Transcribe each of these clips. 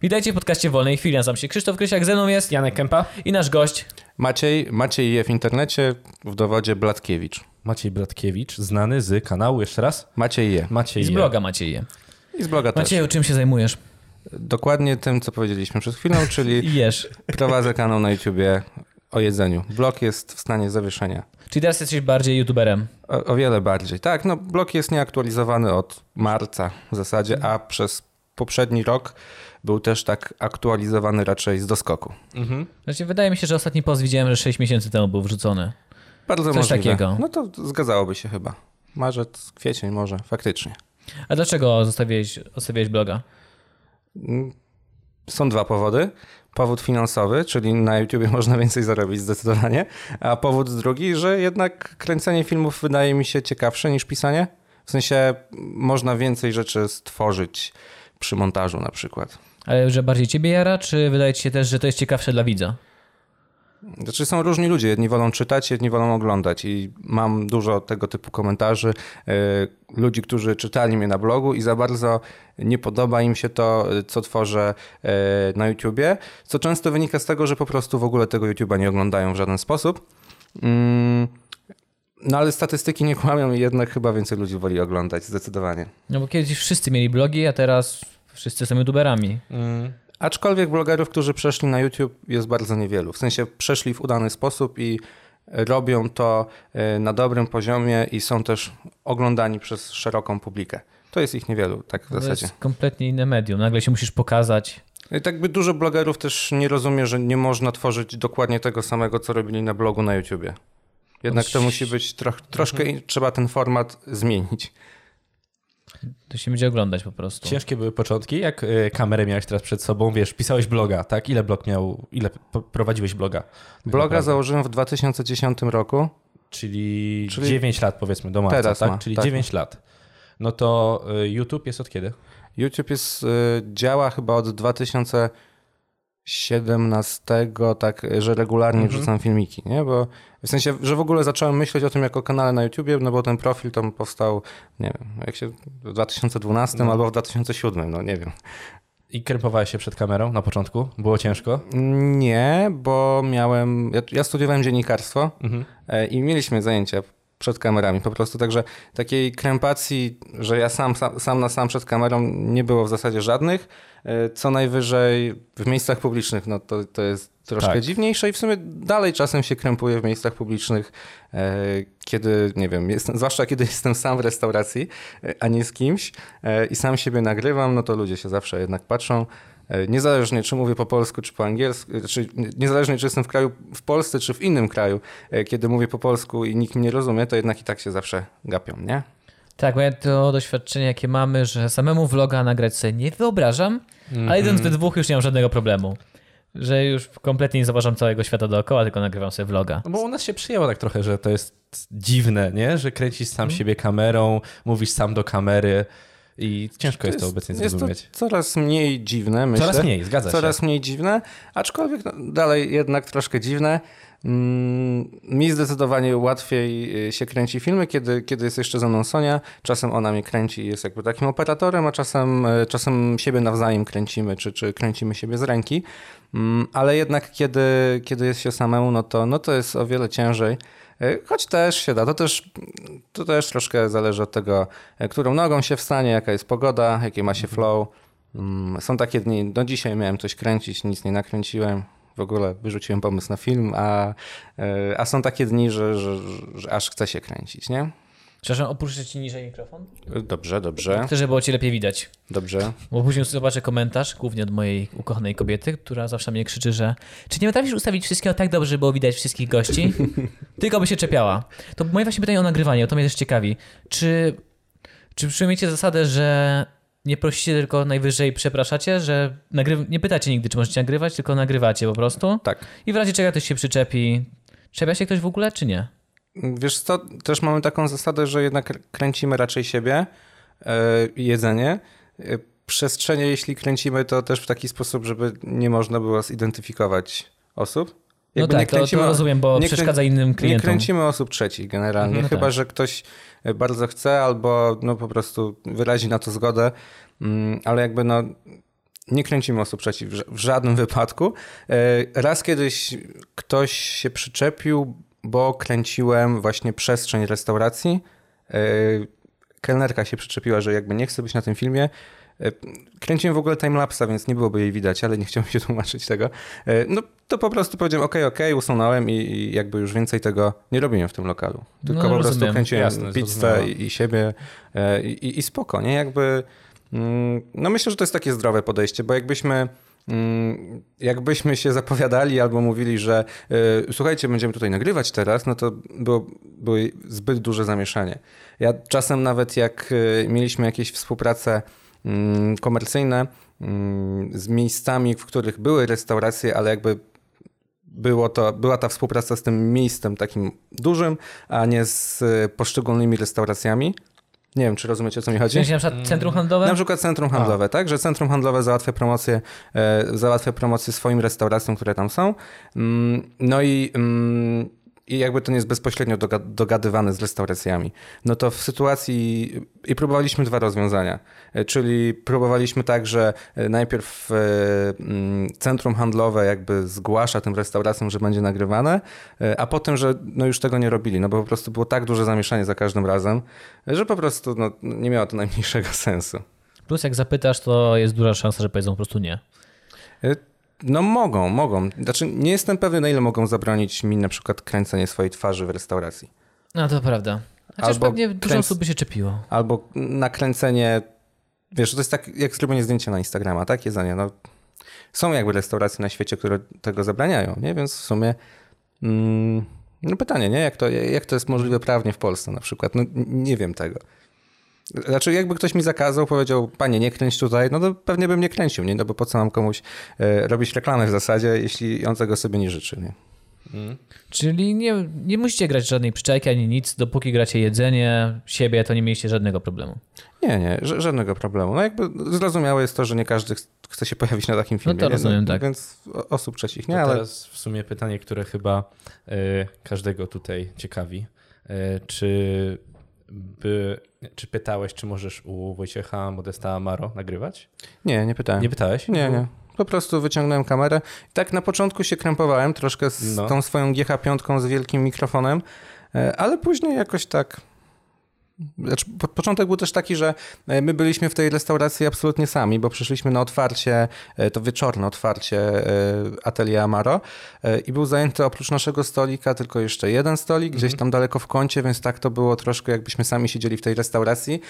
Witajcie w podcaście Wolnej Chwili. Nazywam się Krzysztof Krysiak, ze mną jest Janek Kępa. i nasz gość. Maciej, Maciej je w internecie, w dowodzie Blatkiewicz. Maciej Bratkiewicz, znany z kanału, jeszcze raz? Maciej je. Maciej I z je. bloga Macieje. I z bloga też. Macieju, czym się zajmujesz? Dokładnie tym, co powiedzieliśmy przed chwilą, czyli jesz. prowadzę kanał na YouTubie o jedzeniu. Blog jest w stanie zawieszenia. Czyli teraz jesteś bardziej youtuberem. O, o wiele bardziej. Tak, no blog jest nieaktualizowany od marca w zasadzie, a przez poprzedni rok był też tak aktualizowany raczej z doskoku. Mhm. Znaczy, wydaje mi się, że ostatni post widziałem, że 6 miesięcy temu był wrzucony. Bardzo Coś możliwe. takiego. No to zgadzałoby się chyba. Marzec, kwiecień może, faktycznie. A dlaczego zostawiłeś, zostawiłeś bloga? Mm, Są dwa powody. Powód finansowy, czyli na YouTubie można więcej zarobić zdecydowanie, a powód drugi, że jednak kręcenie filmów wydaje mi się ciekawsze niż pisanie. W sensie można więcej rzeczy stworzyć przy montażu na przykład. Ale że bardziej ciebie jara, czy wydaje ci się też, że to jest ciekawsze dla widza? Znaczy są różni ludzie, jedni wolą czytać, jedni wolą oglądać i mam dużo tego typu komentarzy, yy, ludzi, którzy czytali mnie na blogu i za bardzo nie podoba im się to, co tworzę yy, na YouTubie, co często wynika z tego, że po prostu w ogóle tego YouTuba nie oglądają w żaden sposób. Mm, No ale statystyki nie kłamią i jednak chyba więcej ludzi woli oglądać, zdecydowanie. No bo kiedyś wszyscy mieli blogi, a teraz wszyscy są youtuberami. Mm. Aczkolwiek blogerów, którzy przeszli na YouTube jest bardzo niewielu. W sensie przeszli w udany sposób i robią to e, na dobrym poziomie i są też oglądani przez szeroką publikę. To jest ich niewielu, tak w To zasadzie. jest kompletnie inne medium. Nagle się musisz pokazać. I tak by dużo blogerów też nie rozumie, że nie można tworzyć dokładnie tego samego, co robili na blogu na YouTubie. Jednak to musi być troch, troszkę, in- trzeba ten format zmienić. To się będzie oglądać po prostu. Ciężkie były początki, jak y, kamerę miałeś teraz przed sobą, wiesz, pisałeś bloga, tak? Ile blog miał, ile prowadziłeś bloga? Bloga naprawdę. założyłem w 2010 roku. Czyli, Czyli 9 lat powiedzmy do marca, teraz tak? ma, Czyli tak. 9 lat. No to y, YouTube jest od kiedy? YouTube jest, y, działa chyba od 2017, tak, że regularnie Mhm. wrzucam filmiki, nie? Bo w sensie, że w ogóle zacząłem myśleć o tym jako kanale na YouTubie, no bo ten profil tam powstał, nie wiem, jak się w 2012 No. albo w 2007, no nie wiem. I krępowałeś się przed kamerą na początku? Było ciężko? Nie, bo miałem, ja, ja studiowałem dziennikarstwo Mhm. e, i mieliśmy zajęcia przed kamerami po prostu, także takiej krępacji, że ja sam, sam, sam na sam przed kamerą nie było w zasadzie żadnych. E, Co najwyżej w miejscach publicznych, no to, to jest troszkę Tak. dziwniejsze i w sumie dalej czasem się krępuję w miejscach publicznych, e, kiedy, nie wiem, jestem, zwłaszcza kiedy jestem sam w restauracji, e, a nie z kimś i sam siebie nagrywam, no to ludzie się zawsze jednak patrzą. E, Niezależnie czy mówię po polsku, czy po angielsku, czy niezależnie czy jestem w kraju w Polsce, czy w innym kraju, e, kiedy mówię po polsku i nikt mnie nie rozumie, to jednak i tak się zawsze gapią, nie? Tak, bo ja to doświadczenie, jakie mamy, że samemu vloga nagrać sobie nie wyobrażam, Mhm. ale idąc we dwóch już nie mam żadnego problemu. Że już kompletnie nie zauważam całego świata dookoła, tylko nagrywam sobie vloga. No bo u nas się przyjęło tak trochę, że to jest dziwne, nie? Że kręcisz sam Mhm. siebie kamerą, mówisz sam do kamery i ciężko jest, to obecnie jest to zrozumieć. coraz mniej dziwne, myślę. Coraz mniej, zgadza Coraz się. mniej dziwne, aczkolwiek no, dalej jednak troszkę dziwne. Mm, Mi zdecydowanie łatwiej y, się kręci filmy, kiedy, kiedy jest jeszcze ze mną Sonia. Czasem ona mnie kręci i jest jakby takim operatorem, a czasem, y, czasem siebie nawzajem kręcimy, czy, czy kręcimy siebie z ręki. Mm, Ale jednak kiedy, kiedy jest się samemu, no to, no to jest o wiele ciężej. Y, Choć też się da, to też, to też troszkę zależy od tego, y, którą nogą się wstanie, jaka jest pogoda, jakie ma się flow. Mm, Są takie dni, do dzisiaj miałem coś kręcić, nic nie nakręciłem. W ogóle wyrzuciłem pomysł na film, a, e, a są takie dni, że, że, że aż chce się kręcić, nie? Przepraszam, opuszczę ci niżej mikrofon? Dobrze, dobrze, Chcę, żeby było ci lepiej widać. dobrze. Bo później zobaczę komentarz, głównie od mojej ukochanej kobiety, która zawsze mnie krzyczy, że czy nie potrafisz ustawić wszystkiego tak dobrze, żeby było widać wszystkich gości? Tylko by się czepiała. To moje właśnie pytanie o nagrywanie, to mnie też ciekawi. Czy, czy przyjmiecie zasadę, że nie prosicie, tylko najwyżej przepraszacie, że nagry... nie pytacie nigdy, czy możecie nagrywać, tylko nagrywacie po prostu? Tak. I w razie czego ktoś się przyczepi. Czepia się ktoś w ogóle, czy nie? Wiesz co, też mamy taką zasadę, że jednak kręcimy raczej siebie, e, jedzenie. E, Przestrzenie, jeśli kręcimy, to też w taki sposób, żeby nie można było zidentyfikować osób. No Jakby nie tak, to, to kręcimy- rozumiem, bo nie przeszkadza innym Nie klientom. kręcimy osób trzecich generalnie, No chyba tak. że ktoś bardzo chce albo no po prostu wyrazi na to zgodę, Mm, ale jakby no nie kręcimy osób przeciw w ża- w żadnym wypadku. E, Raz kiedyś ktoś się przyczepił, bo kręciłem właśnie przestrzeń restauracji. E, Kelnerka się przyczepiła, że jakby nie chce być na tym filmie. E, Kręciłem w ogóle timelapsa, więc nie byłoby jej widać, ale nie chciałem się tłumaczyć tego. E, No to po prostu powiedziałem, okej, okej, usunąłem i, i jakby już więcej tego nie robiłem w tym lokalu. Tylko No, po prostu rozumiem. kręciłem Jasne, pizzę i, i siebie i, i spoko, nie? Jakby, mm, no myślę, że to jest takie zdrowe podejście, bo jakbyśmy jakbyśmy się zapowiadali albo mówili, że e, słuchajcie, będziemy tutaj nagrywać teraz, no to było, było zbyt duże zamieszanie. Ja czasem nawet jak e, mieliśmy jakieś współprace mm, komercyjne mm, z miejscami, w których były restauracje, ale jakby było to, była ta współpraca z tym miejscem takim dużym, a nie z e, poszczególnymi restauracjami. Nie wiem, czy rozumiecie, o co mi chodzi? sensie na przykład centrum handlowe? Na przykład centrum handlowe, tak? Że centrum handlowe załatwia promocję, e, załatwia promocję swoim restauracjom, które tam są. Mm, no i, mm, i jakby to nie jest bezpośrednio doga- dogadywane z restauracjami. No to w sytuacji i próbowaliśmy dwa rozwiązania. E, Czyli próbowaliśmy tak, że e, najpierw e, mm, centrum handlowe jakby zgłasza tym restauracjom, że będzie nagrywane, a potem, że no już tego nie robili, no bo po prostu było tak duże zamieszanie za każdym razem, że po prostu no, nie miało to najmniejszego sensu. Plus jak zapytasz, to jest duża szansa, że powiedzą po prostu nie. No mogą, mogą. Znaczy nie jestem pewny, na ile mogą zabronić mi na przykład kręcenie swojej twarzy w restauracji. No to prawda. Chociaż Albo pewnie dużo kręc- osób by się czepiło. Albo nakręcenie, wiesz, to jest tak jak zrobienie zdjęcia na Instagrama, tak? Jedzenie, no. Są jakby restauracje na świecie, które tego zabraniają, nie? Więc w sumie mm, no pytanie, nie? Jak to, jak to jest możliwe prawnie w Polsce na przykład? No nie wiem tego. Znaczy, jakby ktoś mi zakazał, powiedział, panie, nie kręć tutaj, no to pewnie bym nie kręcił, nie? No bo po co mam komuś e, robić reklamę w zasadzie, jeśli on tego sobie nie życzy, nie? Czyli nie, nie musicie grać żadnej przyczajki ani nic, dopóki gracie jedzenie, siebie, to nie mieliście żadnego problemu. Nie, nie, żadnego problemu. No jakby zrozumiałe jest to, że nie każdy ch- chce się pojawić na takim filmie. to nie? rozumiem, tak. Więc osób trzecich nie, To ale teraz w sumie pytanie, które chyba y, każdego tutaj ciekawi. Y, czy, by, czy pytałeś, czy możesz u Wojciecha Modesta Amaro nagrywać? nie, nie pytałem. Nie pytałeś? Nie, nie. Po prostu wyciągnąłem kamerę. I tak na początku się krępowałem troszkę z No. tą swoją GH5 z wielkim mikrofonem, e, ale później jakoś tak. Znaczy, po- początek był też taki, że e, my byliśmy w tej restauracji absolutnie sami, bo przyszliśmy na otwarcie, e, to wieczorne otwarcie e, Atelier Amaro i był zajęty oprócz naszego stolika tylko jeszcze jeden stolik, gdzieś tam daleko w kącie, więc tak to było troszkę jakbyśmy sami siedzieli w tej restauracji.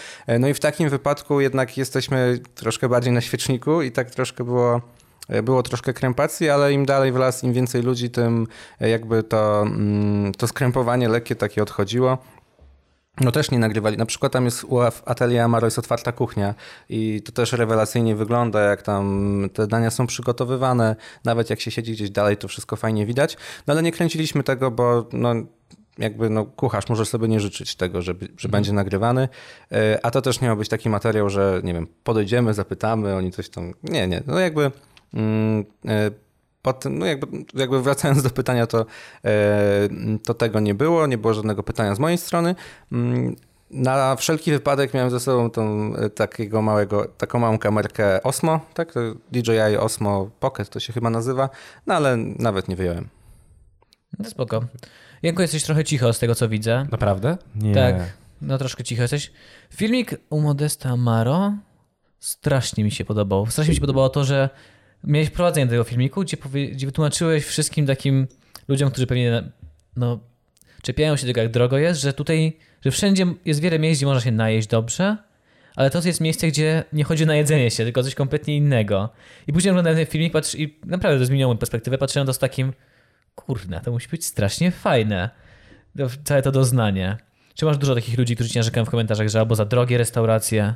No i w takim wypadku jednak jesteśmy troszkę bardziej na świeczniku i tak troszkę było było troszkę krępacji, ale im dalej w las, im więcej ludzi, tym jakby to, mm, to skrępowanie lekkie takie odchodziło. No też nie nagrywali. Na przykład tam jest u Atelier Amaro jest otwarta kuchnia i to też rewelacyjnie wygląda, jak tam te dania są przygotowywane. Nawet jak się siedzi gdzieś dalej, to wszystko fajnie widać. No ale nie kręciliśmy tego, bo no, jakby no, kucharz może sobie nie życzyć tego, żeby, że będzie nagrywany, E, a to też nie ma być taki materiał, że nie wiem, podejdziemy, zapytamy, oni coś tam... Nie, nie. No jakby... Mm, e, Potem, no jakby, jakby wracając do pytania, to, e, to tego nie było, nie było żadnego pytania z mojej strony. Mm, Na wszelki wypadek miałem ze sobą tą, e, takiego małego, taką małą kamerkę Osmo, tak? To DJI Osmo Pocket to się chyba nazywa, no ale nawet nie wyjąłem. No spoko. Janko, jesteś trochę cicho z tego, co widzę. Naprawdę? Nie. Tak, no troszkę cicho jesteś. Filmik u Modesta Maro strasznie mi się podobał. Strasznie mi się podobało to, że miałeś prowadzenie tego filmiku, gdzie, powie, gdzie wytłumaczyłeś wszystkim takim ludziom, którzy pewnie no, czepiają się tego, jak drogo jest, że tutaj, że wszędzie jest wiele miejsc, gdzie można się najeść dobrze, ale to jest miejsce, gdzie nie chodzi na jedzenie się, tylko coś kompletnie innego. I później oglądałem ten filmik patrz, i naprawdę zmieniło moją perspektywę. Patrzyłem to z takim, kurna, to musi być strasznie fajne. To, całe to doznanie. Czy masz dużo takich ludzi, którzy ci narzekają w komentarzach, że albo za drogie restauracje,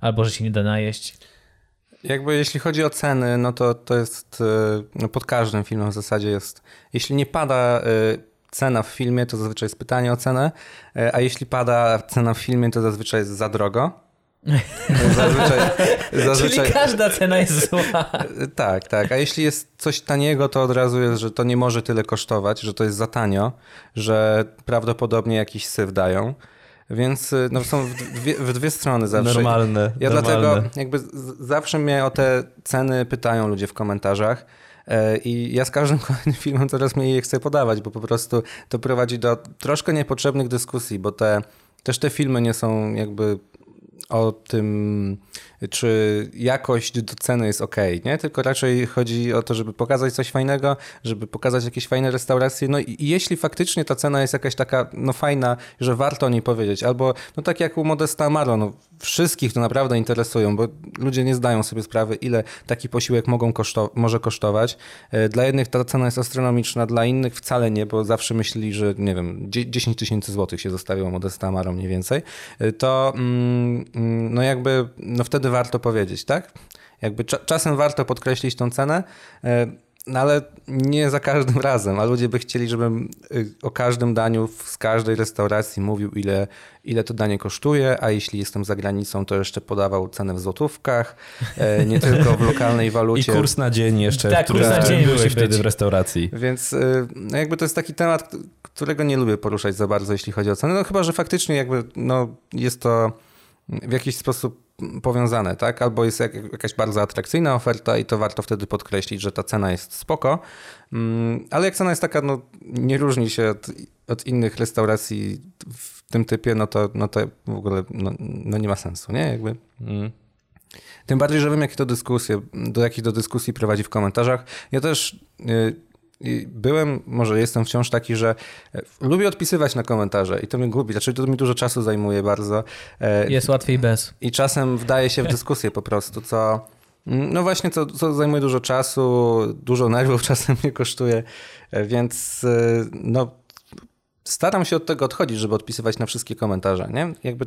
albo że się nie da najeść? Jakby jeśli chodzi o ceny, no to to jest e, no pod każdym filmem w zasadzie jest. Jeśli nie pada e, cena w filmie, to zazwyczaj jest pytanie o cenę, e, a jeśli pada cena w filmie, to zazwyczaj jest za drogo. Zazwyczaj, zazwyczaj, Czyli każda cena jest zła. tak, tak. A jeśli jest coś taniego, to od razu jest, że to nie może tyle kosztować, że to jest za tanio, że prawdopodobnie jakiś syf dają. Więc y, no, są w dwie, w dwie strony zawsze. Normalne. Ja normalne. dlatego jakby zawsze mnie o te ceny pytają ludzie w komentarzach. e, I ja z każdym kolejnym filmem coraz mniej je chcę podawać, bo po prostu to prowadzi do troszkę niepotrzebnych dyskusji, bo te, też te filmy nie są jakby o tym, czy jakość do ceny jest ok, nie? Tylko raczej chodzi o to, żeby pokazać coś fajnego, żeby pokazać jakieś fajne restauracje. No i jeśli faktycznie ta cena jest jakaś taka no fajna, że warto o niej powiedzieć, albo no tak jak u Modesta Amaro, no wszystkich to naprawdę interesują, bo ludzie nie zdają sobie sprawy, ile taki posiłek mogą koszto- może kosztować. E, Dla jednych ta cena jest astronomiczna, dla innych wcale nie, bo zawsze myśleli, że nie wiem, dzie- 10 tysięcy złotych się zostawiło Modesta Amaro mniej więcej, E, to mm, mm, no jakby no wtedy warto powiedzieć, tak? Jakby cza- czasem warto podkreślić tą cenę, e, no ale nie za każdym razem, a ludzie by chcieli, żebym y, o każdym daniu z każdej restauracji mówił, ile, ile to danie kosztuje, a jeśli jestem za granicą, to jeszcze podawał cenę w złotówkach, e, nie tylko w lokalnej I walucie. kurs na dzień jeszcze, Tak, który, kurs na dzień byłeś wtedy w restauracji. Więc y, no jakby to jest taki temat, którego nie lubię poruszać za bardzo, jeśli chodzi o cenę. No chyba, że faktycznie jakby no, jest to w jakiś sposób powiązane, tak? Albo jest jak, jakaś bardzo atrakcyjna oferta i to warto wtedy podkreślić, że ta cena jest spoko. Mm, Ale jak cena jest taka, no nie różni się od, od innych restauracji w tym typie, no to, no to w ogóle no, no nie ma sensu, nie? Jakby Mm. tym bardziej, że wiem, jakie to dyskusje, do jakich to dyskusji prowadzi w komentarzach. Ja też y, byłem, może jestem wciąż taki, że e, lubię odpisywać na komentarze i to mnie gubi. Znaczy, to mi dużo czasu zajmuje bardzo. E, Jest łatwiej bez. I czasem wdaje się w dyskusję po prostu, co. No właśnie, co, co zajmuje dużo czasu, dużo nerwów czasem mnie kosztuje, e, więc no, staram się od tego odchodzić, żeby odpisywać na wszystkie komentarze, nie? Jakby,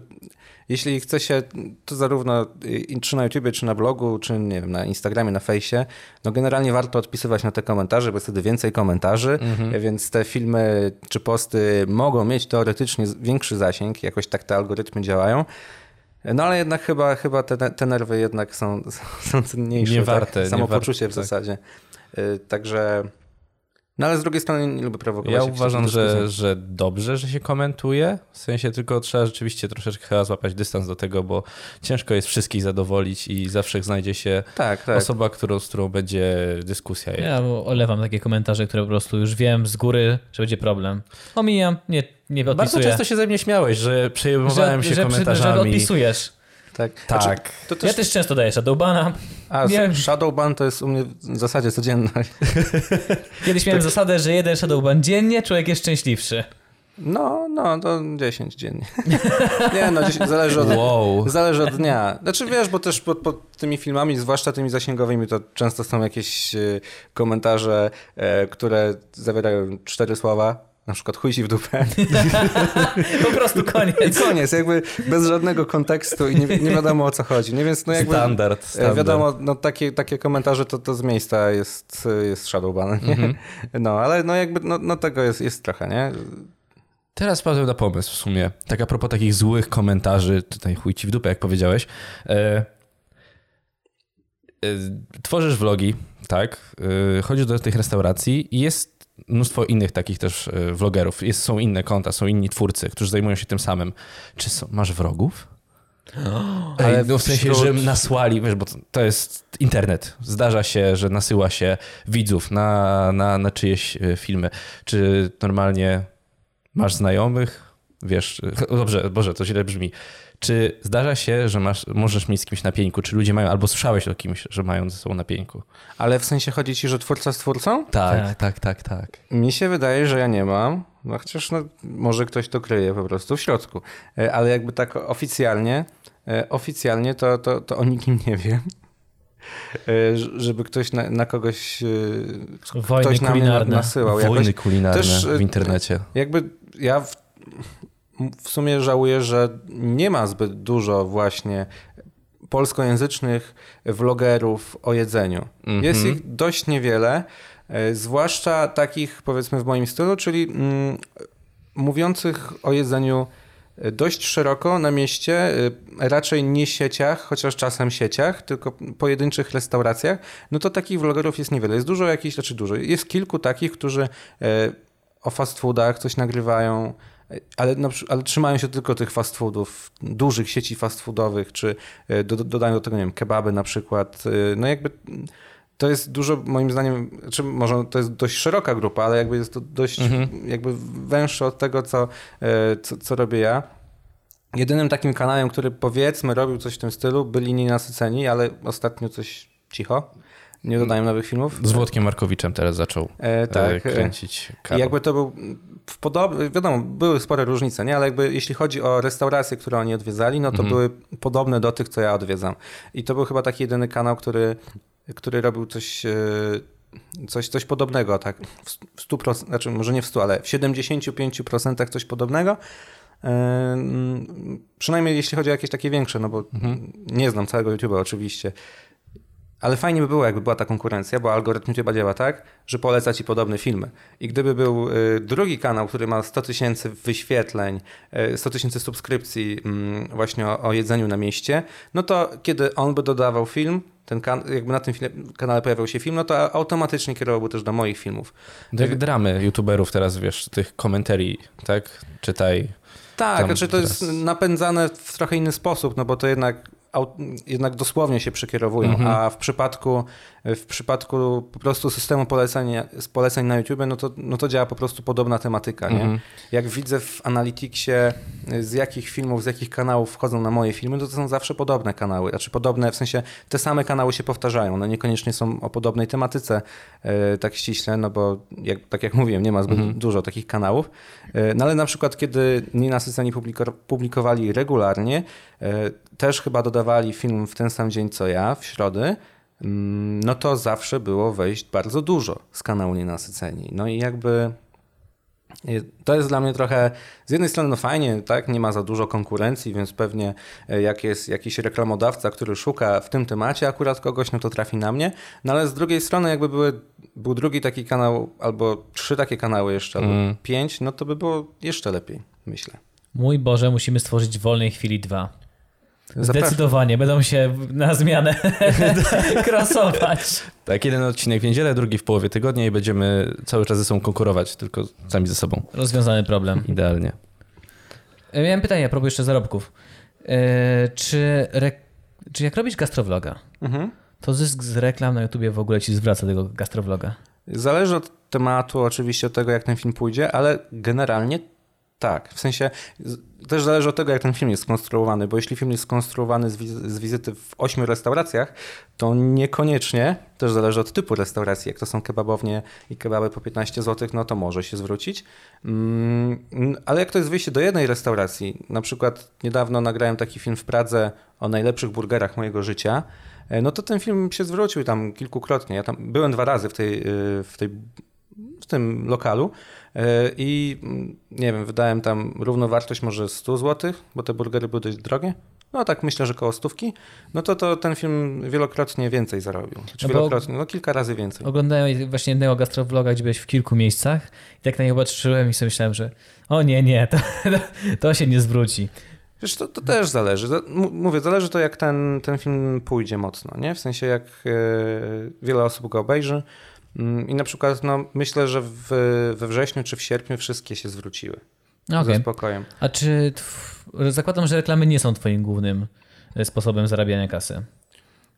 jeśli chce się, to zarówno y, czy na YouTubie, czy na blogu, czy nie wiem, na Instagramie, na fejsie, no generalnie warto odpisywać na te komentarze, bo jest wtedy więcej komentarzy, więc te filmy czy posty mogą mieć teoretycznie większy zasięg, jakoś tak te algorytmy działają. No ale jednak chyba, chyba te, te nerwy jednak są, są cenniejsze. Nie tak? warte, nie Samopoczucie warte, w tak. zasadzie. Y, Także... No ale z drugiej strony nie lubię prowokować. Ja uważam, że, że dobrze, że się komentuje. W sensie tylko trzeba rzeczywiście troszeczkę chyba złapać dystans do tego, bo ciężko jest wszystkich zadowolić i zawsze znajdzie się Tak, tak. osoba, którą, z którą będzie dyskusja. Ja olewam takie komentarze, które po prostu już wiem z góry, że będzie problem. Omijam, nie, nie Bardzo odpisuję. często się ze mnie śmiałeś, że przejmowałem się że, że, że komentarzami. odpisujesz. Tak. Tak. Znaczy, to też... Ja też często daję Shadowbana. A, nie- Shadowban to jest u mnie w zasadzie codzienność. Kiedyś miałem zasadę, że jeden Shadowban dziennie, człowiek jest szczęśliwszy. No, no, to 10 dziennie. Nie, no, 10, zależy od, Wow. zależy od dnia. Znaczy wiesz, bo też pod, pod tymi filmami, zwłaszcza tymi zasięgowymi, to często są jakieś e, komentarze, e, które zawierają cztery słowa. Na przykład chuj ci w dupę. Po prostu I koniec. koniec, jakby bez żadnego kontekstu i nie, nie wiadomo o co chodzi. Nie, więc no jakby, Standard, e, standard. Wiadomo, no takie, takie komentarze to, to z miejsca jest, jest shadowban. Mhm. No, ale no jakby no, no tego jest, jest trochę, nie? Teraz wpadłem na pomysł w sumie. Tak a propos takich złych komentarzy, tutaj chuj ci w dupę, jak powiedziałeś. E, e, tworzysz vlogi, tak? E, chodzisz do tych restauracji i jest mnóstwo innych takich też e, vlogerów. Jest, są inne konta, są inni twórcy, którzy zajmują się tym samym. Czy są, masz wrogów? Ale Ale no w sensie, wśród- że nasłali, wiesz, bo to- to jest internet. Zdarza się, że nasyła się widzów na, na, na czyjeś e, filmy. Czy normalnie masz znajomych? Wiesz, e, dobrze, Boże, to źle brzmi. Czy zdarza się, że masz, możesz mieć z kimś na pieńku? Czy ludzie mają, albo słyszałeś o kimś, że mają ze sobą na pieńku? Ale w sensie chodzi ci, że twórca z twórcą? Tak, Tak. tak, tak, tak. Mi się wydaje, że ja nie mam. No chociaż no, może ktoś to kryje po prostu w środku. E, Ale jakby tak oficjalnie, e, oficjalnie to, to, to o nikim nie wiem. E, Żeby ktoś na, na kogoś, Wojny ktoś na mnie kulinarne. nasyłał. Wojny Jakoś, kulinarne też, w internecie. jakby ja w, w sumie żałuję, że nie ma zbyt dużo właśnie polskojęzycznych vlogerów o jedzeniu. Mhm. Jest ich dość niewiele, e, zwłaszcza takich powiedzmy w moim stylu, czyli mm, mówiących o jedzeniu e, dość szeroko na mieście, e, raczej nie sieciach, chociaż czasem sieciach, tylko pojedynczych restauracjach, no to takich vlogerów jest niewiele. Jest dużo jakichś, znaczy dużo, jest kilku takich, którzy o fast foodach coś nagrywają, ale, na, ale trzymają się tylko tych fast foodów, dużych sieci fast foodowych, czy e, do, dodają do tego, nie wiem, kebaby na przykład. E, No jakby to jest dużo, moim zdaniem, czy może to jest dość szeroka grupa, ale jakby jest to dość jakby węższe od tego, co, e, co, co robię ja. Jedynym takim kanałem, który powiedzmy robił coś w tym stylu, byli nienasyceni, ale ostatnio coś cicho. Nie dodają nowych filmów. Z Włodkiem Markowiczem teraz zaczął E, tak, kręcić i Karol. jakby to był w podobny, wiadomo, były spore różnice, nie? ale jakby jeśli chodzi o restauracje, które oni odwiedzali, no to były podobne do tych, co ja odwiedzam. I to był chyba taki jedyny kanał, który, który robił coś, e, coś, coś podobnego, tak? W 100%, znaczy może nie w 100, ale w 75% coś podobnego. E, Przynajmniej jeśli chodzi o jakieś takie większe, no bo nie znam całego YouTube'a oczywiście. Ale fajnie by było, jakby była ta konkurencja, bo algorytm YouTube'a działa tak, że poleca ci podobne filmy. I gdyby był y, drugi kanał, który ma 100 tysięcy wyświetleń, y, 100 tysięcy subskrypcji mm, właśnie o, o jedzeniu na mieście, no to kiedy on by dodawał film, ten kan- jakby na tym kanale pojawiał się film, no to automatycznie kierowałby też do moich filmów. Jak dramy youtuberów teraz, wiesz, tych komentarii, tak? Czytaj. Tak, znaczy to jest teraz- napędzane w trochę inny sposób, no bo to jednak, jednak dosłownie się przekierowują, Mhm. a w przypadku, w przypadku po prostu systemu polecenia, z poleceń na YouTube, no to, no to działa po prostu podobna tematyka, nie? Mhm. Jak widzę w Analyticsie z jakich filmów, z jakich kanałów wchodzą na moje filmy, to to są zawsze podobne kanały, znaczy podobne, w sensie te same kanały się powtarzają, no niekoniecznie są o podobnej tematyce e, tak ściśle, no bo jak, tak jak mówiłem, nie ma zbyt dużo takich kanałów, E, no ale na przykład kiedy Nienasyceni publiko- publikowali regularnie, e, też chyba dodawali film w ten sam dzień co ja, w środę, no to zawsze było wejść bardzo dużo z kanału Nienasyceni. No i jakby y, to jest dla mnie trochę, z jednej strony no fajnie, tak, nie ma za dużo konkurencji, więc pewnie e, jak jest jakiś reklamodawca, który szuka w tym temacie akurat kogoś, no to trafi na mnie, no ale z drugiej strony jakby były, był drugi taki kanał, albo trzy takie kanały jeszcze, albo Mm. pięć, no to by było jeszcze lepiej, myślę. Mój Boże, musimy stworzyć w wolnej chwili dwa. Zdecydowanie, będą się na zmianę krasować. Tak, jeden odcinek w niedzielę, drugi w połowie tygodnia i będziemy cały czas ze sobą konkurować, tylko sami ze sobą. Rozwiązany problem. Idealnie. E, Miałem pytanie a propos jeszcze zarobków. E, czy, re... czy jak robisz gastrowloga, Mhm. to zysk z reklam na YouTubie w ogóle ci zwraca tego gastrowloga? Zależy od tematu, oczywiście od tego, jak ten film pójdzie, ale generalnie tak. W sensie też zależy od tego, jak ten film jest skonstruowany, bo jeśli film jest skonstruowany z, wiz- z wizyty w ośmiu restauracjach, to niekoniecznie, też zależy od typu restauracji. Jak to są kebabownie i kebaby po 15 zł, no to może się zwrócić. Mm, ale jak to jest wyjście do jednej restauracji, na przykład niedawno nagrałem taki film w Pradze o najlepszych burgerach mojego życia, e, no to ten film się zwrócił tam kilkukrotnie. Ja tam byłem dwa razy w tej, y, w tej w tym lokalu i mm, nie wiem, wydałem tam równowartość może 100 zł, bo te burgery były dość drogie. No tak myślę, że koło stówki. No to, to ten film wielokrotnie więcej zarobił. Znaczy No wielokrotnie, no kilka razy więcej. Oglądałem właśnie jednego gastrowloga, gdzie byłeś w kilku miejscach i tak na niego patrzyłem i sobie myślałem, że o nie, nie, to, to się nie zwróci. Wiesz, to, to też zależy. Mówię, zależy to, jak ten, ten film pójdzie mocno, nie? W sensie, jak e, wiele osób go obejrzy. Mm, I na przykład, no, myślę, że w, we wrześniu czy w sierpniu wszystkie się zwróciły. No Okej. Ze spokojem. A czy zakładam, że reklamy nie są twoim głównym e, sposobem zarabiania kasy?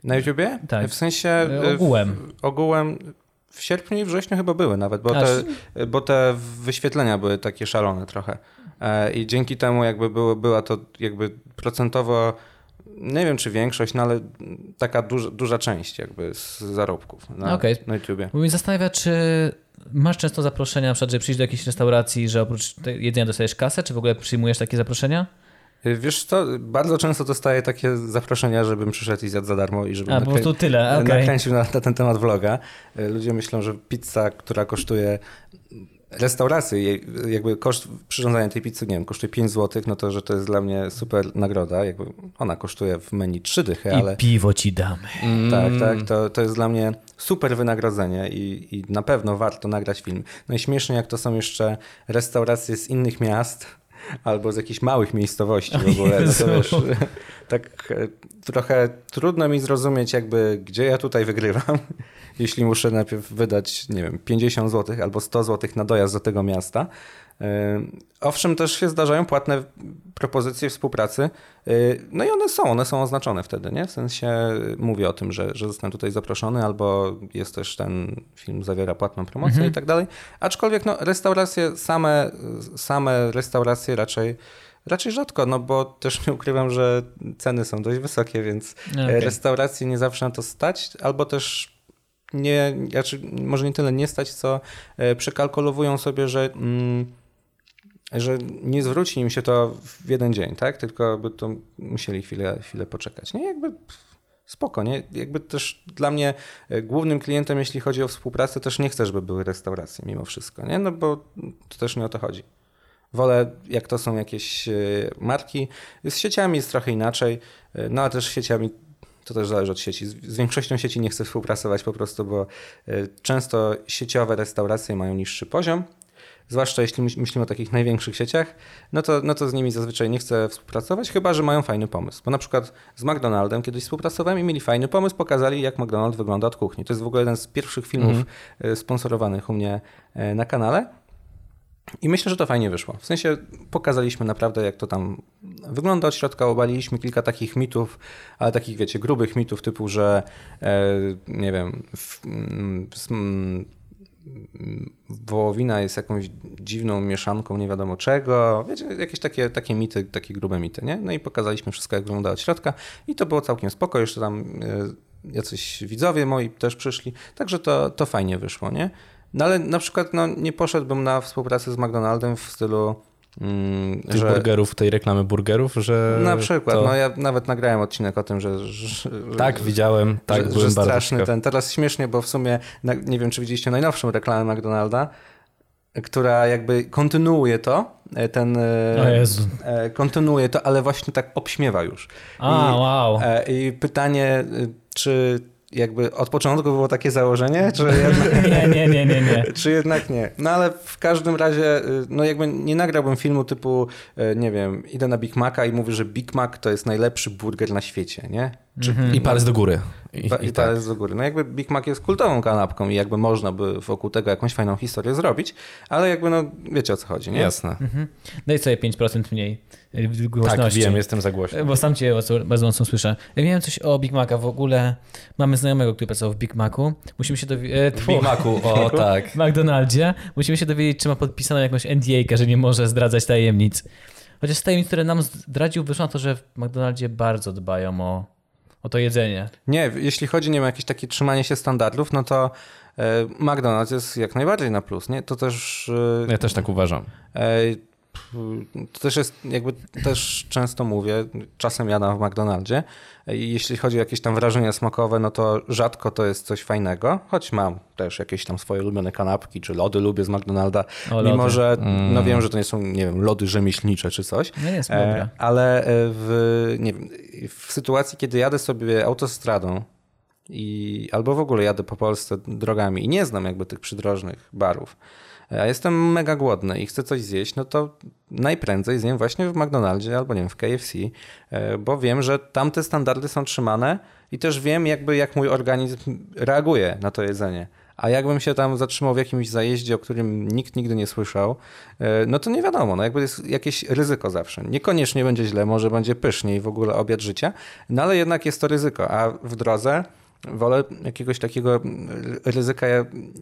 Na YouTubie? Tak. W sensie... E, ogółem. W, ogółem w sierpniu i wrześniu chyba były nawet, bo A, te, bo te wyświetlenia były takie szalone trochę. E, I dzięki temu jakby było, była to jakby procentowo, nie wiem czy większość, no ale taka duża, duża część jakby z zarobków na, Okej. na YouTubie. Bo mnie zastanawia, czy masz często zaproszenia, na przykład, że przyjść do jakiejś restauracji, że oprócz jedzenia dostajesz kasę, czy w ogóle przyjmujesz takie zaproszenia? Y, Wiesz co, bardzo często dostaję takie zaproszenia, żebym przyszedł i zjadł za darmo i żebym A, po prostu tyle, okej. nakręcił na, na ten temat vloga. Y, Ludzie myślą, że pizza, która kosztuje restauracji, jakby koszt przyrządzania tej pizzy, nie wiem, kosztuje 5 zł, no to, że to jest dla mnie super nagroda. Jakby ona kosztuje w menu 3 dychy, ale I piwo ci damy. tak, tak, to, to jest dla mnie super wynagrodzenie i, i na pewno warto nagrać film. No i śmiesznie, jak to są jeszcze restauracje z innych miast albo z jakichś małych miejscowości w ogóle. No to wiesz, tak e, trochę trudno mi zrozumieć jakby, gdzie ja tutaj wygrywam, jeśli muszę najpierw wydać, nie wiem, 50 zł albo 100 zł na dojazd do tego miasta. Owszem, też się zdarzają płatne propozycje współpracy, y, no i one są, one są oznaczone wtedy, nie? W sensie mówię o tym, że, że zostanę tutaj zaproszony, albo jest też ten film zawiera płatną promocję Mhm. i tak dalej. Aczkolwiek no, restauracje, same, same restauracje raczej, raczej rzadko, no bo też nie ukrywam, że ceny są dość wysokie, więc No, Okej. restauracji nie zawsze na to stać, albo też nie, znaczy może nie tyle nie stać, co e, przekalkulowują sobie, że, mm, że nie zwróci im się to w jeden dzień, tak? Tylko by to musieli chwilę, chwilę poczekać. Nie, jakby spoko, nie? Jakby też dla mnie e, głównym klientem, jeśli chodzi o współpracę, też nie chcę, żeby były restauracje mimo wszystko, nie? No bo to też nie o to chodzi. Wolę, jak to są jakieś e, marki. Z sieciami jest trochę inaczej, no a też z sieciami to też zależy od sieci. Z większością sieci nie chcę współpracować po prostu, bo e, często sieciowe restauracje mają niższy poziom. Zwłaszcza jeśli myśl- myślimy o takich największych sieciach, no to, no to z nimi zazwyczaj nie chcę współpracować, chyba że mają fajny pomysł. Bo na przykład z McDonaldem kiedyś współpracowałem i mieli fajny pomysł, pokazali jak McDonald's wygląda od kuchni. To jest w ogóle jeden z pierwszych filmów e, sponsorowanych u mnie e, na kanale. I myślę, że to fajnie wyszło. W sensie pokazaliśmy naprawdę, jak to tam wygląda od środka, obaliliśmy kilka takich mitów, ale takich, wiecie, grubych mitów typu, że e, nie wiem, mm, mm, wołowina jest jakąś dziwną mieszanką nie wiadomo czego. Wiecie, jakieś takie, takie mity, takie grube mity, nie? No i pokazaliśmy wszystko, jak wygląda od środka i to było całkiem spoko. Jeszcze tam e, jacyś widzowie moi też przyszli, także to, to fajnie wyszło, nie? No ale na przykład no, nie poszedłbym na współpracę z McDonaldem w stylu, mm, Tych że... burgerów, tej reklamy burgerów, że. Na przykład, to... no ja nawet nagrałem odcinek o tym, że... że Tak, widziałem, tak, że, byłem że straszny ciekaw. ten. Teraz śmiesznie, bo w sumie nie wiem, czy widzieliście najnowszą reklamę McDonalda, która jakby kontynuuje to, e, ten e, O Jezu. e, kontynuuje to, ale właśnie tak obśmiewa już. A, I, wow. I pytanie, czy jakby od początku było takie założenie, czy jednak, Nie, nie, nie, nie, nie. czy jednak nie. No ale w każdym razie, y, no jakby nie nagrałbym filmu typu, y, nie wiem, idę na Big Maca i mówię, że Big Mac to jest najlepszy burger na świecie, nie? Czy, I palec do góry. I, pa- i I tak. palec do góry. No jakby Big Mac jest kultową kanapką i jakby można by wokół tego jakąś fajną historię zrobić, ale jakby no wiecie o co chodzi, nie? Jasne. Daj sobie 5% mniej y, Tak, głośności. wiem, jestem za głośny. Bo sam cię bardzo- mocno słyszę. Ja Miałem coś o Big Maca. W ogóle mamy znajomego, który pracował w Big Macu. Musimy się dowiedzieć... W Big Macu, o tak. W McDonaldzie. Musimy się dowiedzieć, czy ma podpisaną jakąś NDA, że nie może zdradzać tajemnic. Chociaż z tajemnic, które nam zdradził, wyszło na to, że w McDonaldzie bardzo dbają o, o to jedzenie. Nie, jeśli chodzi nie wiem, jakieś takie trzymanie się standardów, no to e, McDonald's jest jak najbardziej na plus, nie? To też... e, Ja też tak uważam. E, To też jest, jakby też często mówię, czasem jadam w McDonaldzie i jeśli chodzi o jakieś tam wrażenia smakowe, no to rzadko to jest coś fajnego, choć mam też jakieś tam swoje ulubione kanapki, czy lody lubię z McDonalda, O, lody. mimo że no wiem, że to nie są, nie wiem, lody rzemieślnicze czy coś, No jest e, dobre. ale e, w, nie wiem, w sytuacji, kiedy jadę sobie autostradą i albo w ogóle jadę po Polsce drogami i nie znam jakby tych przydrożnych barów, a jestem mega głodny i chcę coś zjeść, no to najprędzej zjem właśnie w McDonaldzie albo nie wiem, w KFC, e, bo wiem, że tam te standardy są trzymane i też wiem jakby jak mój organizm reaguje na to jedzenie. A jakbym się tam zatrzymał w jakimś zajeździe, o którym nikt nigdy nie słyszał, e, no to nie wiadomo, no jakby jest jakieś ryzyko zawsze. Niekoniecznie będzie źle, może będzie pysznie i w ogóle obiad życia, no ale jednak jest to ryzyko, a w drodze wolę jakiegoś takiego ryzyka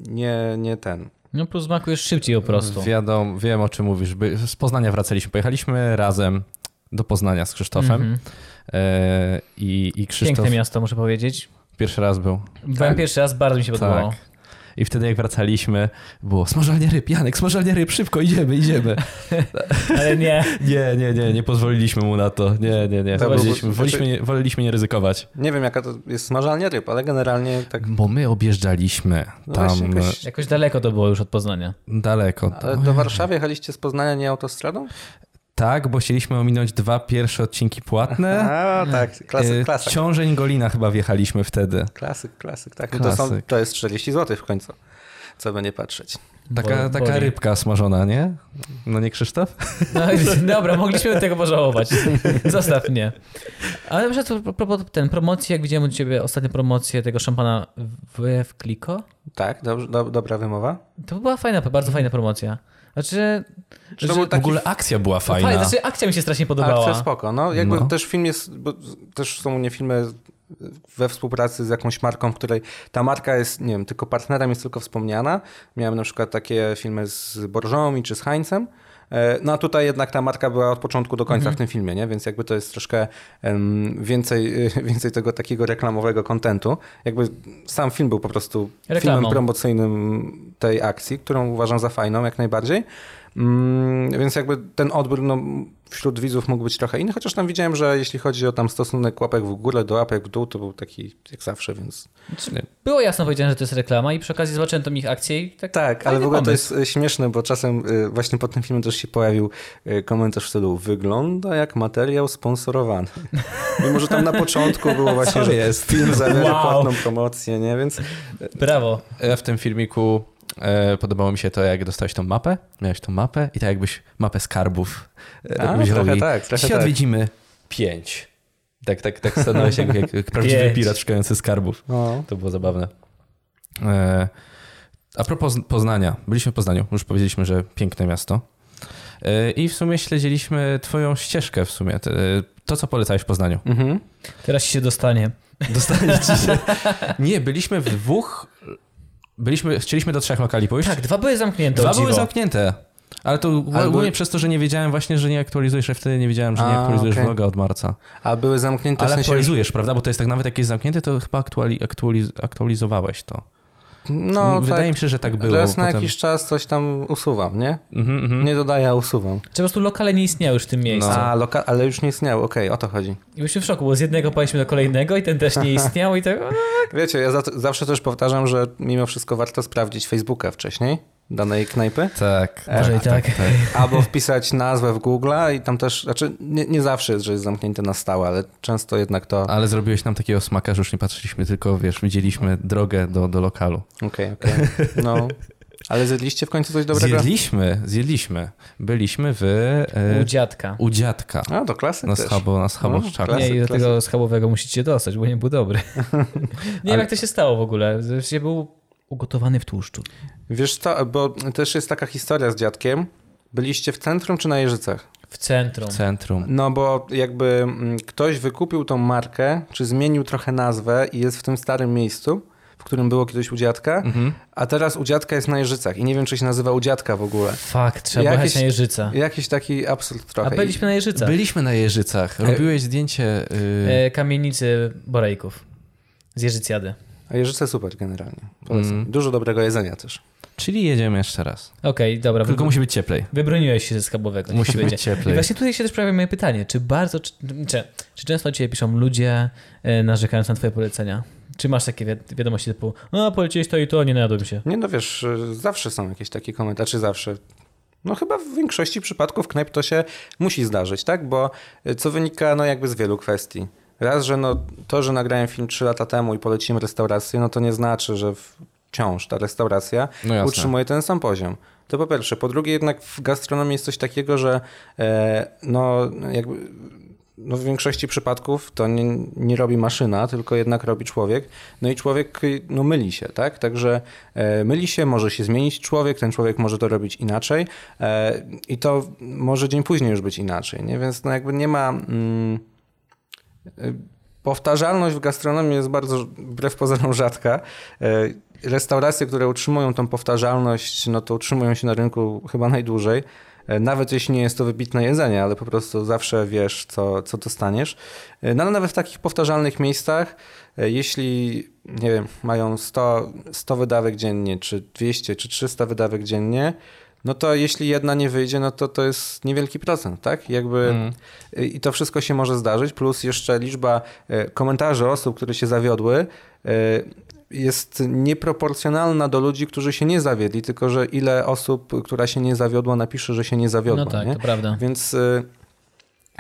nie, nie ten. No plus smakujesz szybciej po prostu. Wiadomo, wiem o czym mówisz. Z Poznania wracaliśmy. Pojechaliśmy razem do Poznania z Krzysztofem. Mhm. E, I, I Krzysztof Piękne miasto, muszę powiedzieć. pierwszy raz był. Byłem pierwszy raz, bardzo mi się podobało. Tak. I wtedy jak wracaliśmy, było smażalnia ryb, Janek, smażalnia ryb, szybko, idziemy, idziemy. Ale nie. Nie, nie, nie, nie pozwoliliśmy mu na to. Nie, nie, nie. To Woleliśmy, był- woleliśmy, nie, woleliśmy nie ryzykować. Nie wiem jaka to jest smażalnia ryb, ale generalnie tak Bo my objeżdżaliśmy No tam właśnie, jakoś- Jakoś daleko to było już od Poznania. daleko. Ale do Warszawy jechaliście z Poznania nie autostradą? Tak, bo chcieliśmy ominąć dwa pierwsze odcinki płatne. A, tak, klasyk, E, klasyk. Ciążeń Golina chyba wjechaliśmy wtedy. Klasyk, klasyk, tak. No to, są, Klasyk. to jest 40 zł w końcu. co by nie patrzeć. Taka, Bo- taka boli. rybka smażona, nie? No nie Krzysztof? No, dobra, mogliśmy tego pożałować. Zostaw mnie. Ale na przykład a propos ten promocji, jak widziałem u ciebie ostatnią promocję tego szampana w, w Kliko, Tak, do, dobra wymowa. to była fajna, bardzo fajna promocja. Znaczy, Czy to że- był W taki ogóle akcja była fajna. fajna. Znaczy, akcja mi się strasznie podobała. Akcja spoko. No, jakby No. też film jest, bo też są u mnie filmy we współpracy z jakąś marką, w której ta marka jest, nie wiem, tylko partnerem, jest tylko wspomniana. Miałem na przykład takie filmy z Borżą czy z Heinzem. E, No a tutaj jednak ta marka była od początku do końca w tym filmie, nie? więc jakby to jest troszkę więcej, więcej tego takiego reklamowego kontentu. Jakby sam film był po prostu Reklamą. filmem promocyjnym tej akcji, którą uważam za fajną jak najbardziej. Mm, więc jakby ten odbiór no, wśród widzów mógł być trochę inny, chociaż tam widziałem, że jeśli chodzi o tam stosunek łapek w górę do łapek w dół, to był taki jak zawsze, więc... Było jasno powiedziane, że to jest reklama i przy okazji zobaczyłem tą ich akcję i tak, Tak, ale w ogóle to pomysł. jest e, śmieszne, bo czasem e, właśnie pod tym filmem też się pojawił e, komentarz w stylu wygląda jak materiał sponsorowany. Mimo, że tam na początku było właśnie, że jest? film zawiera Wow. płatną promocję, nie? Więc Brawo. Ja w tym filmiku podobało mi się to, jak dostałeś tą mapę, miałeś tą mapę i tak jakbyś mapę skarbów e, A, wziął trochę tak, trochę Dzisiaj tak. odwiedzimy pięć. Tak, tak, tak stanąłeś jak, jak, jak prawdziwy Pięć. pirat szukający skarbów. no. To było zabawne. E, a propos Poznania. Byliśmy w Poznaniu, już powiedzieliśmy, że piękne miasto. E, I w sumie śledziliśmy twoją ścieżkę w sumie. To, co polecałeś w Poznaniu. Mhm. Teraz ci się dostanie. Dostanie ci się... Nie, byliśmy w dwóch... Byliśmy, chcieliśmy do trzech lokali pójść. Tak, dwa były zamknięte. Dwa były zamknięte. Ale to ogólnie były- przez to, że nie wiedziałem właśnie, że nie aktualizujesz, wtedy nie wiedziałem, że nie A, aktualizujesz okej. vloga od marca. A były zamknięte Ale w sensie... aktualizujesz, prawda? Bo to jest tak nawet jak jest zamknięte, to chyba aktuali, aktualiz, aktualizowałeś to. No, Wydaje tak. mi się, że tak było. Raz na Potem- jakiś czas coś tam usuwam, nie? Mhm, mhm. Nie dodaję, a usuwam. Czy po prostu lokale nie istniały już w tym miejscu. No. A, loka- ale już nie istniało, okej, o to chodzi. I byliśmy w szoku, bo z jednego paliśmy do kolejnego i ten też nie istniał i tak... Wiecie, ja za- zawsze też powtarzam, że mimo wszystko warto sprawdzić Facebooka wcześniej, danej knajpy, Tak. Może i tak. albo wpisać nazwę w Google i tam też, znaczy nie, nie zawsze jest, że jest zamknięte na stałe, ale często jednak to... Ale zrobiłeś nam takiego smaka, że już nie patrzyliśmy, tylko wiesz, widzieliśmy drogę do, do lokalu. Okej, okej. No. Ale zjedliście w końcu coś dobrego? Zjedliśmy, zjedliśmy. Byliśmy w... E, U dziadka. u dziadka. A, to klasyk Na też. schabo, na schabo No, Nie, i do tego schabowego musicie dostać, bo nie był dobry. nie wiem, Ale- jak to się stało w ogóle. Zresztą był ugotowany w tłuszczu. Wiesz co, bo też jest taka historia z dziadkiem. Byliście w centrum czy na Jeżycach? W centrum. W centrum. No bo jakby mm, ktoś wykupił tą markę, czy zmienił trochę nazwę i jest w tym starym miejscu, w którym było kiedyś u dziadka, Mhm. a teraz u dziadka jest na Jeżycach i nie wiem, czy się nazywa u dziadka w ogóle. Fakt, trzeba Jakieś- jechać na Jeżyca. Jakiś taki absurd A trochę. byliśmy na Jeżycach. Byliśmy na Jeżycach. Robiłeś zdjęcie... y, E, kamienicy Borejków. Z Jeżycjady. A Jeżyce super generalnie. Polecam. Mm. Dużo dobrego jedzenia też. Czyli jedziemy jeszcze raz. Okej, dobra. Tylko musi być cieplej. Wybroniłeś się ze schabowego. niech Musi będzie. być cieplej. I właśnie tutaj się też pojawia moje pytanie. Czy bardzo, czy, czy, czy często cię piszą ludzie e, narzekając na twoje polecenia? Czy masz takie wi wiadomości typu, a poleciłeś to i to, nie najadłem się. Nie no wiesz, y, zawsze są jakieś takie komentarze, zawsze. No chyba w większości przypadków knajp to się musi zdarzyć, tak? Bo y, co wynika no jakby z wielu kwestii. Raz, że no to, że nagrałem film 3 lata temu i poleciłem restaurację, no to nie znaczy, że wciąż ta restauracja No utrzymuje ten sam poziom. To po pierwsze. Po drugie jednak w gastronomii jest coś takiego, że e, no jakby no w większości przypadków to nie, nie robi maszyna, tylko jednak robi człowiek. No i człowiek no, myli się, tak? Także e, myli się, może się zmienić człowiek, ten człowiek może to robić inaczej e, i to może dzień później już być inaczej, nie? Więc no jakby nie ma... Mm, powtarzalność w gastronomii jest bardzo wbrew pozorom rzadka. E, Restauracje, które utrzymują tą powtarzalność, no to utrzymują się na rynku chyba najdłużej. E, Nawet jeśli nie jest to wybitne jedzenie, ale po prostu zawsze wiesz, co, co dostaniesz. E, No ale nawet w takich powtarzalnych miejscach, e, jeśli, nie wiem, mają 100, 100 wydawek dziennie, czy 200, czy 300 wydawek dziennie, no to jeśli jedna nie wyjdzie, no to to jest niewielki procent, tak? Jakby Mm. y, i to wszystko się może zdarzyć, plus jeszcze liczba e, komentarzy osób, które się zawiodły, e, jest nieproporcjonalna do ludzi, którzy się nie zawiedli, tylko że ile osób, która się nie zawiodła, napisze, że się nie zawiodła. No tak, nie? to prawda. Więc y,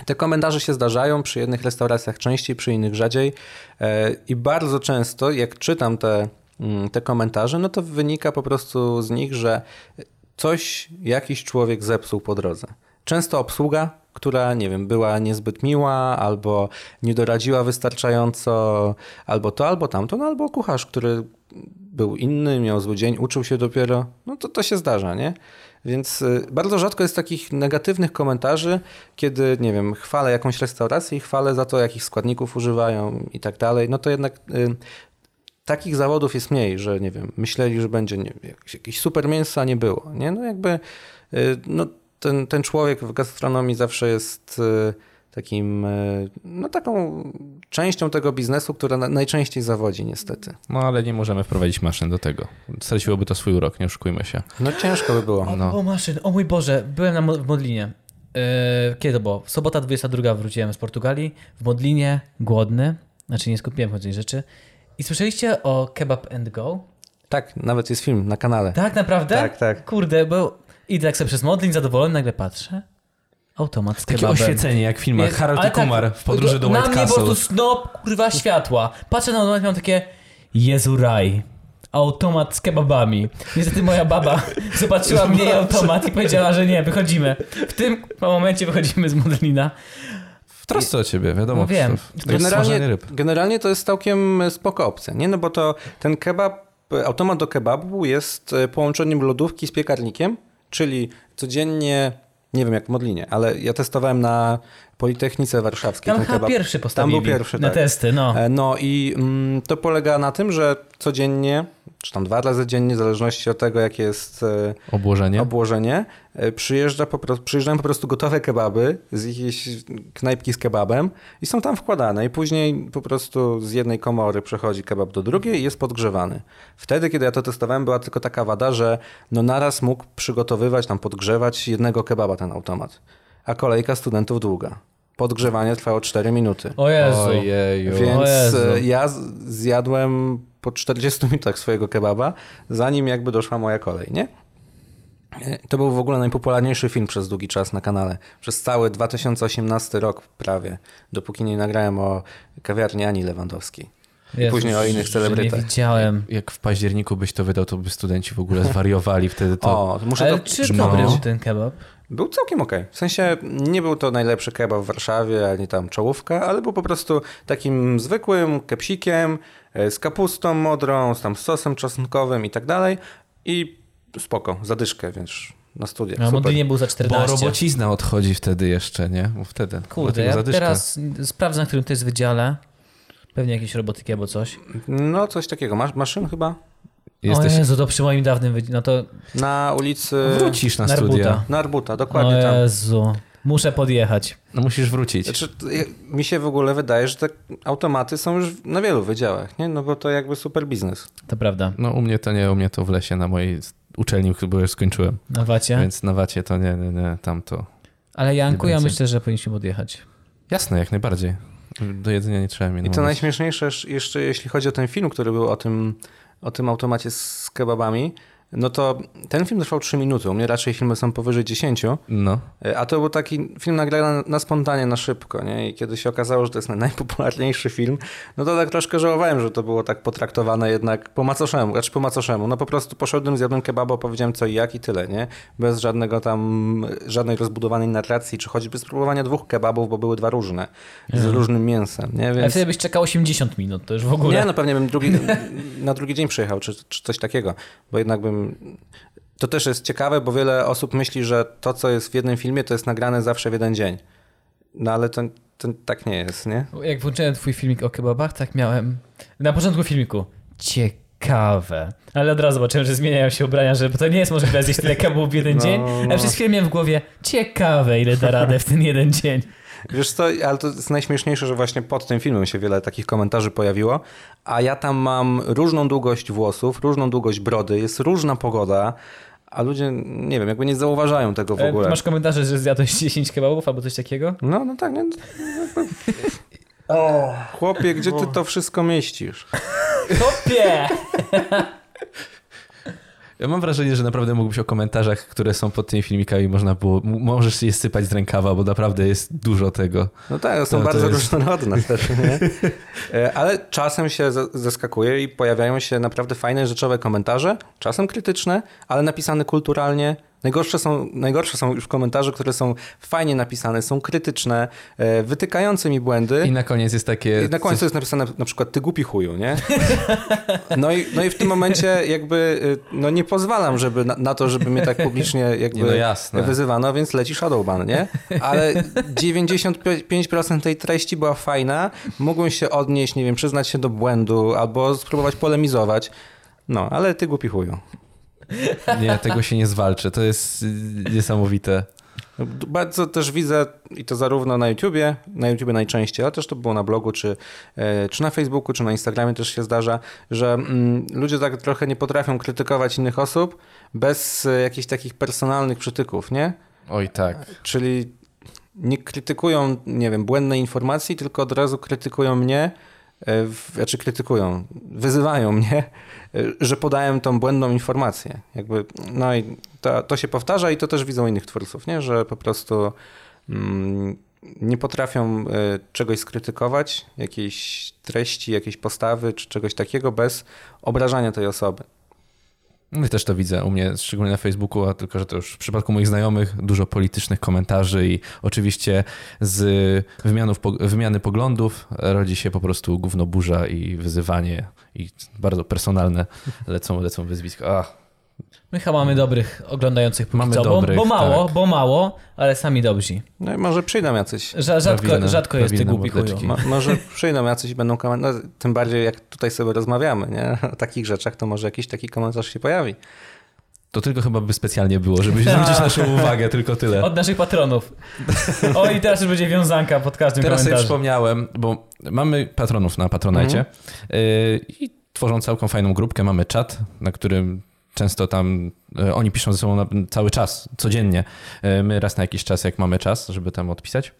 te komentarze się zdarzają przy jednych restauracjach częściej, przy innych rzadziej. I bardzo często, jak czytam te mm, te komentarze, no to wynika po prostu z nich, że coś jakiś człowiek zepsuł po drodze. Często obsługa, która, nie wiem, była niezbyt miła, albo nie doradziła wystarczająco, albo to, albo tamto, no albo kucharz, który był inny, miał zły dzień, uczył się dopiero, no to to się zdarza, nie? Więc y, bardzo rzadko jest takich negatywnych komentarzy, kiedy, nie wiem, chwalę jakąś restaurację i chwalę za to, jakich składników używają i tak dalej, no to jednak y, takich zawodów jest mniej, że nie wiem, myśleli, że będzie nie, jakieś, jakieś super mięso, a nie było, nie? No jakby, y, no ten, ten człowiek w gastronomii zawsze jest y, takim, y, no taką częścią tego biznesu, która na, najczęściej zawodzi niestety. No ale nie możemy wprowadzić maszyn do tego. Straciłoby to swój urok, nie oszukujmy się. No ciężko by było. O, No. o maszyn, o mój Boże, byłem na w Modlinie. Yy, kiedy to było? Sobota 22 wróciłem z Portugalii. W Modlinie, głodny. Znaczy nie skupiłem chodzi rzeczy. I słyszeliście o Kebab and Go? Tak, nawet jest film na kanale. Tak, naprawdę? Tak, tak. Kurde, bo idę tak sobie przez Modlin, zadowolony, nagle patrzę. Automat z Takie kebabem. oświecenie jak w filmach Jest- Harold i Kumar w podróży do Na White mnie po Castle. prostu snop, kurwa, światła. Patrzę na automat i mam takie, Jezu raj. Automat z kebabami. Niestety moja baba zobaczyła mnie i automat i powiedziała, że nie, wychodzimy. W tym momencie wychodzimy z Modlina. Trosce o ciebie, wiadomo. No wiem. Generalnie, generalnie to jest całkiem spoko opcja, nie? No bo to ten kebab, automat do kebabu jest e, połączeniem lodówki z piekarnikiem, czyli codziennie, nie wiem jak w Modlinie, ale ja testowałem na Politechnice Warszawskiej Tam chyba pierwszy postawili. Tam był pierwszy, Na tak. testy, no. E, No i mm, to polega na tym, że codziennie, czy tam dwa razy dziennie, w zależności od tego, jakie jest e, Obłożenie. obłożenie, e, przyjeżdża po prostu, przyjeżdżają po prostu gotowe kebaby z jakiejś knajpki z kebabem i są tam wkładane i później po prostu z jednej komory przechodzi kebab do drugiej i jest podgrzewany. Wtedy, kiedy ja to testowałem, była tylko taka wada, że no naraz mógł przygotowywać, tam podgrzewać jednego kebaba ten automat, a kolejka studentów długa. Podgrzewanie trwało 4 minuty. O Jezu. Ojeju. Więc Jezu. e, ja z- zjadłem po 40 minutach swojego kebaba, zanim jakby doszła moja kolej, nie? E, To był w ogóle najpopularniejszy film przez długi czas na kanale. Przez cały 2018 rok prawie, dopóki nie nagrałem o kawiarni Ani Lewandowskiej. Jezu, później o innych celebrytach. Nie widziałem. Jak w październiku byś to wydał, to by studenci w ogóle zwariowali wtedy to. O, muszę Ale to... czy no. dobry był ten kebab? Był całkiem okej. W sensie nie był to najlepszy kebab w Warszawie, ani tam czołówka, ale był po prostu takim zwykłym kepsikiem e, z kapustą modrą, z tam sosem czosnkowym i tak dalej. I spoko, zadyszkę, więc na studiach. Na Super. Modlinie był za Bo 14. robocizna odchodzi wtedy jeszcze, nie? Bo wtedy. Kurde, ja zadyszka. teraz sprawdzę, na którym to jest wydziale. Pewnie jakieś robotyki albo coś. No, coś takiego. Masz maszyn chyba? Jesteś... O Jezu, to przy moim dawnym wydziale. No to Na ulicy... Wrócisz na Narbuta. studia. Narbuta, o dokładnie tam. Jezu. Muszę podjechać. No musisz wrócić. Znaczy, mi się w ogóle wydaje, że te automaty są już na wielu wydziałach, nie? No bo to jakby super biznes. To prawda. No u mnie to nie, u mnie to w lesie na mojej uczelni, bo już skończyłem. Na wacie. Więc na wacie to nie, nie, nie, tam to... Ale Janku, ja myślę, że powinniśmy podjechać. Jasne, jak najbardziej. Do jedzenia nie trzeba mnie I to najśmieszniejsze esz- jeszcze, jeśli chodzi o ten film, który był o tym, o tym automacie z kebabami, no to ten film trwał 3 minuty. U mnie raczej filmy są powyżej 10, No. a to był taki film nagrany na spontanie, na szybko, nie? I kiedy się okazało, że to jest naj- najpopularniejszy film, no to tak troszkę żałowałem, że to było tak potraktowane jednak po macoszemu, raczej po macoszemu. No po prostu poszedłem, zjadłem kebaba, powiedziałem co i jak i tyle, nie? Bez żadnego tam, żadnej rozbudowanej narracji, czy choćby spróbowania dwóch kebabów, bo były dwa różne, z różnym mięsem, nie? Więc... wtedy byś czekał 80 minut, to już w ogóle. Nie, no pewnie bym drugi, na drugi dzień przyjechał, czy, czy coś takiego, bo jednak bym... To też jest ciekawe, bo wiele osób myśli, że to, co jest w jednym filmie, to jest nagrane zawsze w jeden dzień. No ale to, to tak nie jest, nie? Jak włączyłem twój filmik o kebabach, tak miałem na początku filmiku. Ciekawe. Ale od razu zobaczyłem, że zmieniają się ubrania, że to nie jest możliwe zjeść tyle kebabów w jeden No, dzień. no. A przez chwilę miałem w głowie, ciekawe ile da radę w ten jeden dzień. Wiesz co, ale to jest najśmieszniejsze, że właśnie pod tym filmem się wiele takich komentarzy pojawiło, a ja tam mam różną długość włosów, różną długość brody, jest różna pogoda, a ludzie, nie wiem, jakby nie zauważają tego w E, ogóle. Masz komentarze, że zjadłeś 10 kebabów albo coś takiego? No, no tak, nie? O, chłopie, gdzie ty to wszystko mieścisz? Kopie! Ja mam wrażenie, że naprawdę mógłbyś o komentarzach, które są pod tymi filmikami, można było, możesz je sypać z rękawa, bo naprawdę jest dużo tego. No tak, są To- to bardzo jest- różnorodne też, nie? E, Ale czasem się za- zaskakuje i pojawiają się naprawdę fajne, rzeczowe komentarze, czasem krytyczne, ale napisane kulturalnie. Najgorsze są, najgorsze są już komentarze, które są fajnie napisane, są krytyczne, e, wytykające mi błędy. I na koniec jest takie... I na końcu jest napisane na przykład ty głupi chuju, nie? No i, no i w tym momencie jakby y, no nie pozwalam żeby na, na to, żeby mnie tak publicznie jakby Nie, no jasne. wyzywano, więc leci shadowban, nie? Ale 95% tej treści była fajna, mogłem się odnieść, nie wiem, przyznać się do błędu albo spróbować polemizować. No, ale ty głupi chuju. Nie, tego się nie zwalczy. To jest y, niesamowite. Bardzo też widzę, i to zarówno na YouTubie, na YouTubie najczęściej, ale też to było na blogu, czy, e, czy na Facebooku, czy na Instagramie też się zdarza, że mm, ludzie tak trochę nie potrafią krytykować innych osób bez e, jakichś takich personalnych przytyków, nie? Oj tak. Czyli nie krytykują, nie wiem, błędnej informacji, tylko od razu krytykują mnie, znaczy krytykują, wyzywają mnie, e, że podałem tą błędną informację. Jakby, no i to, to się powtarza i to też widzą innych twórców, nie? że po prostu mm, nie potrafią e, czegoś skrytykować, jakiejś treści, jakiejś postawy czy czegoś takiego bez obrażania tej osoby. Ja też to widzę u mnie, szczególnie na Facebooku, a tylko, że to już w przypadku moich znajomych dużo politycznych komentarzy i oczywiście z wymianów, wymiany poglądów rodzi się po prostu gówno burza i wyzywanie i bardzo personalne lecą, lecą wyzwiska. Ach, My chyba mamy dobrych oglądających póki Mamy co, dobrych, bo, bo mało, tak. bo mało, ale sami dobrzy. No i może przyjdą jacyś Rza- Rzadko, Prawilne- rzadko jest ty głupi. Mo- może przyjdą jacyś i będą komentarze. No, tym bardziej jak tutaj sobie rozmawiamy nie? o takich rzeczach, to może jakiś taki komentarz się pojawi. to tylko chyba by specjalnie było, żeby zwrócić naszą uwagę, tylko tyle. Od naszych patronów. O i teraz już będzie wiązanka pod każdym Teraz sobie komentarzem. przypomniałem, bo mamy patronów na Patronajcie yy, i tworzą całką fajną grupkę. Mamy czat, na którym często tam yy, oni piszą ze sobą cały czas, codziennie. Yy, my raz na jakiś czas, jak mamy czas, żeby tam odpisać.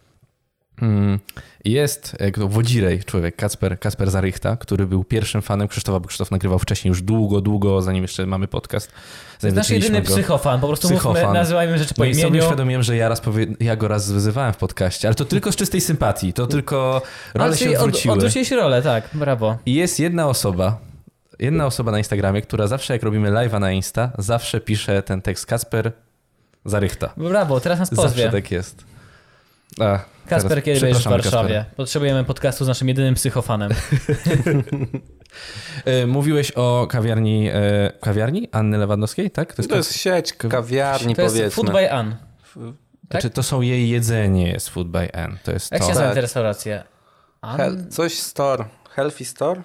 Mm, Jest to Wodzirej, człowiek, Kasper, Kasper Zarychta, który był pierwszym fanem Krzysztofa, bo Krzysztof nagrywał wcześniej już długo, długo, zanim jeszcze mamy podcast. To jest nasz jedyny go. psychofan. Po prostu mówmy, Psychofan. nazywajmy rzeczy po No i sobie imieniu. uświadomiłem, że ja raz powie... ja go raz wyzywałem w podcaście, ale to tylko z czystej sympatii, to tylko role Ale się czyli od, odwróciły. odwróciłeś rolę, tak, brawo. I jest jedna osoba, jedna osoba na Instagramie, która zawsze jak robimy live'a na Insta, zawsze pisze ten tekst Kasper Zarychta. Brawo, teraz nas Zawsze pozwie. tak jest. A, Kasper, teraz kiedy będziesz w Warszawie? Kaspera. Potrzebujemy podcastu z naszym jedynym psychofanem. E, Mówiłeś o kawiarni, e, kawiarni Anny Lewandowskiej, tak? To jest sieć kawiarni, To jest powiedzmy. Food by Ann. tak? Czy to są jej jedzenie, jest Food by N. To jest Jak to. się nazywa te restauracje? Ann? Hel- coś store. Healthy store?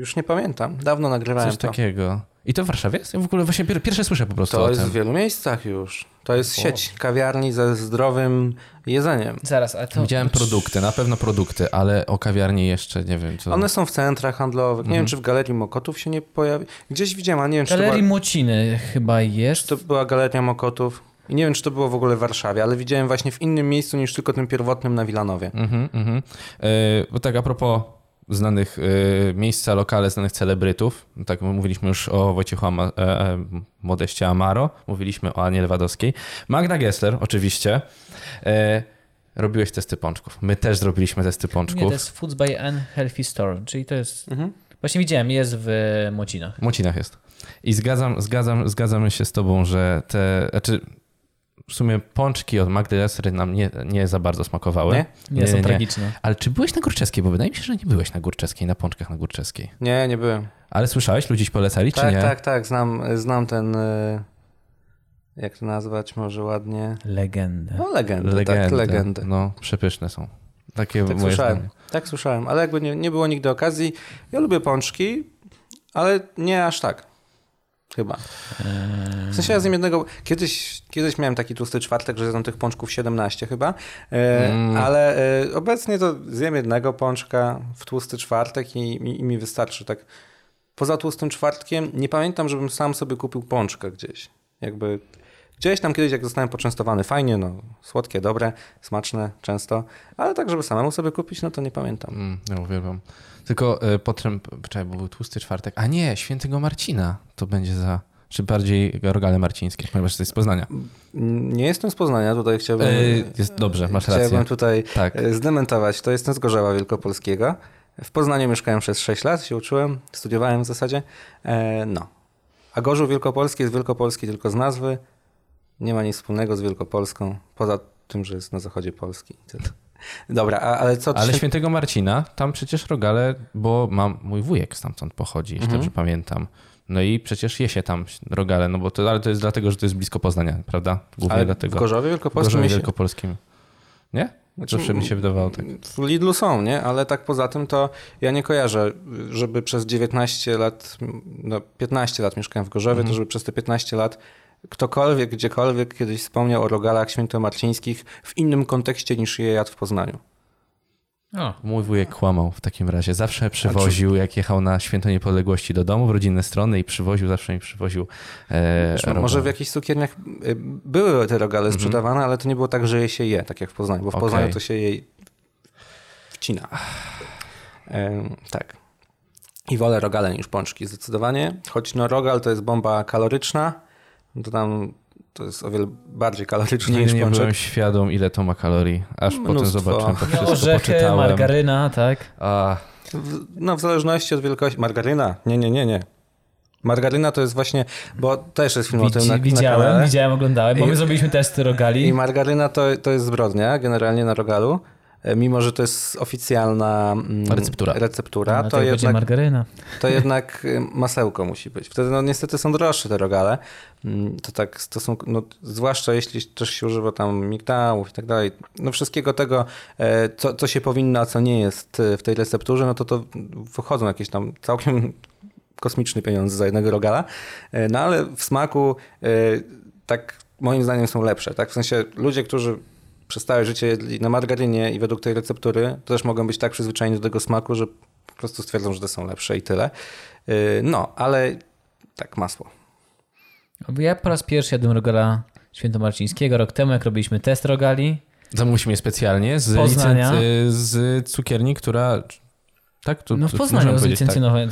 Już nie pamiętam. Dawno nagrywałem Coś to. takiego. I to w Warszawie jest? Ja w ogóle właśnie pier- pierwsze słyszę po prostu To o jest tym. w wielu miejscach już. To jest O. sieć kawiarni ze zdrowym jedzeniem. Zaraz, ale to... Widziałem produkty, na pewno produkty, ale o kawiarni jeszcze nie wiem. Co... One są w centrach handlowych. Nie wiem, czy w Galerii Mokotów się nie pojawi. Gdzieś widziałem, ale nie wiem, czy to, Galerii była, Mociny chyba jest. czy to była Galeria Mokotów. I nie wiem, czy to było w ogóle w Warszawie, ale widziałem właśnie w innym miejscu niż tylko tym pierwotnym na Wilanowie. Mhm, mhm. E, Bo tak a propos znanych e, miejsca, lokale, znanych celebrytów, tak mówiliśmy już o Wojciechu Ama, e, e, Modeście Amaro, mówiliśmy o Anie Lewandowskiej. Magda Gessler oczywiście. E, Robiłeś testy pączków. My też zrobiliśmy testy pączków. Nie, to jest Foods by Ann Healthy Store, czyli to jest... Mhm. Właśnie widziałem, jest w Mocinach. W Mocinach jest. I zgadzam, zgadzam, zgadzamy się z tobą, że te, znaczy w sumie pączki od Magdy Gessler nam nie, nie za bardzo smakowały. Nie? Nie, są tragiczne. Ale czy byłeś na Górczewskiej? Bo wydaje mi się, że nie byłeś na Górczewskiej, na pączkach na Górczewskiej. Nie, nie byłem. Ale słyszałeś? Ludzie ci polecali, czy Tak, nie? tak, tak. Znam, znam ten. y, Jak to nazwać może ładnie? Legendę. No, legendę. Legendy. Tak, legendy. No, przepyszne są. Takie Tak moje słyszałem. zdanie. Tak słyszałem, ale jakby nie, nie było nigdy okazji. Ja lubię pączki, ale nie aż tak. Chyba. W sensie ja jednego. Kiedyś, kiedyś miałem taki tłusty czwartek, że zjadłem tych pączków 17 chyba, e, Mm. ale e, obecnie to zjem jednego pączka w tłusty czwartek i, i, i mi wystarczy. Tak. Poza tłustym czwartkiem nie pamiętam, żebym sam sobie kupił pączka gdzieś. Jakby gdzieś tam kiedyś, jak zostałem poczęstowany, fajnie, no słodkie, dobre, smaczne często, ale tak, żeby samemu sobie kupić, no to nie pamiętam. Mm, ja uwielbiam. Tylko y, potem, czekaj, bo był tłusty czwartek. A nie, świętego Marcina to będzie za, Czy bardziej rogale marcińskie, ponieważ jesteś z Poznania. Nie jestem z Poznania, tutaj chciałbym... Yy, jest dobrze, masz rację. Chciałbym tutaj Tak. e, zdementować. To jestem z Gorzowa Wielkopolskiego. W Poznaniu mieszkałem przez 6 lat, się uczyłem, studiowałem w zasadzie. E, no. A Gorzów Wielkopolski jest Wielkopolski tylko z nazwy. Nie ma nic wspólnego z Wielkopolską, poza tym, że jest na zachodzie Polski. Tyle. Dobra, ale co... Ale się- świętego Marcina, tam przecież rogale, bo mam, mój wujek stamtąd pochodzi, jeśli Mhm. dobrze pamiętam. No i przecież je się tam rogale, no bo to, ale to jest dlatego, że to jest blisko Poznania, prawda? Głównie ale dlatego. w Gorzowie W Wielkopolskim... Gorzowie mi się- Wielkopolskim. Nie? Znaczy, Zawsze mi się wydawało tak. W Lidlu są, nie? Ale tak poza tym to ja nie kojarzę, żeby przez 19 lat, no 15 lat mieszkałem w Gorzowie, to żeby przez te 15 lat ktokolwiek, gdziekolwiek kiedyś wspomniał o rogalach świętomarcińskich w innym kontekście niż je jadł w Poznaniu. O, Mój wujek kłamał w takim razie. Zawsze przywoził, jak jechał na święto niepodległości do domu, w rodzinne strony i przywoził, zawsze mi przywoził e, rogale. może w jakichś cukierniach y, były te rogale sprzedawane, ale to nie było tak, że je się je, tak jak w Poznaniu, bo w Okej. Poznaniu to się je wcina. Em, tak. I wolę rogale niż pączki, zdecydowanie. Choć no rogal to jest bomba kaloryczna, no to tam to jest o wiele bardziej kaloryczne niż Nigdy nie pączek. byłem świadom, ile to ma kalorii. Aż potem Mnóstwo. zobaczyłem to no, wszystko, orzechy, poczytałem. margaryna, tak? A, W, no w zależności od wielkości. Margaryna? Nie, nie, nie, nie. Margaryna to jest właśnie, bo też jest film o tym na, Widzi, na widziałem, kanale. widziałem, oglądałem, bo I- my zrobiliśmy testy rogali. I margaryna to, to jest zbrodnia generalnie na rogalu. E, Mimo, że to jest oficjalna mm, Receptura. receptura No, to, jednak, margaryna. to jednak y, masełko musi być. Wtedy no niestety są droższe te rogale. Mm, To tak stosunku, no, zwłaszcza jeśli też się używa tam migdałów i tak dalej. No wszystkiego tego, e, co, co się powinno, a co nie jest e, w tej recepturze, no to to wychodzą jakieś tam całkiem kosmiczne pieniądze za jednego rogala. No ale w smaku tak moim zdaniem są lepsze. Tak? W sensie ludzie, którzy przez całe życie jedli na margarynie i według tej receptury, to też mogą być tak przyzwyczajeni do tego smaku, że po prostu stwierdzą, że te są lepsze i tyle. E, No, ale tak, masło. Ja po raz pierwszy jadłem rogala świętomarcińskiego rok temu, jak robiliśmy test rogali. zamówiliśmy je specjalnie z, Poznania. licenc- z cukierni, która... Tak? Tu, No w Poznaniu możemy powiedzieć,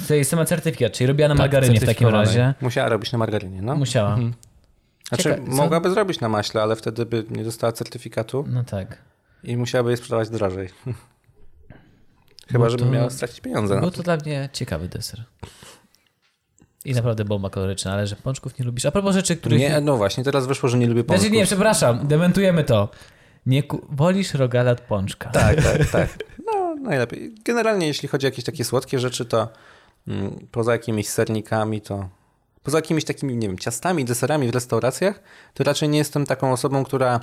tak. sama certyfikat, czyli robiła na Tak, margarynie w takim razie. Musiała robić na margarynie, no. Musiała. Mhm. Znaczy, mogłaby zrobić na maśle, ale wtedy by nie dostała certyfikatu No tak. i musiałaby je sprzedawać drożej. Chyba, No żeby to- miała stracić pieniądze Był to. to dla mnie ciekawy deser. I naprawdę bomba kaloryczna, ale że pączków nie lubisz. A propos rzeczy, których... Nie, no właśnie, teraz wyszło, że nie lubię pączków. Znaczy nie, przepraszam, dementujemy to. Nie ku... Wolisz rogala od pączka. Tak, tak, tak. No, najlepiej. Generalnie, jeśli chodzi o jakieś takie słodkie rzeczy, to mm, poza jakimiś sernikami, to poza jakimiś takimi, nie wiem, ciastami, deserami w restauracjach, to raczej nie jestem taką osobą, która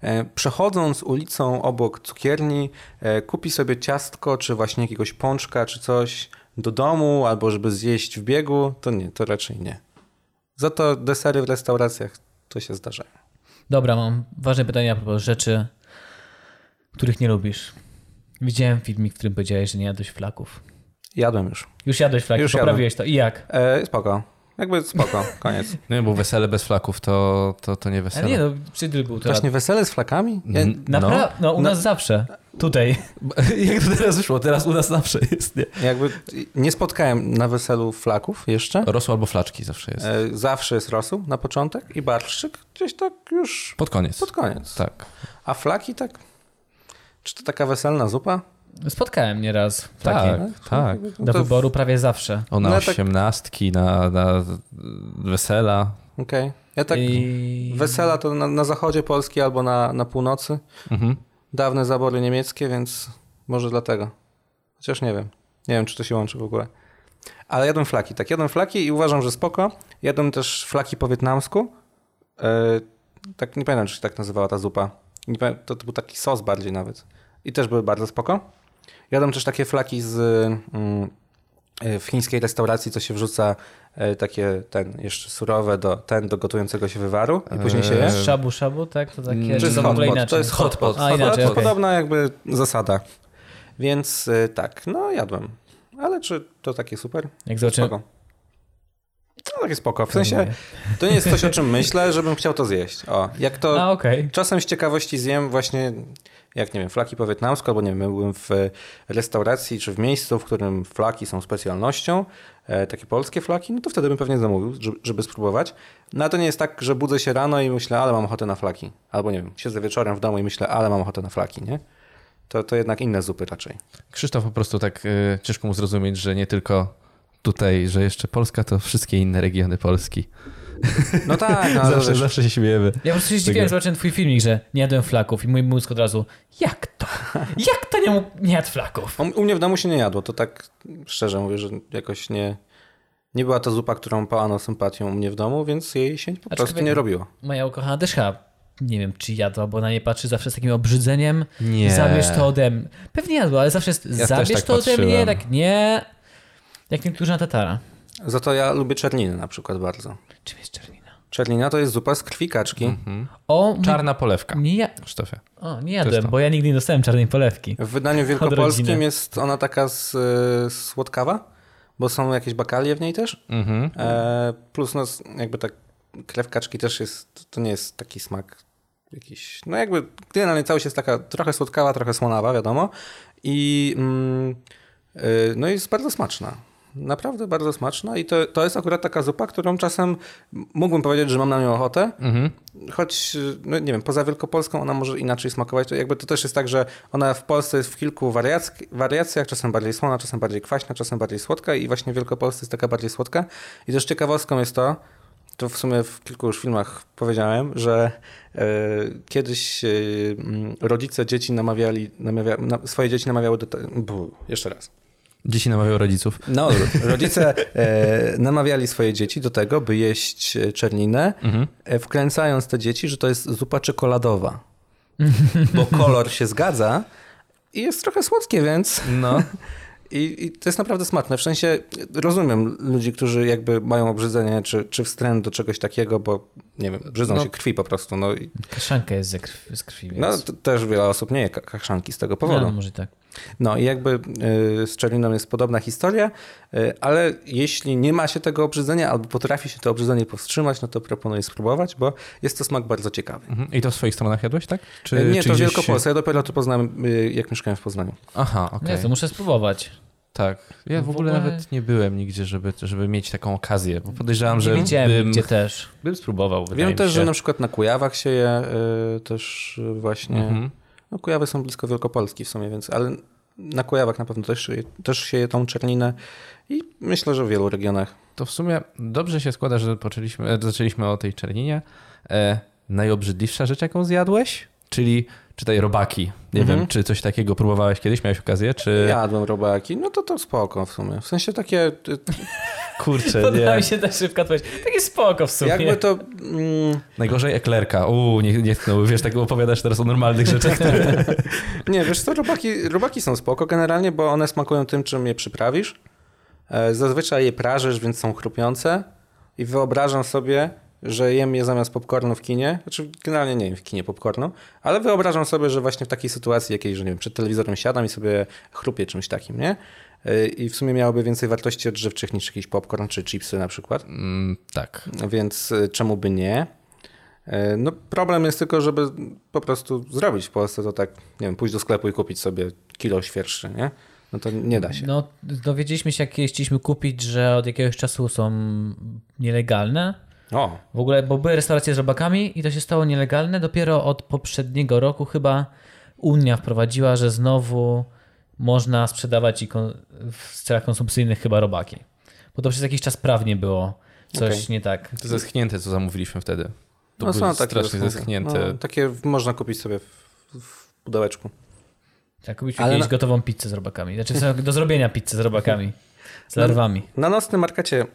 e, przechodząc ulicą obok cukierni, e, kupi sobie ciastko, czy właśnie jakiegoś pączka, czy coś do domu, albo żeby zjeść w biegu, to nie, to raczej nie. Za to desery w restauracjach to się zdarza. Dobra, mam ważne pytanie a propos rzeczy, których nie lubisz. Widziałem filmik, w którym powiedziałeś, że nie jadłeś flaków. Jadłem już. Już jadłeś flaki, Już poprawiłeś to. I jak? E, spoko. Jakby spoko, koniec. No bo wesele bez flaków to, to, to nie wesele. Ale nie, no, przydryl był to. Właśnie wesele z flakami? Ja, N- Naprawdę? No, u nas zawsze. Tutaj. Jak to teraz wyszło? Teraz u nas zawsze jest, nie? jakby nie spotkałem na weselu flaków jeszcze. Rosło albo flaczki zawsze jest. E, zawsze jest rosół na początek i barszczyk gdzieś tak już Pod koniec. pod koniec. Tak. A flaki tak? Czy to taka weselna zupa? Spotkałem nieraz flaki. Tak, tak. No Do to- wyboru prawie zawsze. O, na No tak- osiemnastki, na, na wesela. Okej. Ja tak I... wesela to na, na zachodzie Polski albo na, na północy. Mhm. Dawne zabory niemieckie, więc może dlatego. Chociaż nie wiem. Nie wiem, czy to się łączy w ogóle. Ale jadłem flaki. Tak, jadłem flaki i uważam, że spoko. Jadłem też flaki po wietnamsku. E, tak, nie pamiętam, czy się tak nazywała ta zupa. Nie pamiętam, to, to był taki sos bardziej nawet. I też były bardzo spoko. Jadłem też takie flaki z mm, e, w chińskiej restauracji, co się wrzuca e, takie ten jeszcze surowe do, ten do gotującego się wywaru i później się je. Eee, Shabu shabu, tak? To takie... Mm, Czy to jest hot inaczej. To jest hot pot. A, Hot inaczej, pot to okej. podobna jakby zasada. Więc y, tak, no jadłem. Ale czy to takie super? Jak zobaczymy... No takie spoko. W sensie to nie jest coś, o czym myślę, żebym chciał to zjeść. O, jak to A, okej. czasem z ciekawości zjem właśnie, jak nie wiem, flaki po wietnamsku, albo nie wiem, byłem w restauracji czy w miejscu, w którym flaki są specjalnością, e, takie polskie flaki, no to wtedy bym pewnie zamówił, żeby, żeby spróbować. No a to nie jest tak, że budzę się rano i myślę, ale mam ochotę na flaki. Albo nie wiem, siedzę wieczorem w domu i myślę, ale mam ochotę na flaki, nie? To, to jednak inne zupy raczej. Krzysztof po prostu tak y, ciężko mu zrozumieć, że nie tylko tutaj, że jeszcze Polska, to wszystkie inne regiony Polski. No tak, no, ale zawsze, zawsze się śmiejemy. Ja po prostu się zdziwiłem, Tego. że zobaczyłem twój filmik, że nie jadłem flaków i mój mózg od razu, jak to? Jak to nie, mógł, nie jadł flaków? u, mnie w domu się nie jadło, to tak szczerze mówię, że jakoś nie... Nie była to zupa, którą pałano sympatią u mnie w domu, więc jej się po prostu nie robiło. Moja ukochana chyba, nie wiem czy jadła, bo na nie patrzy zawsze z takim obrzydzeniem. Nie. Zabierz to ode mnie. Pewnie jadła, ale zawsze jest, też zabierz tak to ode mnie, patrzyłem. tak nie. Jak niektórzy na tatara. Za to ja lubię czerniny na przykład bardzo. Czym jest czernina? Czernina to jest zupa z krwi kaczki. Mhm. O, Czarna polewka. nie, ja... O, nie jadłem, bo ja nigdy nie dostałem czarnej polewki. W wydaniu wielkopolskim jest ona taka z, y, słodkawa, bo są jakieś bakalie w niej też. Mhm. E, plus no, jakby tak krew kaczki też jest, to nie jest taki smak jakiś, no jakby generalnie całość jest taka trochę słodkawa, trochę słonawa, wiadomo. I mm, y, no jest bardzo smaczna. Naprawdę bardzo smaczna i to, to jest akurat taka zupa, którą czasem mógłbym powiedzieć, że mam na nią ochotę, Mhm. choć, no nie wiem, poza Wielkopolską ona może inaczej smakować. To jakby to też jest tak, że ona w Polsce jest w kilku wariac- wariacjach, czasem bardziej słona, czasem bardziej kwaśna, czasem bardziej słodka i właśnie w Wielkopolsce jest taka bardziej słodka. I też ciekawostką jest to, to w sumie w kilku już filmach powiedziałem, że e, kiedyś e, rodzice dzieci namawiali, namawia, na, swoje dzieci namawiały do... te- Bu, jeszcze raz. Dzieci namawiają rodziców. No, rodzice e, namawiali swoje dzieci do tego, by jeść e, czerninę, Mhm. e, wkręcając te dzieci, że to jest zupa czekoladowa. Bo kolor się zgadza i jest trochę słodkie, więc... No. I, I to jest naprawdę smaczne. W sensie rozumiem ludzi, którzy jakby mają obrzydzenie czy, czy wstręt do czegoś takiego, bo nie wiem, brzydzą No. się krwi po prostu. No, i, Kaszanka jest ze krwi, z krwi więc... no to też wiele osób nie je ka- kaszanki z tego no, powodu. może tak. No i jakby y, z czerniną jest podobna historia, y, ale jeśli nie ma się tego obrzydzenia albo potrafi się to obrzydzenie powstrzymać, no to proponuję spróbować, bo jest to smak bardzo ciekawy. Mhm. I to w swoich stronach jadłeś, tak? Czy, Y, nie, czy to w Wielkopolsce. Ja dopiero to poznałem, jak mieszkałem w Poznaniu. Aha, okej. Nie, to muszę spróbować. Tak. Ja w, W ogóle ogóle- nawet nie byłem nigdzie, żeby, żeby mieć taką okazję, bo podejrzewam, Nie że widziałem bym, gdzie też. bym spróbował. Wiem też, się. że na przykład na Kujawach się je y, też właśnie... Mhm. No, Kujawy są blisko Wielkopolski w sumie, więc ale na Kujawach na pewno też, też się je tą czerninę i myślę, że w wielu regionach. To w sumie dobrze się składa, że e, zaczęliśmy o tej czerninie. E, najobrzydliwsza rzecz, jaką zjadłeś? Czyli czytaj robaki. Nie Mhm. wiem, czy coś takiego próbowałeś kiedyś, miałeś okazję, czy... Jadłem robaki, no to to spoko w sumie. W sensie takie, Kurczę, Podoba nie. mi się ta szybka odpowiedź. Takie spoko w sumie. jakby to... Mm, Najgorzej eklerka. Uuu, nie, nie tknął. Wiesz, tak opowiadasz teraz o normalnych rzeczach. nie, wiesz co, robaki, robaki są spoko generalnie, bo one smakują tym, czym je przyprawisz. E, Zazwyczaj je prażysz, więc są chrupiące i wyobrażam sobie, że jem je zamiast popcornu w kinie. Znaczy, generalnie nie jem w kinie popcornu, ale wyobrażam sobie, że właśnie w takiej sytuacji jakiejś, że nie wiem, przed telewizorem siadam i sobie chrupię czymś takim, nie? E, I w sumie miałoby więcej wartości odżywczych niż jakiś popcorn czy chipsy na przykład. Mm, tak. Więc y, czemu by nie? Y, No problem jest tylko, żeby po prostu zrobić w Polsce to tak, nie wiem, pójść do sklepu i kupić sobie kilo świerszczy, nie? No to nie da się. No, dowiedzieliśmy się, jak chcieliśmy kupić, że od jakiegoś czasu są nielegalne. O, W ogóle, bo były restauracje z robakami i to się stało nielegalne. Dopiero od poprzedniego roku chyba Unia wprowadziła, że znowu można sprzedawać i kon- w celach konsumpcyjnych chyba robaki. Bo to przez jakiś czas prawnie było coś Okej. nie tak. To zeschnięte, co zamówiliśmy wtedy. To no są takie strasznie zeschnięte. No, takie można kupić sobie w, w pudełeczku. Tak, kupiliśmy Ale na- gotową pizzę z robakami. Znaczy do zrobienia pizzy z robakami. Z larwami. Na nocnym markecie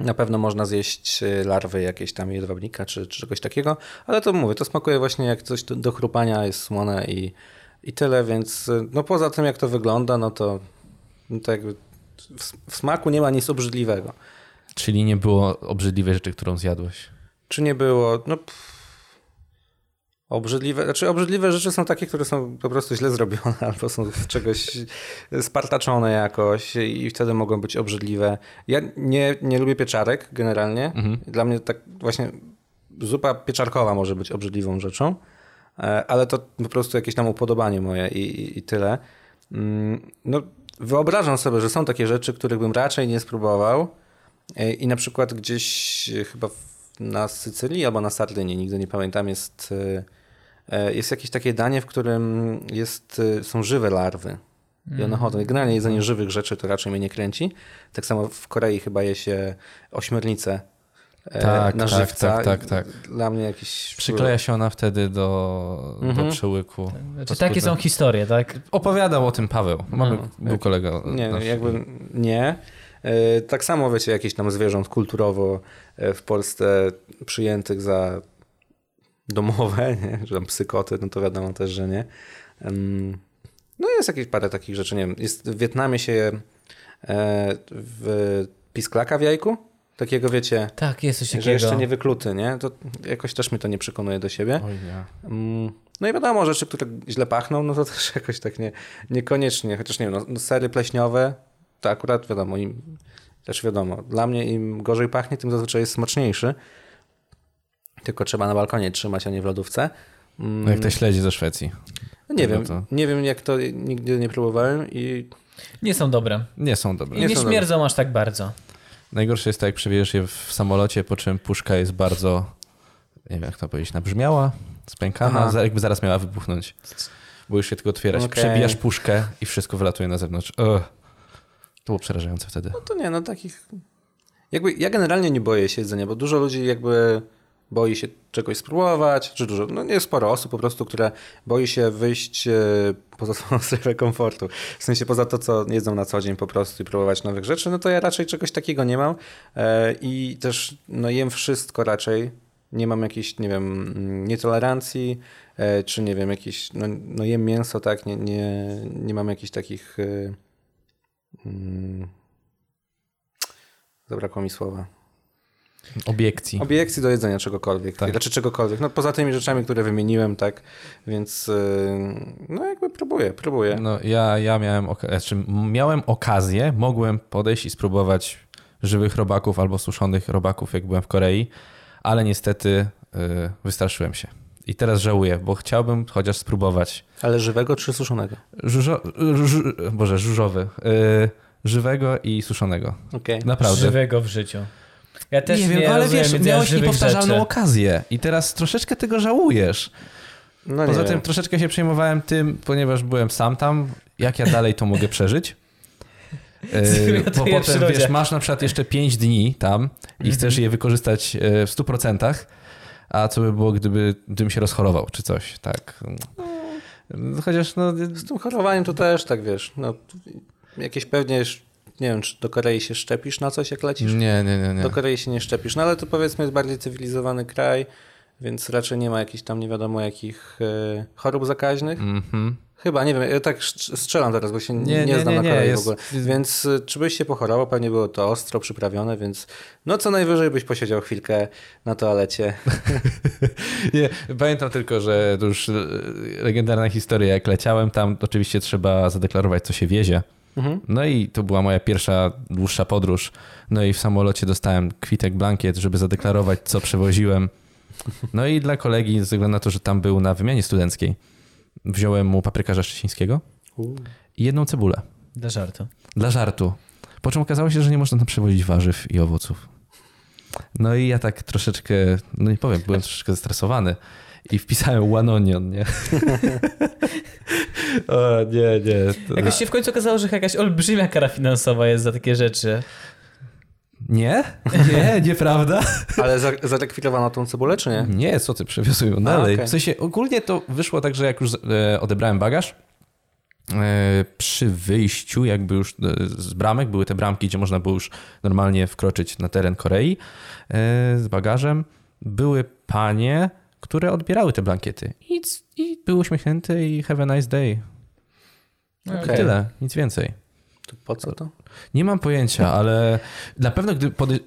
na pewno można zjeść y, larwy jakieś tam jedwabnika czy, czy czegoś takiego, ale to mówię, to smakuje właśnie jak coś do, do chrupania, jest słone i, i tyle, więc y, no poza tym jak to wygląda, no to, no to jakby w, w smaku nie ma nic obrzydliwego. Czyli nie było obrzydliwej rzeczy, którą zjadłeś. Czy nie było, no pff, obrzydliwe, znaczy obrzydliwe rzeczy są takie, które są po prostu źle zrobione albo są z czegoś spartaczone jakoś i wtedy mogą być obrzydliwe. Ja nie, nie lubię pieczarek generalnie. Dla mnie tak właśnie zupa pieczarkowa może być obrzydliwą rzeczą, e, ale to po prostu jakieś tam upodobanie moje i, i, i tyle. Mm, No wyobrażam sobie, że są takie rzeczy, których bym raczej nie spróbował e, i na przykład gdzieś chyba na Sycylii albo na Sardynii, nigdy nie pamiętam, jest, e, jest jakieś takie danie, w którym jest, e, są żywe larwy. I one chodzą. I Generalnie jedzenie żywych rzeczy to raczej mnie nie kręci. Tak samo w Korei chyba je się ośmiornicę e, Tak, na tak, żywca. tak, tak, tak. Dla mnie jakiś... Przykleja się ona wtedy do, Mhm. do przełyku. Znaczy, takie są historie, tak? Opowiadał o tym Paweł. Mamy, No. był kolega. Nie, nasz. jakby nie. E, Tak samo wiecie, jakieś tam zwierząt kulturowo e, w Polsce przyjętych za domowe, nie? że tam psykoty, no to wiadomo też, że nie. No jest jakieś parę takich rzeczy, nie wiem. Jest, w Wietnamie się e, w pisklaka w jajku, takiego wiecie, Tak, jest coś takiego. że jeszcze nie wykluty, nie? To jakoś też mnie to nie przekonuje do siebie. Oj, No i wiadomo, rzeczy, które źle pachną, no to też jakoś tak nie, niekoniecznie. Chociaż nie wiem, no, no sery pleśniowe, to akurat wiadomo, im, też wiadomo, dla mnie im gorzej pachnie, tym zazwyczaj jest smaczniejszy. Tylko trzeba na balkonie trzymać, a nie w lodówce. No jak te śledzi ze Szwecji. no nie no wiem, to- nie wiem jak to, nigdy nie próbowałem i Nie są dobre. Nie są dobre. I Nie nie, śmierdzą aż tak bardzo. Najgorsze jest to, jak przewieziesz je w samolocie, po czym puszka jest bardzo, nie wiem jak to powiedzieć, nabrzmiała, spękana, Aha. jakby zaraz miała wybuchnąć. Bo już się tylko otwierać. Okej. Przebijasz puszkę i wszystko wylatuje na zewnątrz. Ugh. To było przerażające wtedy. no to nie, no takich... Jakby ja generalnie nie boję się jedzenia, bo dużo ludzi jakby boi się czegoś spróbować, czy dużo, no nie sporo osób po prostu, które boi się wyjść e, poza swoją strefę komfortu. W sensie poza to, co jedzą na co dzień po prostu i próbować nowych rzeczy, no to ja raczej czegoś takiego nie mam e, i też no jem wszystko raczej. Nie mam jakiejś, nie wiem, mm, nietolerancji, e, czy nie wiem, jakiś, no, no jem mięso, tak, nie, nie, nie mam jakichś takich... mm, Zabrakło mi słowa. Obiekcji. Obiekcji do jedzenia czegokolwiek. Tak. Znaczy czegokolwiek. No poza tymi rzeczami, które wymieniłem, tak. Więc yy, no jakby próbuję, próbuję. No, ja, ja miałem, znaczy, miałem okazję, mogłem podejść i spróbować żywych robaków albo suszonych robaków, jak byłem w Korei, ale niestety y, wystraszyłem się. I teraz żałuję, bo chciałbym chociaż spróbować Ale żywego czy suszonego? żużo, żu, Boże, żużowy. Y, żywego i suszonego. Okej. Naprawdę. Żywego w życiu. Ja też nie nie, wiem, ale wiesz, miałeś niepowtarzalną rzeczy. okazję i teraz troszeczkę tego żałujesz. No nie Poza wiem. tym troszeczkę się przejmowałem tym, ponieważ byłem sam tam, jak ja dalej to mogę przeżyć. Yy, bo potem, wiesz, masz na przykład jeszcze 5 dni tam i Mhm. chcesz je wykorzystać e, w 100%, a co by było, gdyby, gdybym się rozchorował, czy coś, tak. Chociaż no... Z tym chorowaniem to też tak, wiesz, no jakieś pewnie, nie wiem, czy do Korei się szczepisz na coś, jak lecisz? Nie, nie, nie, nie. Do Korei się nie szczepisz, no ale to powiedzmy jest bardziej cywilizowany kraj, więc raczej nie ma jakichś tam nie wiadomo jakich e, chorób zakaźnych. Mhm. Chyba, nie wiem, ja tak strz- strzelam teraz, bo się nie, Nie, nie, znam nie, na Korei jest- w ogóle. Więc y, czy byś się pochorował, pewnie było to ostro przyprawione, więc no co najwyżej byś posiedział chwilkę na toalecie. Nie, pamiętam tylko, że to już e, legendarna historia, jak leciałem tam, oczywiście trzeba zadeklarować, co się wiezie. Mhm. No i to była moja pierwsza dłuższa podróż. No i w samolocie dostałem kwitek, blankiet, żeby zadeklarować, co przewoziłem. No i dla kolegi, ze względu na to, że tam był na wymianie studenckiej, wziąłem mu paprykarza szczecińskiego i jedną cebulę. Dla żartu. Dla żartu. Po czym okazało się, że nie można tam przewozić warzyw i owoców. No i ja tak troszeczkę, no nie powiem, byłem troszeczkę zestresowany i wpisałem one onion, nie? o, nie, nie. To... Jakoś się w końcu okazało, że jakaś olbrzymia kara finansowa jest za takie rzeczy. Nie? Nie, nieprawda? Ale za- zarekwirowano tą cebulę, czy nie? Nie, co ty, przewiozły ją dalej. okej. W sensie ogólnie to wyszło tak, że jak już e, odebrałem bagaż, e, przy wyjściu jakby już e, z bramek, były te bramki, gdzie można było już normalnie wkroczyć na teren Korei z bagażem, były panie, które odbierały te blankiety i, i były uśmiechnięte i have a nice day. Okej. Tyle, nic więcej. To po co to? Nie mam pojęcia, ale na pewno gdy pode...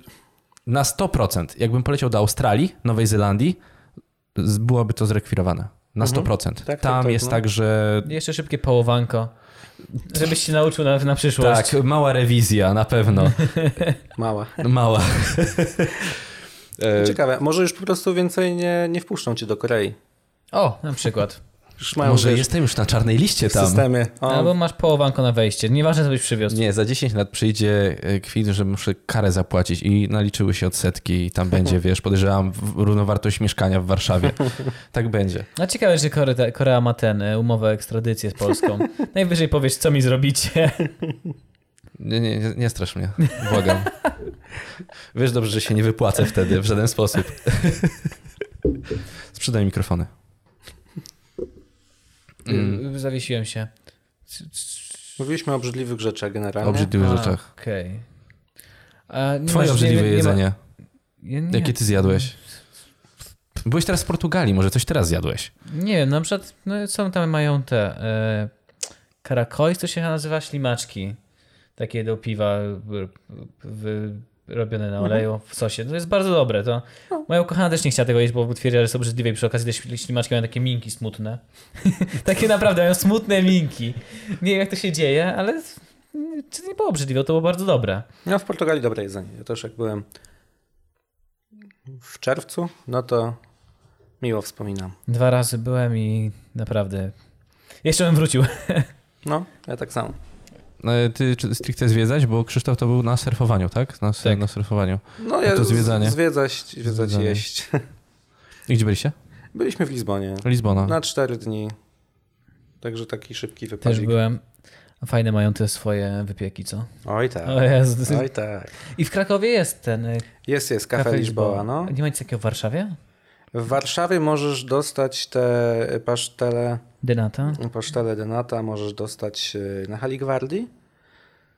na 100%, jakbym poleciał do Australii, Nowej Zelandii, byłoby to zrekwirowane. Na 100%. tak, Tam tak, jest no. tak, że Jeszcze szybkie połowanko. Żebyś się nauczył na, na przyszłość. tak, mała rewizja na pewno. Mała. Mała. E, Ciekawe, może już po prostu więcej nie, nie wpuszczą cię do Korei. O, na przykład. Już mają Może wiesz, jestem już na czarnej liście tam. systemie. O, Albo masz połowanko na wejście. Nieważne, co byś przywiózł. Nie, za 10 lat przyjdzie e, kwit, że muszę karę zapłacić i naliczyły się odsetki i tam będzie, wiesz, podejrzewam równowartość mieszkania w Warszawie. Tak będzie. A ciekawe, że Korea, Korea ma ten, e, umowę o ekstradycję z Polską. Najwyżej powiesz, co mi zrobicie. Nie, nie, nie, strasz mnie, błagam. Wiesz dobrze, że się nie wypłacę wtedy w żaden sposób. Sprzedaj mikrofony. Mm. Zawiesiłem się. Mówiliśmy o obrzydliwych rzeczach generalnie. O obrzydliwych A, rzeczach. Okej. Nie Twoje obrzydliwe nie- nie ma- jedzenie. Ja nie, Jakie ty zjadłeś? Byłeś teraz w Portugalii, może coś teraz zjadłeś? Nie wiem, na przykład no, są tam mają te e, karakois, to się nazywa ślimaczki. Takie do piwa w, w, robione na oleju w sosie. To jest bardzo dobre. To moja ukochana też nie chciała tego jeść, bo twierdziła, że są obrzydliwe i przy okazji te śl- ślimaczki mają takie minki smutne. takie naprawdę mają smutne minki. Nie wiem jak to się dzieje, ale czy to nie było obrzydliwe, to było bardzo dobre. No w Portugalii dobre jedzenie. Ja też jak byłem w czerwcu, no to miło wspominam. Dwa razy byłem i naprawdę jeszcze bym wrócił. No, ja tak samo. E, Ty stricte zwiedzać, bo Krzysztof to był na surfowaniu, tak? Na, Tak. na surfowaniu. No ja to zwiedzanie. Zwiedzać, zwiedzać Zwiedzanie. jeść. I gdzie byliście? Byliśmy w Lizbonie Lizbona. na cztery dni. Także taki szybki Też wypadek. byłem. Fajne mają te swoje wypieki, co? Oj tak. O. Oj tak. I w Krakowie jest ten y, Jest, jest, kafe, Lisboa, no. Nie ma nic takiego w Warszawie? W Warszawie możesz dostać te pasztele, Denata? pasztele denata, możesz dostać e, na Haligwardii,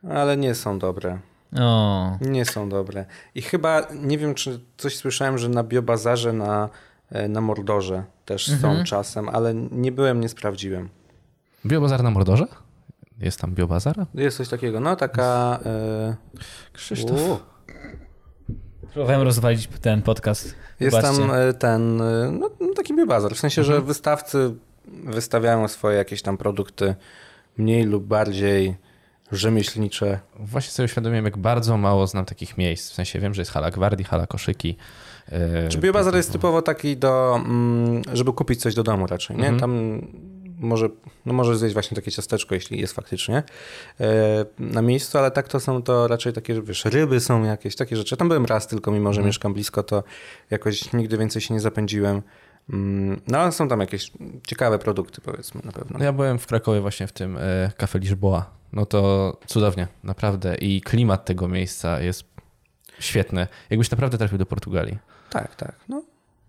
ale nie są dobre. O, Nie są dobre. I chyba, nie wiem, czy coś słyszałem, że na Biobazarze na, e, na Mordorze też Mhm. są czasem, ale nie byłem, nie sprawdziłem. Biobazar na Mordorze? Jest tam biobazar? Jest coś takiego, no taka... E, Krzysztof. u, próbowałem rozwalić ten podcast. jest Wybaczcie. tam e, ten, no, no taki biobazar, w sensie, Mhm. że wystawcy wystawiają swoje jakieś tam produkty mniej lub bardziej rzemieślnicze. Właśnie sobie uświadomiłem, jak bardzo mało znam takich miejsc. W sensie wiem, że jest hala gwardii, hala koszyki. e, Czy biobazar jest typowo taki do, mm, żeby kupić coś do domu raczej, nie? Mhm. Tam może, no może zjeść właśnie takie ciasteczko, jeśli jest faktycznie e, na miejscu, ale tak to są to raczej takie, że wiesz, ryby są jakieś, takie rzeczy. Tam byłem raz tylko, mimo że Mhm. mieszkam blisko, to jakoś nigdy więcej się nie zapędziłem. Mm, No ale są tam jakieś ciekawe produkty, powiedzmy, na pewno. No ja byłem w Krakowie właśnie w tym e, Cafe Lisboa. No to cudownie, naprawdę. I klimat tego miejsca jest świetny. Jakbyś naprawdę trafił do Portugalii. Tak, tak. No.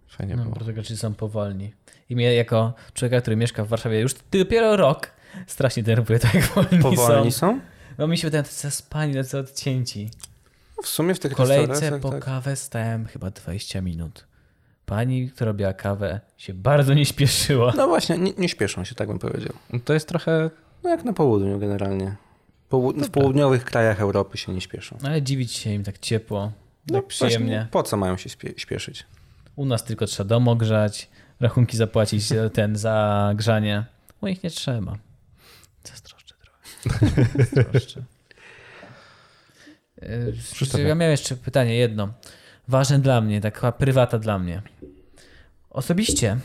Fajnie No, było. Portugalczycy są powolni. I mnie jako człowieka, który mieszka w Warszawie już dopiero rok, strasznie denerwuje tak jak wolni, Powolni są. są? No mi się wydaje, że to spani, tacy odcięci. No, W sumie w tych W kolejce po tak. kawę stałem chyba 20 minut. Pani, która robiła kawę, się bardzo nie śpieszyła. No właśnie, nie, nie śpieszą się, tak bym powiedział. No To jest trochę... No jak na południu generalnie. Połu- w południowych krajach Europy się nie śpieszą. Ale dziwić się im tak ciepło, tak No przyjemnie. Właśnie, po co mają się spie- śpieszyć? U nas tylko trzeba dom ogrzać, rachunki zapłacić ten za grzanie. U nich nie trzeba. Zazdroszczę trochę. Zazdroszczę. E. Ja miałem jeszcze pytanie jedno. Ważne dla mnie, taka prywata dla mnie. Osobiście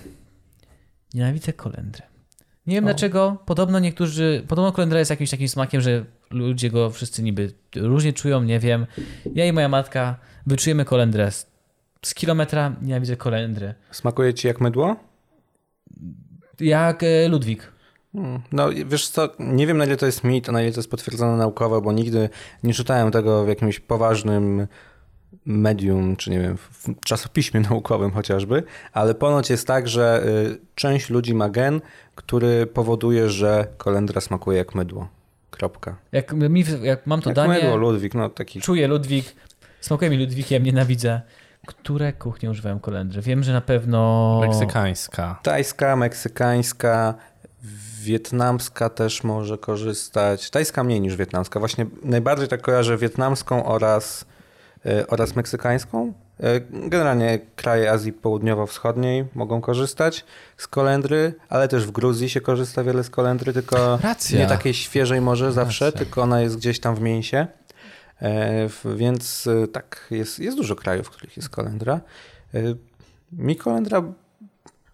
nienawidzę kolendry. Nie wiem O. dlaczego. Podobno niektórzy. Podobno kolendra jest jakimś takim smakiem, że ludzie go wszyscy niby różnie czują, nie wiem. Ja i moja matka wyczujemy kolendrę. Z, z kilometra nienawidzę kolendry. Smakuje ci jak mydło? Jak e, Ludwik. Hmm. No wiesz co, nie wiem na ile to jest mit, a na ile to jest potwierdzone naukowo, bo nigdy nie czytałem tego w jakimś poważnym medium, czy nie wiem, w czasopiśmie naukowym chociażby, ale ponoć jest tak, że y, część ludzi ma gen, który powoduje, że kolendra smakuje jak mydło. Kropka. Jak, mi, jak mam to jak danie, mydło, Ludwik, no taki... czuję Ludwik, smakuje mi Ludwikiem, nienawidzę. Które kuchnie używają kolendry? Wiem, że na pewno... Meksykańska. Tajska, meksykańska, wietnamska też może korzystać. Tajska mniej niż wietnamska. Właśnie najbardziej tak kojarzę wietnamską oraz, oraz meksykańską. Y, Generalnie kraje Azji Południowo-Wschodniej mogą korzystać z kolendry, ale też w Gruzji się korzysta wiele z kolendry, tylko Racja. nie takiej świeżej może zawsze, Racja. tylko ona jest gdzieś tam w mięsie. E, Więc tak, jest, jest dużo krajów, w których jest kolendra. Mi kolendra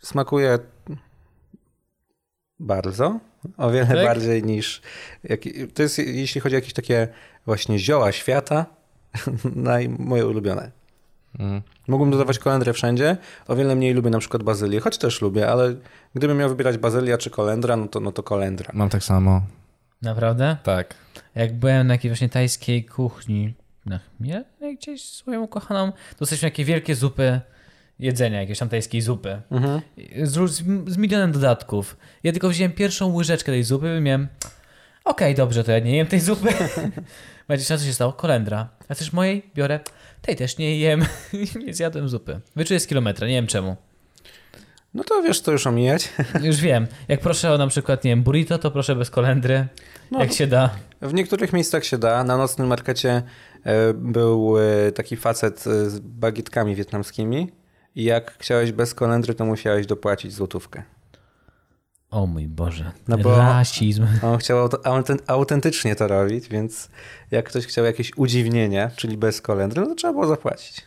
smakuje Bardzo. O wiele Tak? bardziej niż. To jest, jeśli chodzi o jakieś takie właśnie zioła świata, naj, moje ulubione. Mm. Mógłbym dodawać kolendrę wszędzie. O wiele mniej lubię na przykład bazylię, choć też lubię, ale gdybym miał wybierać bazylia czy kolendra, no to, no to kolendra. Mam tak samo. Naprawdę? Tak. Jak byłem na jakiej właśnie tajskiej kuchni na Chmiel, gdzieś z swoją ukochaną, dostaliśmy takie wielkie zupy jedzenia, jakiejś tam tajskiej zupy. Mhm. Z, z, milionem dodatków. Ja tylko wziąłem pierwszą łyżeczkę tej zupy i miałem okej, dobrze, to ja nie jem tej zupy. Będzie co się stało? Kolendra. A chcesz mojej? Biorę. Tej też nie jem. nie zjadłem zupy. Wyczuję z kilometra, nie wiem czemu. No to wiesz, to już omijać. Już wiem. Jak proszę o na przykład, nie wiem, burrito, to proszę bez kolendry. No, jak się da. W niektórych miejscach się da. Na nocnym markecie e, był e, taki facet e, z bagietkami wietnamskimi i jak chciałeś bez kolendry, to musiałeś dopłacić złotówkę. O mój Boże. No bo- Rasizm. On chciał autentycznie to robić, więc jak ktoś chciał jakieś udziwnienie, czyli bez kolendry, no to trzeba było zapłacić.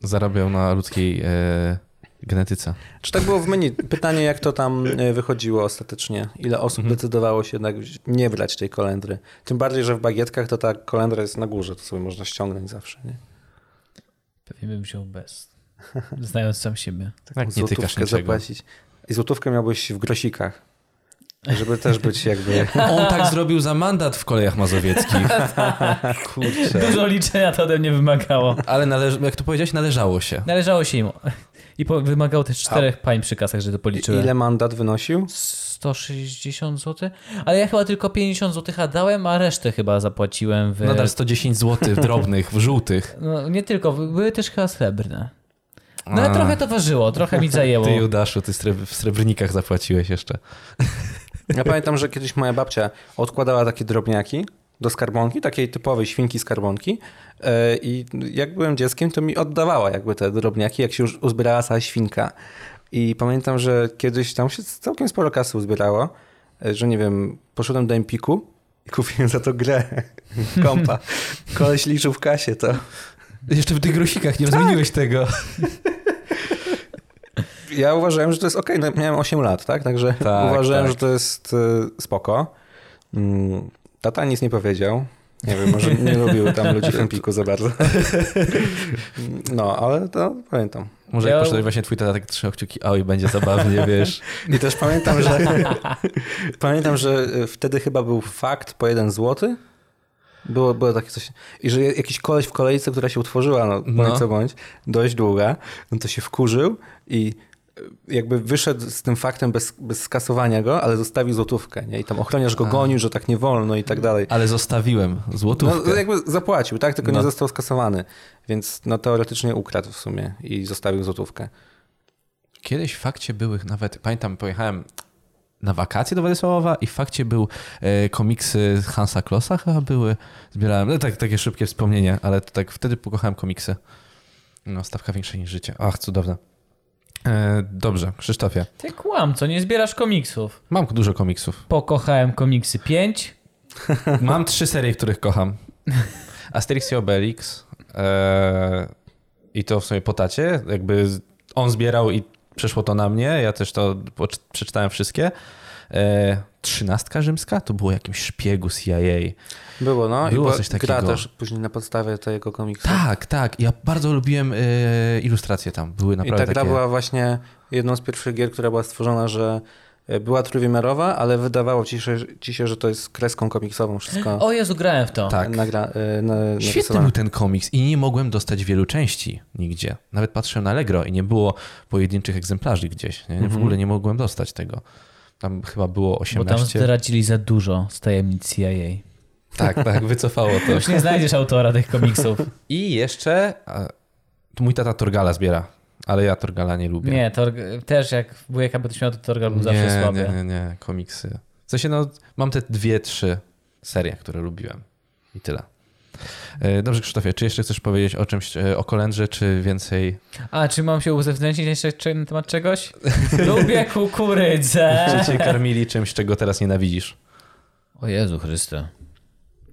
Zarabiał na ludzkiej e, genetyce. Czy tak było w menu? Pytanie, jak to tam e, wychodziło ostatecznie? Ile osób Mhm. decydowało się jednak nie brać tej kolendry? Tym bardziej, że w bagietkach to ta kolendra jest na górze, to sobie można ściągnąć zawsze, nie? Pewnie bym wziął bez. Znając sam siebie. Tak, nie tykasz niczego. zapłacić. I złotówkę miałbyś w grosikach, żeby też być jakby... On tak zrobił za mandat w kolejach mazowieckich. Kurczę. Dużo liczenia to ode mnie wymagało. Ale należ- jak to powiedziałeś, należało się. Należało się im. I po, wymagało też czterech pań przy kasach, że to policzyłem. Ile mandat wynosił? 160 zł? Ale ja chyba tylko 50 zł dałem, a resztę chyba zapłaciłem w... Nadal 110 zł drobnych, w żółtych. No, nie tylko, były też chyba srebrne. No ale A, trochę to ważyło, trochę mi zajęło. Ty Judaszu, ty w srebrnikach zapłaciłeś jeszcze. Ja pamiętam, że kiedyś moja babcia odkładała takie drobniaki do skarbonki, takiej typowej świnki skarbonki e, i jak byłem dzieckiem, to mi oddawała jakby te drobniaki, jak się już uzbierała cała świnka. I pamiętam, że kiedyś tam się całkiem sporo kasy uzbierało, e, że nie wiem, poszedłem do Empiku i kupiłem za to grę kompa. Koleś liczył w kasie to. Jeszcze w tych grosikach nie rozmieniłeś tego. Ja uważałem, że to jest ok, no, miałem 8 lat, tak? Także Tak, uważałem, tak. że to jest y, spoko. Mm, Tata nic nie powiedział. Nie wiem, może nie lubił tam ludzi w Empiku za bardzo. No, ale to pamiętam. Może Ja- jak poszedłeś właśnie twój tata tak trzymał kciuki, oj, będzie zabawnie, wiesz. I też pamiętam, że pamiętam, że y, wtedy chyba był fakt po jeden złoty. Było, było takie coś. I że jakiś koleś w kolejce, która się utworzyła, no, No. bądź co bądź, dość długa, no to się wkurzył i jakby wyszedł z tym faktem bez, bez skasowania go, ale zostawił złotówkę, nie? I tam ochroniarz go A. gonił, że tak nie wolno i tak dalej. Ale zostawiłem złotówkę. No jakby zapłacił, tak? Tylko No. nie został skasowany. Więc no teoretycznie ukradł w sumie i zostawił złotówkę. Kiedyś w fakcie były nawet, pamiętam, pojechałem na wakacje do Władysławowa i w fakcie był e, komiksy Hansa Klossa chyba były. Zbierałem, no tak, takie szybkie wspomnienie, ale to tak wtedy pokochałem komiksy. No, stawka większa niż życie. Ach, cudowne. E, dobrze, Krzysztofie. Ty kłam, co nie zbierasz komiksów. Mam dużo komiksów. Pokochałem komiksy 5. Mam trzy serie, których kocham. Asterix i Obelix e, i to w sumie po tacie. Jakby on zbierał i przeszło to na mnie. Ja też to przeczytałem wszystkie. E, Trzynastka rzymska? To było jakimś szpiegu CIA. Było, no. Było I coś gra takiego. też później na podstawie tego komiksu. Tak, tak. Ja bardzo lubiłem e, ilustracje tam. Były I naprawdę ta gra takie... była właśnie jedną z pierwszych gier, która była stworzona, że e, była trójwymiarowa, ale wydawało ci się, ci się, że to jest kreską komiksową wszystko O Jezu, grałem w to. Tak. nagra, e, na, Świetny narysowane. był ten komiks i nie mogłem dostać wielu części nigdzie. Nawet patrzyłem na Allegro i nie było pojedynczych egzemplarzy gdzieś. Nie? W Mhm. ogóle nie mogłem dostać tego. Tam chyba było Bo tam 18. zdradzili za dużo z tajemnic CIA. Tak, tak, wycofało to. Już nie znajdziesz autora tych komiksów. I jeszcze mój tata Torgala zbiera, ale ja Torgala nie lubię. Nie, to też jak wujek by to śmiał, to Torgal był zawsze nie, słaby. nie, nie, nie, komiksy. W sensie, no, mam te dwie, trzy serie, które lubiłem. I tyle. E, Dobrze, Krzysztofie, czy jeszcze chcesz powiedzieć o czymś, e, o kolendrze, czy więcej? A, czy mam się uzewnętrznić jeszcze czy- na temat czegoś? Lubię kukurydzę. Czy cię karmili czymś, czego teraz nienawidzisz? O Jezu Chryste.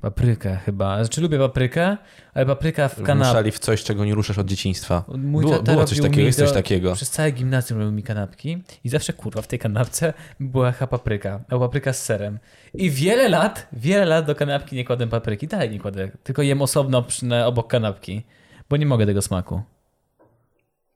Paprykę chyba. Znaczy lubię paprykę, ale papryka w kanapie. Mieszali w coś, czego nie ruszasz od dzieciństwa. Mój Było, było coś takiego, jest coś takiego. Przez całe gimnazjum robił mi kanapki i zawsze kurwa w tej kanapce była chyba papryka, albo papryka z serem. I wiele lat, wiele lat do kanapki nie kładę papryki, dalej nie kładę, tylko jem osobno przy, obok kanapki, bo nie mogę tego smaku.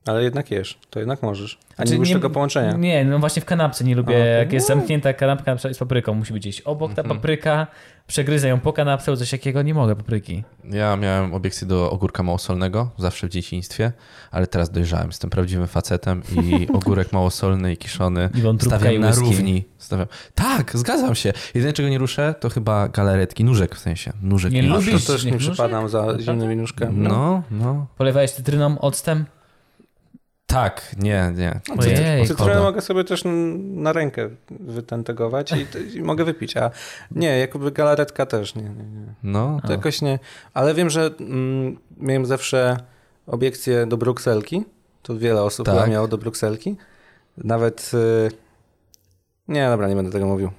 Ale jednak jesz, to jednak możesz. A Znaczy, nie lubisz tego połączenia. Nie, no właśnie w kanapce nie lubię, okej. jak jest zamknięta kanapka na przykład z papryką, musi być gdzieś obok ta Mhm. papryka, przegryzę ją po kanapce coś takiego, nie mogę papryki. Ja miałem obiekcję do ogórka małosolnego, zawsze w dzieciństwie, ale teraz dojrzałem. Jestem prawdziwym facetem i ogórek małosolny i kiszony I stawiam i na równi. Stawiam. Tak, zgadzam się. Jedyne, czego nie ruszę, to chyba galaretki. Nóżek w sensie. Nóżek Nie i A lubisz? to też nie nie przypadam za zimnymi nóżkami. No, no. Polewałeś cytryną, octem? Tak, nie, nie. Ojej, Cytrynę mogę sobie też na rękę wytentegować i, i mogę wypić, a nie, jakby galaretka też nie, nie, nie. No, To jakoś nie. Ale wiem, że mm, miałem zawsze obiekcję do brukselki. To wiele osób Tak. miało do brukselki. Nawet. Y... Nie, dobra, nie będę tego mówił.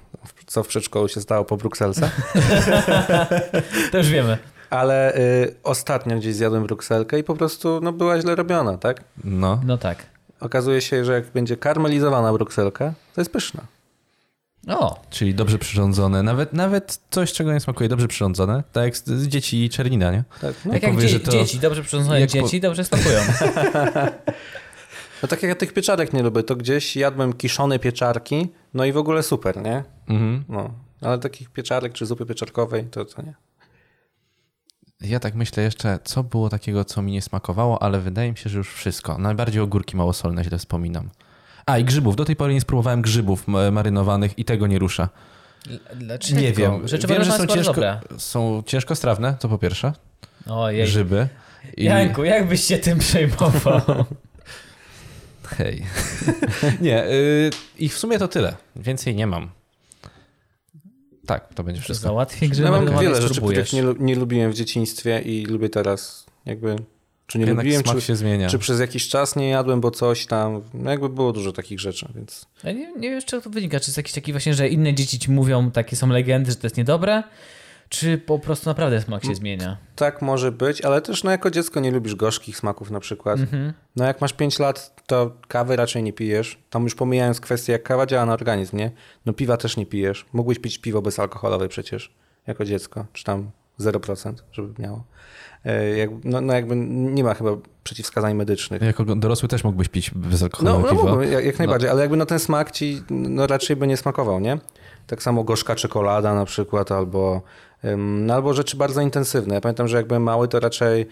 Co w przedszkolu się stało po brukselce. To już wiemy. Ale y, ostatnio gdzieś zjadłem brukselkę i po prostu no, była źle robiona, tak? no. No tak. Okazuje się, że jak będzie karmelizowana brukselka, to jest pyszna. O, Czyli dobrze przyrządzone. Nawet, nawet coś, czego nie smakuje, dobrze przyrządzone. Tak jak z, dzieci i czernina, nie? Tak, no, tak jak powie, dzie- że to- dzieci, dobrze przyrządzone Jak po- dzieci, dobrze smakują. no tak jak ja tych pieczarek nie lubię, to gdzieś jadłem kiszone pieczarki, no i w ogóle super, nie? Mhm. No, ale takich pieczarek czy zupy pieczarkowej to, to nie. Ja tak myślę jeszcze, co było takiego, co mi nie smakowało, ale wydaje mi się, że już wszystko. Najbardziej ogórki małosolne źle wspominam. A i grzybów. Do tej pory nie spróbowałem grzybów marynowanych i tego nie rusza. Dlaczego? Nie wiem. Rzeczy wiem, że są są ciężko... ciężko, dobre. są ciężkostrawne, to po pierwsze. Ojej. Grzyby. I... Janku, jak byś się tym przejmował? Hej. nie, y, i w sumie to tyle. Więcej nie mam. Tak, to będzie Że wszystko. załatwię grzyby Ja mam wiele rzeczy, których nie, nie lubiłem w dzieciństwie i lubię teraz jakby, czy nie Jednak lubiłem, smak czy, się zmienia. czy przez jakiś czas nie jadłem, bo coś tam, no jakby było dużo takich rzeczy, więc Ja nie, nie wiem, z czego to wynika. Czy jest jakiś taki właśnie, że inne dzieci ci mówią, takie są legendy, że to jest niedobre? Czy po prostu naprawdę smak się zmienia? tak może być, ale też no jako dziecko nie lubisz gorzkich smaków na przykład. Mhm. No jak masz 5 lat, to kawy raczej nie pijesz. Tam już pomijając kwestię, jak kawa działa na organizm, nie? No piwa też nie pijesz. Mógłbyś pić piwo bezalkoholowe przecież, jako dziecko, czy tam 0%, żeby miało. E, Jak, no, no jakby nie ma chyba przeciwwskazań medycznych. Jako dorosły też mógłbyś pić No, bezalkoholowe no piwo. mógłbym, jak, jak najbardziej, ale jakby no ten smak ci no, raczej by nie smakował, nie? Tak samo gorzka czekolada na przykład, albo, no, albo rzeczy bardzo intensywne. Ja pamiętam, że jak byłem mały, to raczej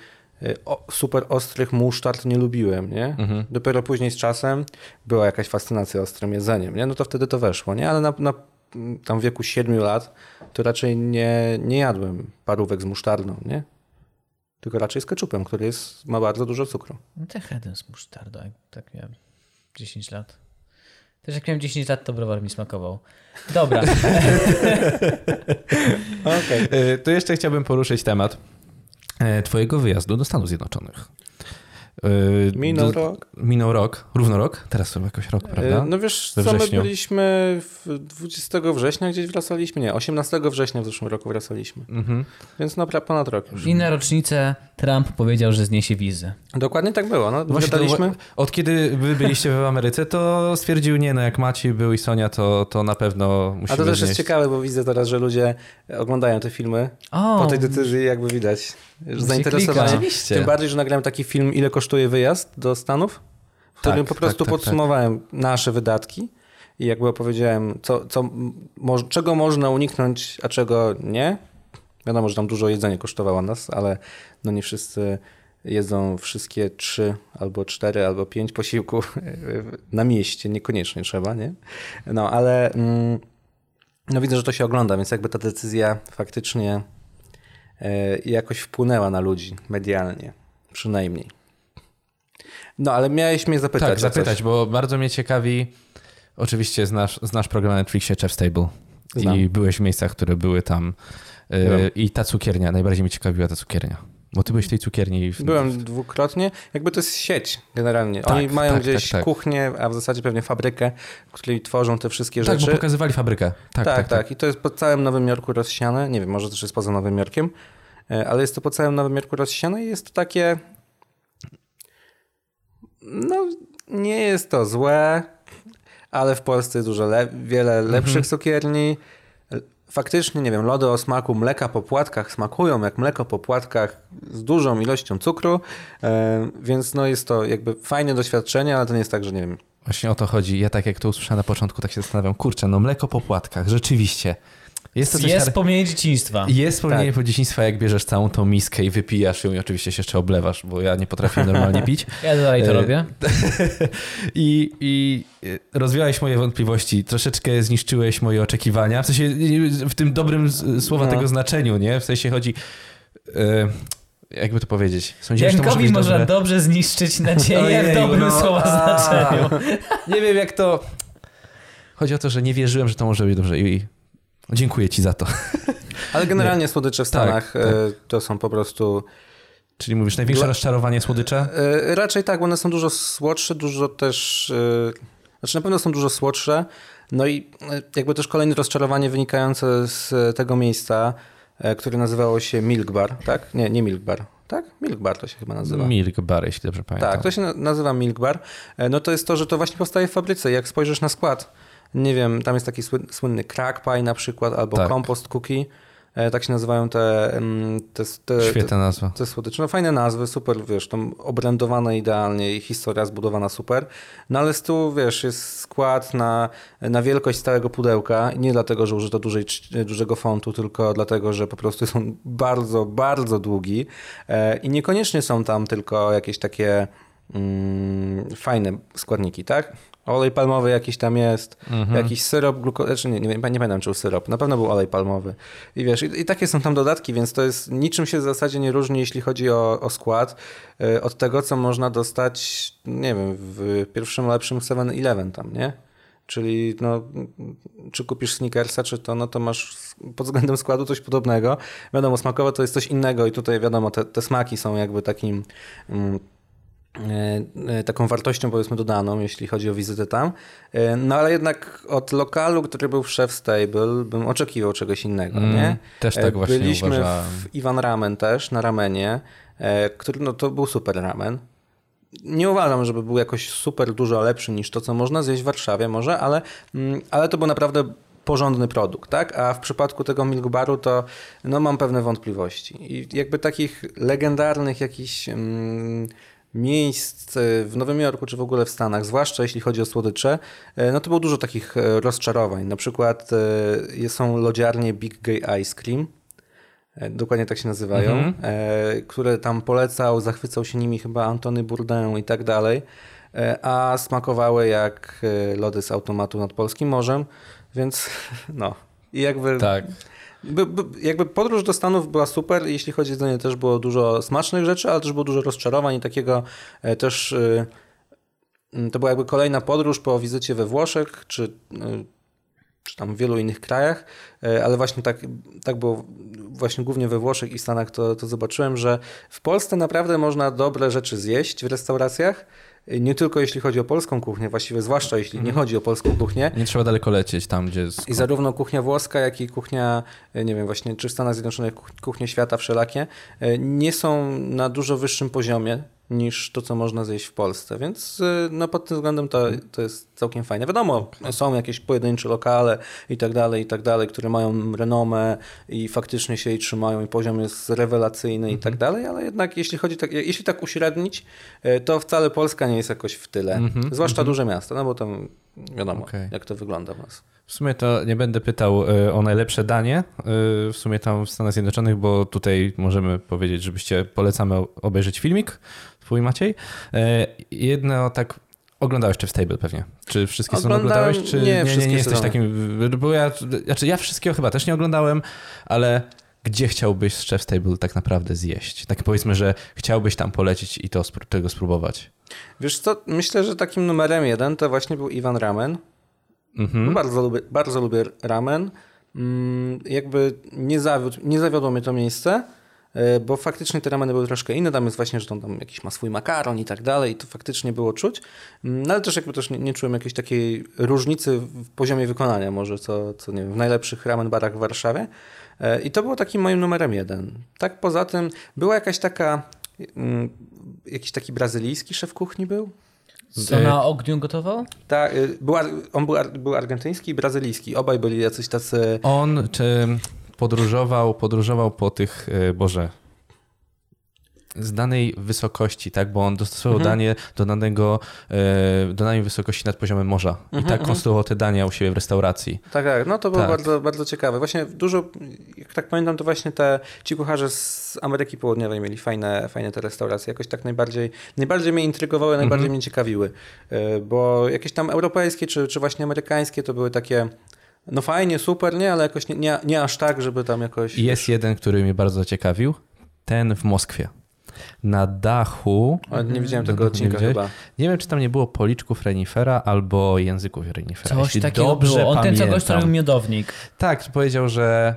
o, super ostrych musztard nie lubiłem, nie? Mhm. Dopiero później z czasem była jakaś fascynacja ostrym jedzeniem, nie? No to wtedy to weszło, nie? Ale na, na tam wieku 7 lat to raczej nie, nie jadłem parówek z musztardą, nie? Tylko raczej z keczupem, który jest, ma bardzo dużo cukru. No jeden z musztardą, jak tak miałem 10 lat. Też jak miałem 10 lat, to browar mi smakował. Dobra, Okej. Y, To jeszcze chciałbym poruszyć temat e, twojego wyjazdu do Stanów Zjednoczonych. Y, Minął do- rok. Minął rok, równo rok, teraz są jakoś rok, prawda? E, No wiesz, co my wrześniu. byliśmy w 20 września gdzieś wracaliśmy? Nie, 18 września w zeszłym roku wracaliśmy. Mhm. Więc no ponad rok już. i na rocznicę Trump powiedział, że zniesie wizy. Dokładnie tak było. No, Właśnie od kiedy wy byliście w Ameryce, to stwierdził, nie no, jak Maciej był i Sonia, to, to na pewno musimy A to też jest znieść. ciekawe, bo widzę teraz, że ludzie oglądają te filmy. O, Po tej decyzji jakby widać że zainteresowanie. Tym bardziej, że nagrałem taki film, ile kosztuje wyjazd do Stanów, w którym Tak, po prostu tak, tak, podsumowałem nasze wydatki i jakby opowiedziałem, co, co, mo, czego można uniknąć, a czego nie. Wiadomo, że tam dużo jedzenia kosztowało nas, ale no nie wszyscy jedzą wszystkie trzy albo cztery albo pięć posiłków na mieście, niekoniecznie trzeba, nie? No ale mm, no widzę, że to się ogląda, więc jakby ta decyzja faktycznie e, jakoś wpłynęła na ludzi medialnie, przynajmniej. No, ale miałeś mnie zapytać. Tak, zapytać, bo bardzo mnie ciekawi, oczywiście znasz, znasz program na Netflixie Chef's Table Znam. i byłeś w miejscach, które były tam Byłem. i ta cukiernia, najbardziej mnie ciekawiła ta cukiernia. Bo ty byłeś w tej cukierni. W... Byłem dwukrotnie. Jakby to jest sieć generalnie. Tak, Oni mają tak, gdzieś tak, tak. kuchnię, a w zasadzie pewnie fabrykę, w której tworzą te wszystkie Tak, rzeczy. bo pokazywali fabrykę. Tak, tak, tak, I to jest po całym Nowym Jorku rozsiane. Nie wiem, może też jest poza Nowym Jorkiem, e, ale jest to po całym Nowym Jorku rozsiane i jest to takie. No, nie jest to złe, ale w Polsce jest dużo le- wiele lepszych cukierni. Faktycznie, nie wiem, lody o smaku mleka po płatkach smakują jak mleko po płatkach z dużą ilością cukru, e, więc no jest to jakby fajne doświadczenie, ale to nie jest tak, że nie wiem, Właśnie o to chodzi. Ja tak jak to usłyszałem na początku, tak się zastanawiam. Kurczę, no mleko po płatkach, rzeczywiście. Jest to coś Jest char- wspomnienie dzieciństwa. Jest wspomnienie Tak. po dzieciństwa, jak bierzesz całą tą miskę i wypijasz ją i oczywiście się jeszcze oblewasz, bo ja nie potrafię normalnie pić. Ja dalej to E, robię. I, I e, rozwiałeś moje wątpliwości, troszeczkę zniszczyłeś moje oczekiwania, w sensie w tym dobrym słowa No. tego znaczeniu, nie? W sensie chodzi, e, jakby to powiedzieć, sądziłem, że to może Jankowi być można dobre. dobrze zniszczyć nadzieję w Ojeju, dobrym no. słowa A. znaczeniu. Nie wiem jak to... Chodzi o to, że nie wierzyłem, że to może być dobrze i dziękuję ci za to. Ale generalnie słodycze w Stanach tak. e, to są po prostu. Czyli mówisz, największe Dla- rozczarowanie słodycze? e, Raczej tak, bo one są dużo słodsze, dużo też. e, Znaczy na pewno są dużo słodsze. No i jakby też kolejne rozczarowanie wynikające z tego miejsca, które nazywało się Milk Bar, tak? Nie, nie Milk Bar. Tak? Milk Bar to się chyba nazywa. Milk bar, jeśli dobrze pamiętam. Tak, to się na- nazywa Milk Bar. No to jest to, że to właśnie powstaje w fabryce. Jak spojrzysz na skład, nie wiem, tam jest taki słyn- słynny crack pie na przykład, albo Tak. compost cookie. E, Tak się nazywają te, mm, te, te, te, Świetna nazwa. te słodycze. No fajne nazwy, super, wiesz, tam obrędowane idealnie i historia zbudowana super. No ale z tyłu, wiesz, jest skład na, na wielkość całego pudełka. Nie dlatego, że użyto dużej, dużego fontu, tylko dlatego, że po prostu są bardzo, bardzo długi. E, I niekoniecznie są tam tylko jakieś takie mm, fajne składniki, tak? Olej palmowy jakiś tam jest, jakiś syrop glukozyczny, nie, nie, nie pamiętam czy był syrop, na pewno był olej palmowy. I wiesz, i, i takie są tam dodatki, więc to jest niczym się w zasadzie nie różni, jeśli chodzi o, o skład, y, od tego, co można dostać, nie wiem, w pierwszym lepszym 7-Eleven tam, nie? Czyli no, czy kupisz Snickersa, czy to, no to masz pod względem składu coś podobnego. Wiadomo, smakowo to jest coś innego i tutaj wiadomo, te, te smaki są jakby takim... Mm, e, e, taką wartością powiedzmy dodaną, jeśli chodzi o wizytę tam. E, No ale jednak od lokalu, który był w Chef Stable, bym oczekiwał czegoś innego, Mm, nie? też E, tak właśnie Byliśmy uważałem. w Iwan Ramen też, na ramenie, e, który no to był super ramen. Nie uważam, żeby był jakoś super dużo lepszy niż to, co można zjeść w Warszawie może, ale, mm, ale to był naprawdę porządny produkt, tak? A w przypadku tego Milk Baru to no, mam pewne wątpliwości. I jakby takich legendarnych jakichś mm, miejsc w Nowym Jorku czy w ogóle w Stanach, zwłaszcza jeśli chodzi o słodycze, e, no to było dużo takich e, rozczarowań. Na przykład e, są lodziarnie Big Gay Ice Cream, dokładnie tak się nazywają, Mhm. które tam polecał, zachwycał się nimi chyba Antony Bourdain i tak dalej, a smakowały jak lody z automatu nad Polskim Morzem, więc no. I jakby Tak. By, by, jakby podróż do Stanów była super, jeśli chodzi o jedzenie, też było dużo smacznych rzeczy, ale też było dużo rozczarowań i takiego e, też e, to była jakby kolejna podróż po wizycie we Włoszech, czy, e, czy tam w wielu innych krajach, ale właśnie tak, tak było właśnie głównie we Włoszech i Stanach to, to zobaczyłem, że w Polsce naprawdę można dobre rzeczy zjeść w restauracjach, nie tylko jeśli chodzi o polską kuchnię, właściwie zwłaszcza jeśli nie chodzi o polską kuchnię, Nie trzeba daleko lecieć tam, gdzie jest... i zarówno kuchnia włoska, jak i kuchnia, e, nie wiem, właśnie czy w Stanach Zjednoczonych, kuch- kuchnie świata wszelakie, e, nie są na dużo wyższym poziomie niż to, co można zjeść w Polsce. Więc e, no, pod tym względem to, to jest całkiem fajne. Wiadomo, są jakieś pojedyncze lokale i tak dalej, i tak dalej, które mają renomę i faktycznie się jej trzymają i poziom jest rewelacyjny i tak dalej, ale jednak jeśli chodzi tak, jeśli tak uśrednić, e, to wcale Polska nie jest jakoś w tyle. Zwłaszcza duże miasta, no bo tam wiadomo, Okej. jak to wygląda u nas. W sumie to nie będę pytał e, o najlepsze danie, w sumie tam w Stanach Zjednoczonych, bo tutaj możemy powiedzieć, żebyście polecamy obejrzeć filmik, twój Maciej. E, Jedno tak, oglądałeś czy w Stable pewnie? Czy wszystkie sezony Oglądałem- oglądałeś? Czy nie, nie, nie, wszystkie nie jesteś sezony. takim, bo ja, znaczy ja wszystkiego chyba też nie oglądałem, ale gdzie chciałbyś z Chef Stable tak naprawdę zjeść? Tak powiedzmy, że chciałbyś tam polecić i to, tego spróbować. Wiesz co, myślę, że takim numerem jeden to właśnie był Iwan Ramen. Mhm. Bardzo, lubię, bardzo lubię ramen. Mm, Jakby nie, zawiódł, nie zawiodło mnie to miejsce. E, bo faktycznie te rameny były troszkę inne, tam jest właśnie, że on tam jakiś ma swój makaron i tak dalej i to faktycznie było czuć, Mm, no ale też jakby też nie, nie czułem jakiejś takiej różnicy w poziomie wykonania może, co, co nie wiem, w najlepszych ramen barach w Warszawie E, i to było takim moim numerem jeden. Tak poza tym była jakaś taka, mm, jakiś taki brazylijski szef kuchni był? Co na ogniu gotował? Tak, y, był, ar- on był, był argentyński i brazylijski. Obaj byli jacyś tacy. On czy podróżował, podróżował po tych, e, Boże, z danej wysokości, tak? Bo on dostosował Mhm. danie do danego, e, do danej wysokości nad poziomem morza. I tak konstruował te dania u siebie w restauracji. Tak, tak, no to było Tak. bardzo, bardzo ciekawe. Właśnie dużo, jak tak pamiętam, to właśnie te ci kucharze z Ameryki Południowej mieli fajne, fajne te restauracje. Jakoś tak najbardziej, najbardziej mnie intrygowały, najbardziej mnie ciekawiły. Y, Bo jakieś tam europejskie czy, czy właśnie amerykańskie to były takie. No fajnie, super, nie, ale jakoś nie, nie, nie aż tak, żeby tam jakoś. Jest jeden, który mnie bardzo zaciekawił. Ten w Moskwie. Na dachu. O, nie widziałem No, tego nie odcinka widziałeś? chyba. Nie wiem, czy tam nie było policzków renifera albo języków renifera. Coś Jeśli takiego dobrze było. On ten co pamiętam. gość robił miodownik. Tak, powiedział, że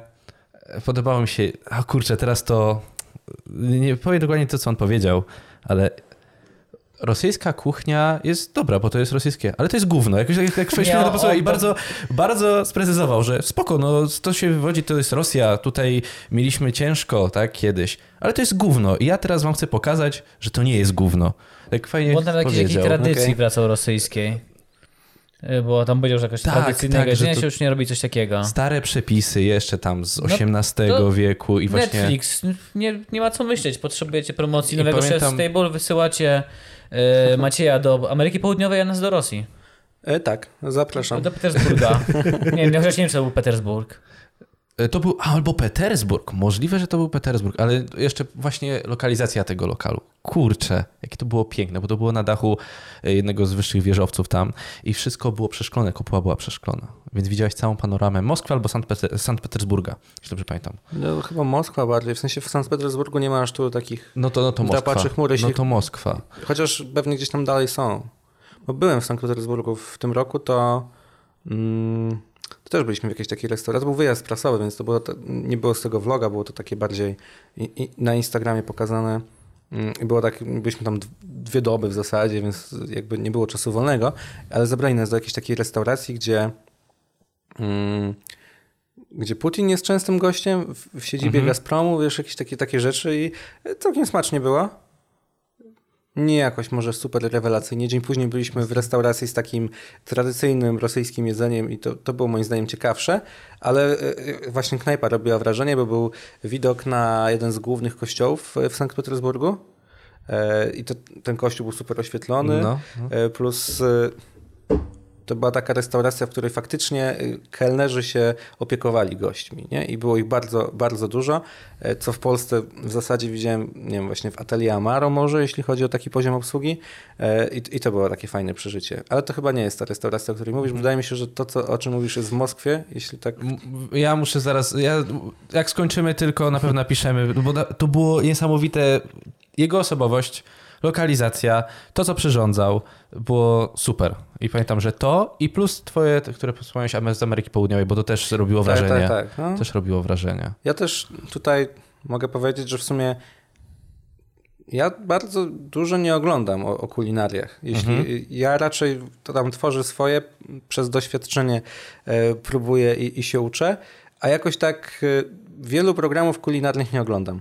podobało mi się. A kurczę, teraz to. Nie powiem dokładnie to, co on powiedział, ale rosyjska kuchnia jest dobra, bo to jest rosyjskie, ale to jest gówno. Jakoś tak jak Nie, śmiało to posłuchaj. I bardzo, bardzo sprecyzował, że spoko, no to się wywodzi, to jest Rosja, tutaj mieliśmy ciężko, tak, kiedyś, ale to jest gówno i ja teraz wam chcę pokazać, że to nie jest gówno. Tak fajnie Bo tam jakiejś, tradycji Okej. wracał rosyjskiej. Y, Bo tam powiedział, że jakoś Tak, tradycyjnego tak, że jedzenia się już nie robi coś takiego. Stare przepisy jeszcze tam z No, XVIII to wieku i właśnie... Netflix, nie, nie ma co myśleć. Potrzebujecie promocji I nowego pamiętam- Chef Stable, wysyłacie e, Macieja do Ameryki Południowej, a nas do Rosji. E, tak, zapraszam. Do Petersburga. nie, nie, nie wiem, czy to był Petersburg. E, To był, albo Petersburg. Możliwe, że to był Petersburg, ale jeszcze właśnie lokalizacja tego lokalu. Kurczę, jakie to było piękne, bo to było na dachu e, jednego z wyższych wieżowców tam i wszystko było przeszklone, kopuła była przeszklona. Więc widziałeś całą panoramę Moskwy albo Sankt, Peter, Sankt Petersburga, jeśli dobrze pamiętam. No, chyba Moskwa bardziej, w sensie w Sankt Petersburgu nie ma aż tu takich, No to, no to Moskwa. Chmury No się- to Moskwa. chociaż pewnie gdzieś tam dalej są. Bo byłem w Sankt Petersburgu w tym roku, to, mm, to też byliśmy w jakiejś takiej restauracji. To był wyjazd prasowy, więc to było, to, nie było z tego vloga, było to takie bardziej i, i na Instagramie pokazane. Mm, I było tak, byliśmy tam dwie doby w zasadzie, więc jakby nie było czasu wolnego, ale zabrali nas do jakiejś takiej restauracji, gdzie mm, gdzie Putin jest częstym gościem w, w siedzibie Mhm. Gazpromu, wiesz, jakieś takie, takie rzeczy i całkiem smacznie było. Nie jakoś może super rewelacyjnie. Dzień później byliśmy w restauracji z takim tradycyjnym rosyjskim jedzeniem i to, to było moim zdaniem ciekawsze, ale e, e, właśnie knajpa robiła wrażenie, bo był widok na jeden z głównych kościołów w Sankt Petersburgu E, i to, ten kościół był super oświetlony. No. E, Plus to była taka restauracja, w której faktycznie e, kelnerzy się opiekowali gośćmi, nie? I było ich bardzo, bardzo dużo, e, co w Polsce w zasadzie widziałem, nie wiem, właśnie w Atelier Amaro może, jeśli chodzi o taki poziom obsługi E, i, i to było takie fajne przeżycie. Ale to chyba nie jest ta restauracja, o której mówisz. Wydaje mi się, że to, co, o czym mówisz jest w Moskwie, jeśli tak... Ja muszę zaraz, ja, jak skończymy tylko na pewno napiszemy, bo to było niesamowite. Jego osobowość, lokalizacja, to co przyrządzał, było super. I pamiętam, że to i plus twoje, które wspomniałeś z Ameryki Południowej, bo to też robiło Tak, wrażenie. tak, tak. No. Też robiło wrażenie. Ja też tutaj mogę powiedzieć, że w sumie ja bardzo dużo nie oglądam o, o kulinariach. Jeśli ja raczej to tam tworzę swoje, przez doświadczenie e, próbuję i, i się uczę, a jakoś tak e, wielu programów kulinarnych nie oglądam.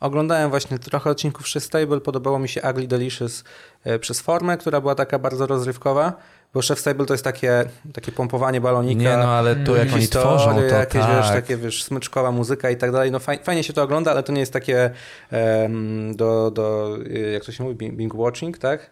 Oglądałem właśnie trochę odcinków Stable, podobało mi się Ugly Delicious e, przez formę, która była taka bardzo rozrywkowa, bo Chef Stable to jest takie, takie pompowanie balonika. Nie no, ale to jak oni tworzą, to jakieś, tak. wiesz, takie, wiesz, smyczkowa muzyka i tak dalej. No faj, fajnie się to ogląda, ale to nie jest takie em, do, do, y, jak to się mówi, bing- binge watching, tak?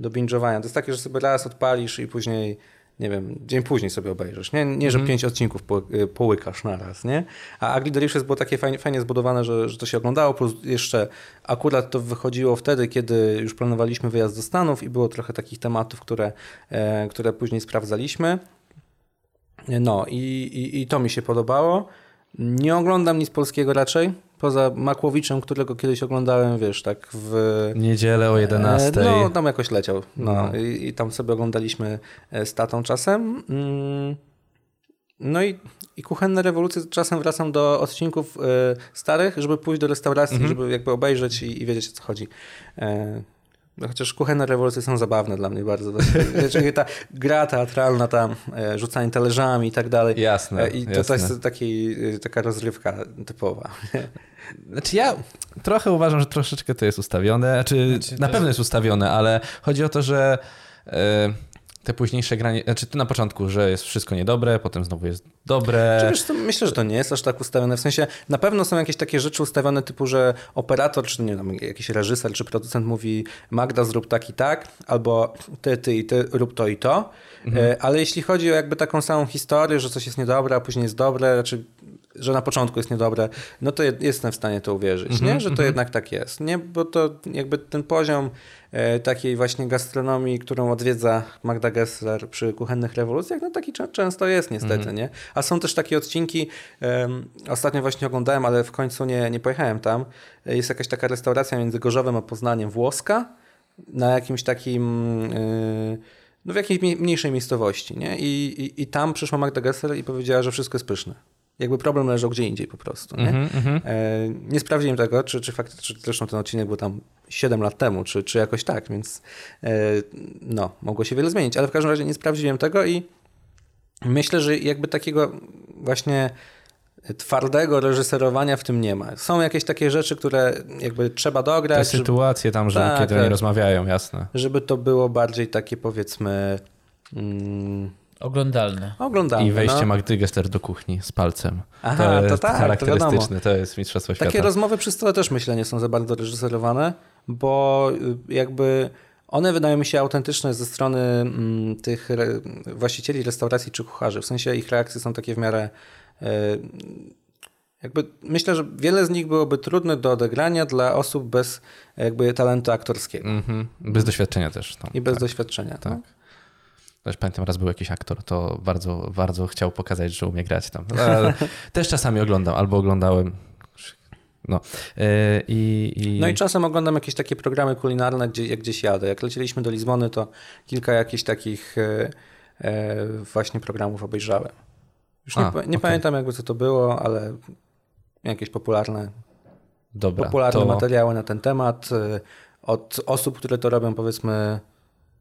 Do binge'owania. To jest takie, że sobie raz odpalisz i później, nie wiem, dzień później sobie obejrzysz. Nie, nie że pięć odcinków po, y, połykasz naraz, nie? A Ugly Delicious było takie fajnie, fajnie zbudowane, że, że to się oglądało, plus jeszcze akurat to wychodziło wtedy, kiedy już planowaliśmy wyjazd do Stanów i było trochę takich tematów, które, e, które później sprawdzaliśmy. No i, i, i to mi się podobało. Nie oglądam nic polskiego raczej, poza Makłowiczem, którego kiedyś oglądałem, wiesz, tak w... Niedzielę o 11. E, No, tam jakoś leciał. No, No. I, I tam sobie oglądaliśmy e, z tatą czasem. Mm. no i, i kuchenne rewolucje czasem wracam do odcinków y, starych, żeby pójść do restauracji, Mhm. żeby jakby obejrzeć i, i wiedzieć o co chodzi. E, no chociaż kuchenne rewolucje są zabawne dla mnie bardzo. Czyli ta gra teatralna tam, e, rzucanie talerzami i tak dalej. Jasne, E, I to, to jasne. jest taki, y, taka rozrywka typowa. Znaczy ja trochę uważam, że troszeczkę to jest ustawione. Znaczy, Znaczy, na to pewno jest ustawione, ale chodzi o to, że e, te późniejsze granie, znaczy ty na początku, że jest wszystko niedobre, potem znowu jest dobre. Czy wiesz, myślę, że to nie jest aż tak ustawione. W sensie na pewno są jakieś takie rzeczy ustawione typu, że operator, czy nie wiem, jakiś reżyser, czy producent mówi Magda zrób tak i tak, albo ty, ty i ty rób to i to. E, Ale jeśli chodzi o jakby taką samą historię, że coś jest niedobre, a później jest dobre, czy że na początku jest niedobre, no to je- jestem w stanie to uwierzyć, nie? że to jednak tak jest. Nie? Bo to jakby ten poziom e, takiej właśnie gastronomii, którą odwiedza Magda Gessler przy kuchennych rewolucjach, no taki często jest niestety, nie? A są też takie odcinki, ostatnio właśnie oglądałem, ale w końcu nie, nie pojechałem tam. Jest jakaś taka restauracja między Gorzowem a Poznaniem, włoska, na jakimś takim... e, no w jakiejś mniej- mniejszej miejscowości, nie? I, i, I tam przyszła Magda Gessler i powiedziała, że wszystko jest pyszne. Jakby problem leżał gdzie indziej po prostu. Nie, Mhm, mhm. e, nie sprawdziłem tego, czy, czy faktycznie, zresztą ten odcinek był tam 7 lat temu, czy, czy jakoś tak, więc e, no, mogło się wiele zmienić, ale w każdym razie nie sprawdziłem tego i myślę, że jakby takiego właśnie twardego reżyserowania w tym nie ma. Są jakieś takie rzeczy, które jakby trzeba Te dograć, żeby, sytuacje tam, że Tak, kiedy tak. oni rozmawiają, jasne. żeby to było bardziej takie powiedzmy mm, Oglądalne. oglądalne. I wejście no. Magdy Gessler do kuchni z palcem. Aha, to to jest tak, to charakterystyczne, to, jest Mistrzostwo Świata. Takie rozmowy przy stole też myślę nie są za bardzo reżyserowane, bo y, jakby one wydają mi się autentyczne ze strony mm, tych re, właścicieli restauracji czy kucharzy. W sensie ich reakcje są takie w miarę. y, jakby myślę, że wiele z nich byłoby trudne do odegrania dla osób bez jakby talentu aktorskiego Mhm. Bez doświadczenia też. Tam. i bez tak. doświadczenia. tak. No? Też pamiętam, raz był jakiś aktor, to bardzo, bardzo chciał pokazać, że umie grać tam. Ale też czasami oglądam, albo oglądałem. No. Yy, i, i... No i czasem oglądam jakieś takie programy kulinarne, gdzie jak gdzieś jadę. Jak lecieliśmy do Lizbony, to kilka jakichś takich e, e, właśnie programów obejrzałem. Już nie, A, nie okej. pamiętam jakby co to było, ale jakieś popularne, Dobra, popularne to... materiały na ten temat e, od osób, które to robią powiedzmy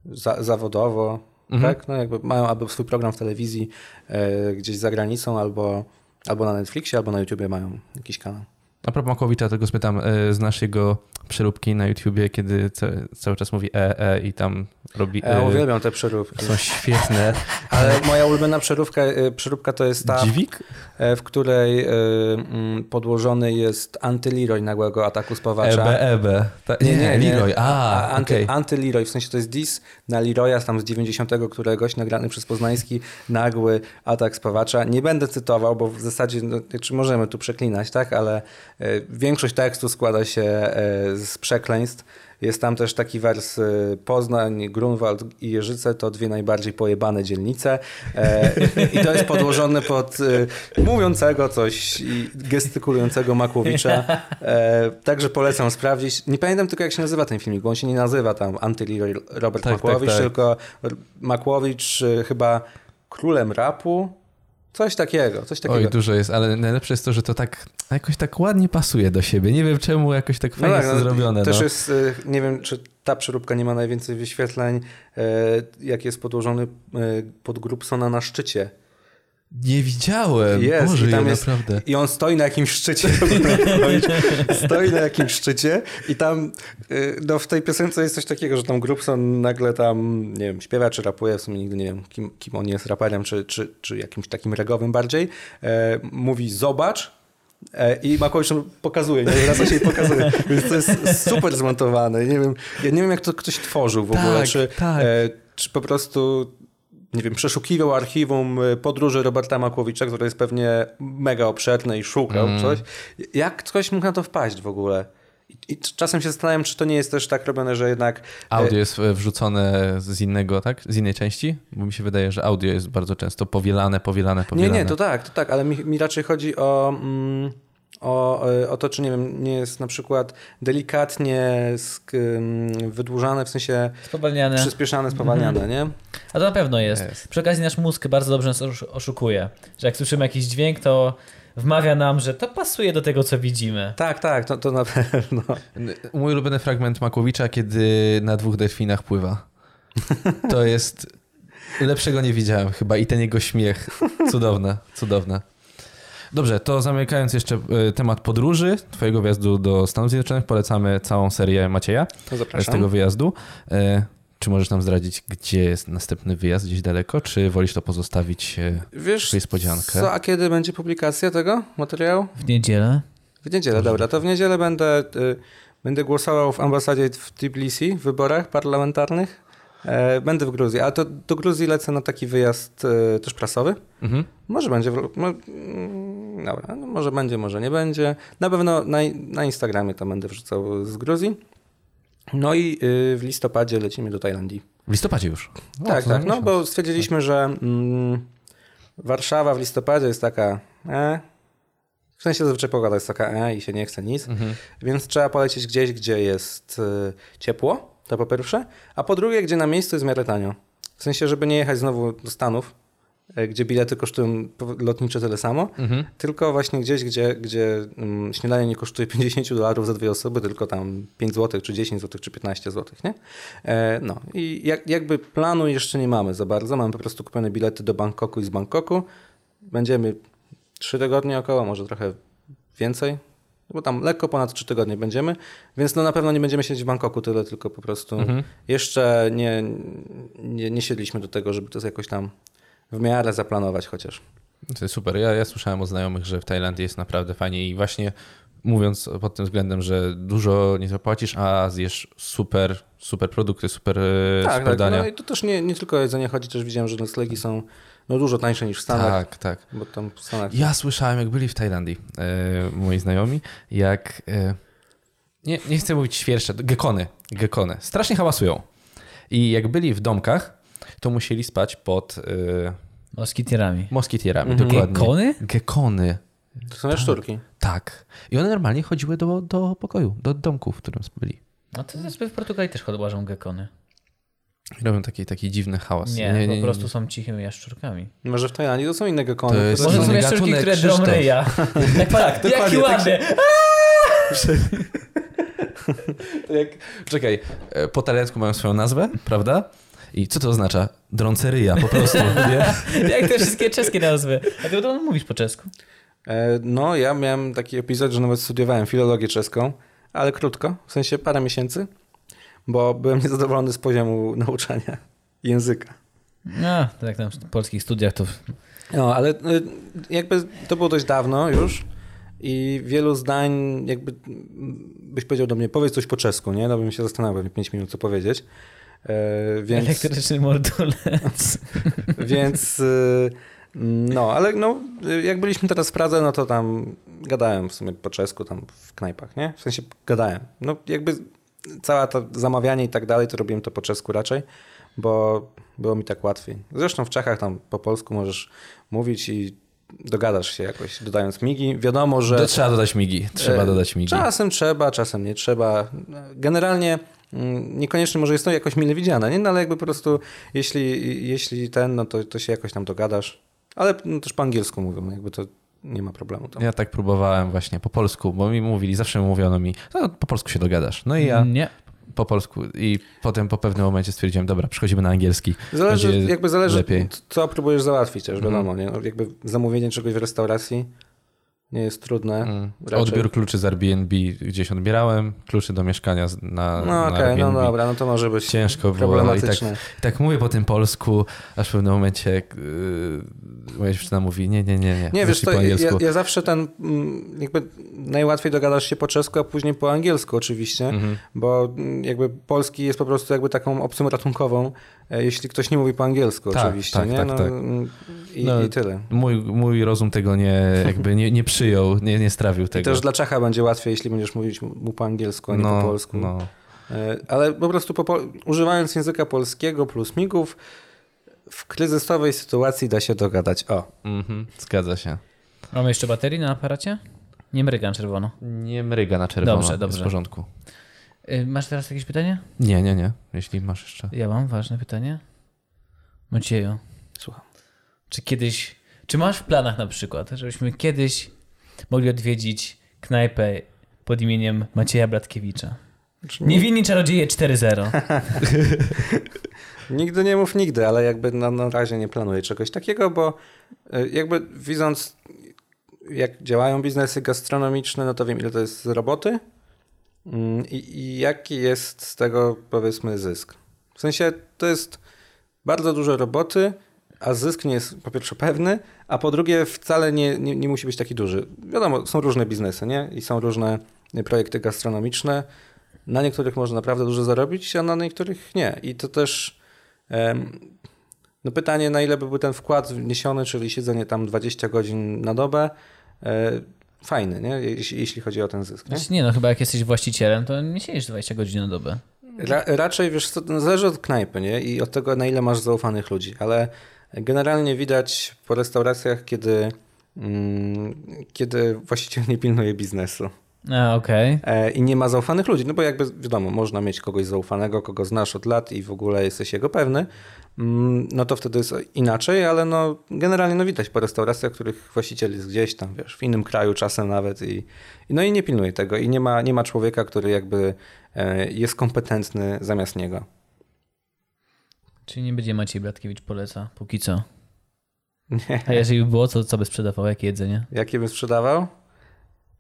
za, zawodowo, Mhm. tak? No jakby mają albo swój program w telewizji e, gdzieś za granicą, albo, albo na Netflixie, albo na YouTubie mają jakiś kanał. A propos Makowicza, tego spytam, yy, znasz jego przeróbki na YouTubie, kiedy ca cały czas mówi e, e i tam robi... Ja e, uwielbiam te przeróbki. są świetne. Ale moja ulubiona przeróbka, e, przeróbka to jest ta, Dziwik? e, w której e, mm, podłożony jest antyliroy nagłego ataku spawacza. Ebe, ebe. Ta, nie, nie, Leroy. A, anty, okej. Antyliroy, w sensie to jest dis na Leroya tam z 90 któregoś, nagrany przez Poznański, nagły atak spawacza. Nie będę cytował, bo w zasadzie, no, czy możemy tu przeklinać, tak, ale e, większość tekstu składa się e, z przekleństw. Jest tam też taki wers e, Poznań, Grunwald i Jeżyce to dwie najbardziej pojebane dzielnice. E, I to jest podłożone pod e, mówiącego coś i gestykulującego Makłowicza. E, także polecam sprawdzić. Nie pamiętam tylko jak się nazywa ten filmik, bo on się nie nazywa tam Antyleroy Robert Tak, Makłowicz, tak, tak. tylko Makłowicz e, chyba królem rapu. Coś takiego, coś takiego. Oj, dużo jest, ale najlepsze jest to, że to tak jakoś tak ładnie pasuje do siebie. Nie wiem czemu, jakoś tak fajnie jest to zrobione. Też no. jest, y, nie wiem, czy ta przeróbka nie ma najwięcej wyświetleń, y, jak jest podłożony y, pod Grubsona na szczycie. Nie widziałem. Jest, Boże, i tam ja jest, naprawdę. I on stoi na jakimś szczycie. stoi na jakimś szczycie i tam y, no, w tej piosence jest coś takiego, że tam Grubson nagle tam, nie wiem, śpiewa czy rapuje, w sumie nigdy nie wiem, kim, kim on jest, raperem czy, czy, czy jakimś takim regowym bardziej. E, mówi zobacz, E, I Makowicz pokazuje, nie wraca się pokazuje. Więc to jest super zmontowane. Nie wiem, ja nie wiem, jak to ktoś tworzył w ogóle. Tak, Czy, tak. e, czy po prostu, nie wiem, przeszukiwał archiwum e, podróży Roberta Makłowicza, które jest pewnie mega obszerne i szukał Mm. coś. Jak ktoś mógł na to wpaść w ogóle? I, czasem się zastanawiam, czy to nie jest też tak robione, że jednak... e, Audio jest e, wrzucone z innego, tak? Z innej części? Bo mi się wydaje, że audio jest bardzo często powielane, powielane, Nie, powielane. nie, to tak, to tak, ale mi, mi raczej chodzi o, mm, o, e, o to, czy nie wiem, nie jest na przykład delikatnie sk, wydłużane, w sensie Spowalniane. przyspieszane, spowalniane, nie? A to na pewno jest. Jest. Przy okazji nasz mózg bardzo dobrze nas osz- oszukuje. Że jak słyszymy jakiś dźwięk, to wmawia nam, że to pasuje do tego, co widzimy. Tak, tak, to, to na pewno. Mój ulubiony fragment Makłowicza, kiedy na dwóch delfinach pływa. To jest... Lepszego nie widziałem chyba i ten jego śmiech. Cudowne, cudowne. Dobrze, to zamykając jeszcze e, temat podróży, twojego wjazdu do Stanów Zjednoczonych, polecamy całą serię Macieja z zapraszam. tego wyjazdu. E, Czy możesz nam zdradzić, gdzie jest następny wyjazd, gdzieś daleko, czy wolisz to pozostawić e, Wiesz niespodziankę? co, a kiedy będzie publikacja tego materiału? W niedzielę. W niedzielę, dobra. To w niedzielę będę, będę głosował w ambasadzie w Tbilisi w wyborach parlamentarnych. E, będę w Gruzji, a to do Gruzji lecę na taki wyjazd e, też prasowy. Mhm. Może będzie, w, dobra, no może będzie, może nie będzie. Na pewno na, na Instagramie to będę wrzucał z Gruzji. No i y, w listopadzie lecimy do Tajlandii. W listopadzie już. O, tak, to za tak, no bo stwierdziliśmy, że mm, Warszawa w listopadzie jest taka e, w sensie zazwyczaj pogoda jest taka e i się nie chce nic, Mhm. więc trzeba polecieć gdzieś, gdzie jest y, ciepło, to po pierwsze, a po drugie, gdzie na miejscu jest w miarę tanio. W sensie, żeby nie jechać znowu do Stanów, gdzie bilety kosztują lotnicze tyle samo, Mhm. tylko właśnie gdzieś, gdzie, gdzie mm, śniadanie nie kosztuje 50 dolarów za dwie osoby, tylko tam 5 zł, czy 10 zł, czy 15 zł, nie? E, no i jak, jakby planu jeszcze nie mamy za bardzo, mamy po prostu kupione bilety do Bangkoku i z Bangkoku. Będziemy 3 tygodnie około, może trochę więcej, bo tam lekko ponad 3 tygodnie będziemy, więc no na pewno nie będziemy siedzieć w Bangkoku tyle, tylko po prostu jeszcze nie, nie, nie siedliśmy do tego, żeby to jakoś tam w miarę zaplanować chociaż. To jest super. Ja, ja słyszałem od znajomych, że w Tajlandii jest naprawdę fajnie i właśnie mówiąc pod tym względem, że dużo nie zapłacisz, a zjesz super, super produkty, super, e, Tak, super tak. No i to też nie, nie tylko o jedzenie chodzi, też widziałem, że noclegi są no, dużo tańsze niż w Stanach, tak, tak. bo tam w Stanach... Ja słyszałem, jak byli w Tajlandii, e, moi znajomi, jak. E, nie, nie chcę mówić świersze, gekony, gekony. Strasznie hałasują. I jak byli w domkach, to musieli spać pod e, Moskitierami. moskitierami. Mhm. Dokładnie. Gekony? Gekony. To są jaszczurki. Tak. I one normalnie chodziły do, do pokoju, do domku, w którym byli. No to w Portugalii też hodłażą gekony. I robią taki, taki dziwny hałas. Nie, po prostu są cichymi jaszczurkami. Może w Tajlandii to są inne gekony. To jest- Może są jaszczurki, które drą ryja. Jak, tak, Jaki dokładnie, tak ładny. To jak, czekaj, e, po taliansku mają swoją nazwę, prawda? I co to oznacza? Drąceryja po prostu? Jak te wszystkie czeskie nazwy. A ty to mówisz po czesku? E, no, ja miałem taki epizod, że nawet studiowałem filologię czeską, ale krótko, w sensie parę miesięcy, bo byłem niezadowolony z poziomu nauczania języka. No, tak jak tam w polskich studiach to... No, ale y, jakby to było dość dawno już i wielu zdań jakby byś powiedział do mnie, powiedz coś po czesku, nie? No bym się zastanawiał pewnie 5 minut, co powiedzieć. E, więc, Elektryczny mordulec. więc y, no, ale no, jak byliśmy teraz w Pradze, no to tam gadałem w sumie po czesku tam w knajpach, nie? W sensie gadałem. No jakby cała to zamawianie i tak dalej, to robiłem to po czesku raczej, bo było mi tak łatwiej. Zresztą w Czechach tam po polsku możesz mówić i dogadasz się jakoś, dodając migi. Wiadomo, że... To trzeba dodać migi. Trzeba E, dodać migi. Czasem trzeba, czasem nie trzeba. Generalnie niekoniecznie może jest to jakoś mile widziane, nie? No ale jakby po prostu jeśli, jeśli ten, no to, to się jakoś tam dogadasz. Ale no, też po angielsku mówią, jakby to nie ma problemu tam. Ja tak próbowałem właśnie po polsku, bo mi mówili, zawsze mówiono mi, no po polsku się dogadasz. No i ja Nie. po polsku i potem po pewnym momencie stwierdziłem, dobra, przechodzimy na angielski. Zależy, Będzie jakby zależy, lepiej. co próbujesz załatwić też, Mhm. wiadomo, nie? No, jakby zamówienie czegoś w restauracji nie jest trudne. Mm. Odbiór kluczy z Airbnb gdzieś odbierałem, kluczy do mieszkania na, No na okej, no dobra, no to może być Ciężko było. I tak. I tak mówię po tym polsku, aż w pewnym momencie yy, moja dziewczyna mówi, nie, nie, nie, nie, Nie, wiesz, to po ja, ja zawsze ten, mm, jakby najłatwiej dogadasz się po czesku, a później po angielsku oczywiście, Mhm. bo mm, jakby polski jest po prostu jakby taką opcją ratunkową, jeśli ktoś nie mówi po angielsku Tak, oczywiście, tak, nie? tak, no, tak. mm, I, No, I tyle. Mój, mój rozum tego nie, jakby nie, nie przyjął, nie, nie strawił I tego. też dla Czecha będzie łatwiej, jeśli będziesz mówić mu po angielsku, a nie no, po polsku. No. E, Ale po prostu po, używając języka polskiego plus migów, w kryzysowej sytuacji da się dogadać. O, Mhm, zgadza się. Mamy jeszcze baterii na aparacie? Nie mryga na czerwono. Nie mryga na czerwono, Dobrze, jest dobrze. w porządku. Y, Masz teraz jakieś pytanie? Nie, nie, nie, jeśli masz jeszcze. Ja mam ważne pytanie. Macieju, Słucham. czy kiedyś, czy masz w planach na przykład, żebyśmy kiedyś mogli odwiedzić knajpę pod imieniem Macieja Bratkiewicza? Znaczy, Niewinni czarodzieje 4.0. Nigdy nie mów nigdy, ale jakby na, na razie nie planuję czegoś takiego, bo y, jakby widząc jak działają biznesy gastronomiczne, no to wiem ile to jest z roboty i, i jaki jest z tego powiedzmy zysk. W sensie to jest bardzo dużo roboty, a zysk nie jest po pierwsze pewny, a po drugie wcale nie, nie, nie musi być taki duży. Wiadomo, są różne biznesy, nie? I są różne projekty gastronomiczne. Na niektórych można naprawdę dużo zarobić, a na niektórych nie. I to też em, no pytanie, na ile by był ten wkład wniesiony, czyli siedzenie tam 20 godzin na dobę, e, fajny, nie? Jeśli, jeśli chodzi o ten zysk. Nie? Znaczy nie no, chyba jak jesteś właścicielem, to nie siedzisz 20 godzin na dobę. Ra, raczej, wiesz, no zależy od knajpy, nie? I od tego, na ile masz zaufanych ludzi, ale generalnie widać po restauracjach, kiedy, mm, kiedy właściciel nie pilnuje biznesu. A, okej. E, i nie ma zaufanych ludzi, no bo jakby wiadomo, można mieć kogoś zaufanego, kogo znasz od lat i w ogóle jesteś jego pewny, no to wtedy jest inaczej, ale no generalnie no widać po restauracjach, których właściciel jest gdzieś tam, wiesz, w innym kraju czasem nawet i, no i nie pilnuje tego i nie ma, nie ma człowieka, który jakby e, jest kompetentny zamiast niego. Czyli nie będzie Maciej Bratkiewicz poleca, póki co. Nie. A jeżeli by było, to co by sprzedawał, jakie jedzenie? Jakie bym sprzedawał?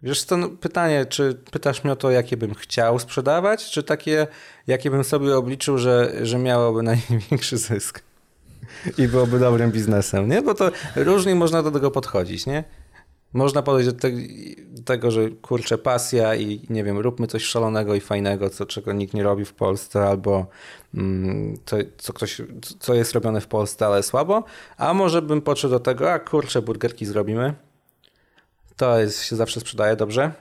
Wiesz co, no pytanie, czy pytasz mnie o to, jakie bym chciał sprzedawać, czy takie, jakie bym sobie obliczył, że, że miałoby największy zysk i byłoby dobrym biznesem, nie? Bo to różnie można do tego podchodzić, nie? Można podejść do tego, że kurczę, pasja i nie wiem, róbmy coś szalonego i fajnego, co, czego nikt nie robi w Polsce, albo mm, to, co, ktoś, co jest robione w Polsce, ale słabo, a może bym podszedł do tego, a kurczę, burgerki zrobimy, to jest, się zawsze sprzedaje dobrze.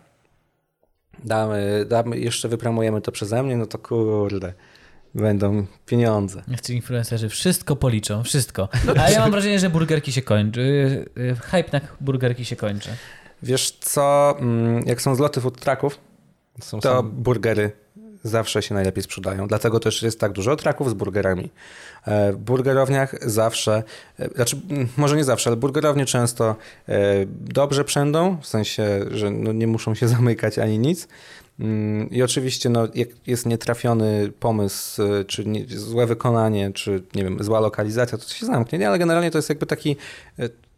Damy, damy, jeszcze wypromujemy to przeze mnie, no to kurde, będą pieniądze. Ci influencerzy wszystko policzą, wszystko. A ja mam wrażenie, że burgerki się kończy. y, y, Hype na burgerki się kończy. Wiesz co, mm, jak są zloty food trucków, Są to burgery zawsze się najlepiej sprzedają. Dlatego też jest tak dużo traków z burgerami. E, W burgerowniach zawsze, e, znaczy może nie zawsze, ale burgerownie często e, dobrze przędą, w sensie, że no nie muszą się zamykać ani nic. Mm, I oczywiście no, jak jest nietrafiony pomysł, czy nie, złe wykonanie, czy nie wiem, zła lokalizacja, to się zamknie, nie? ale generalnie to jest jakby taki,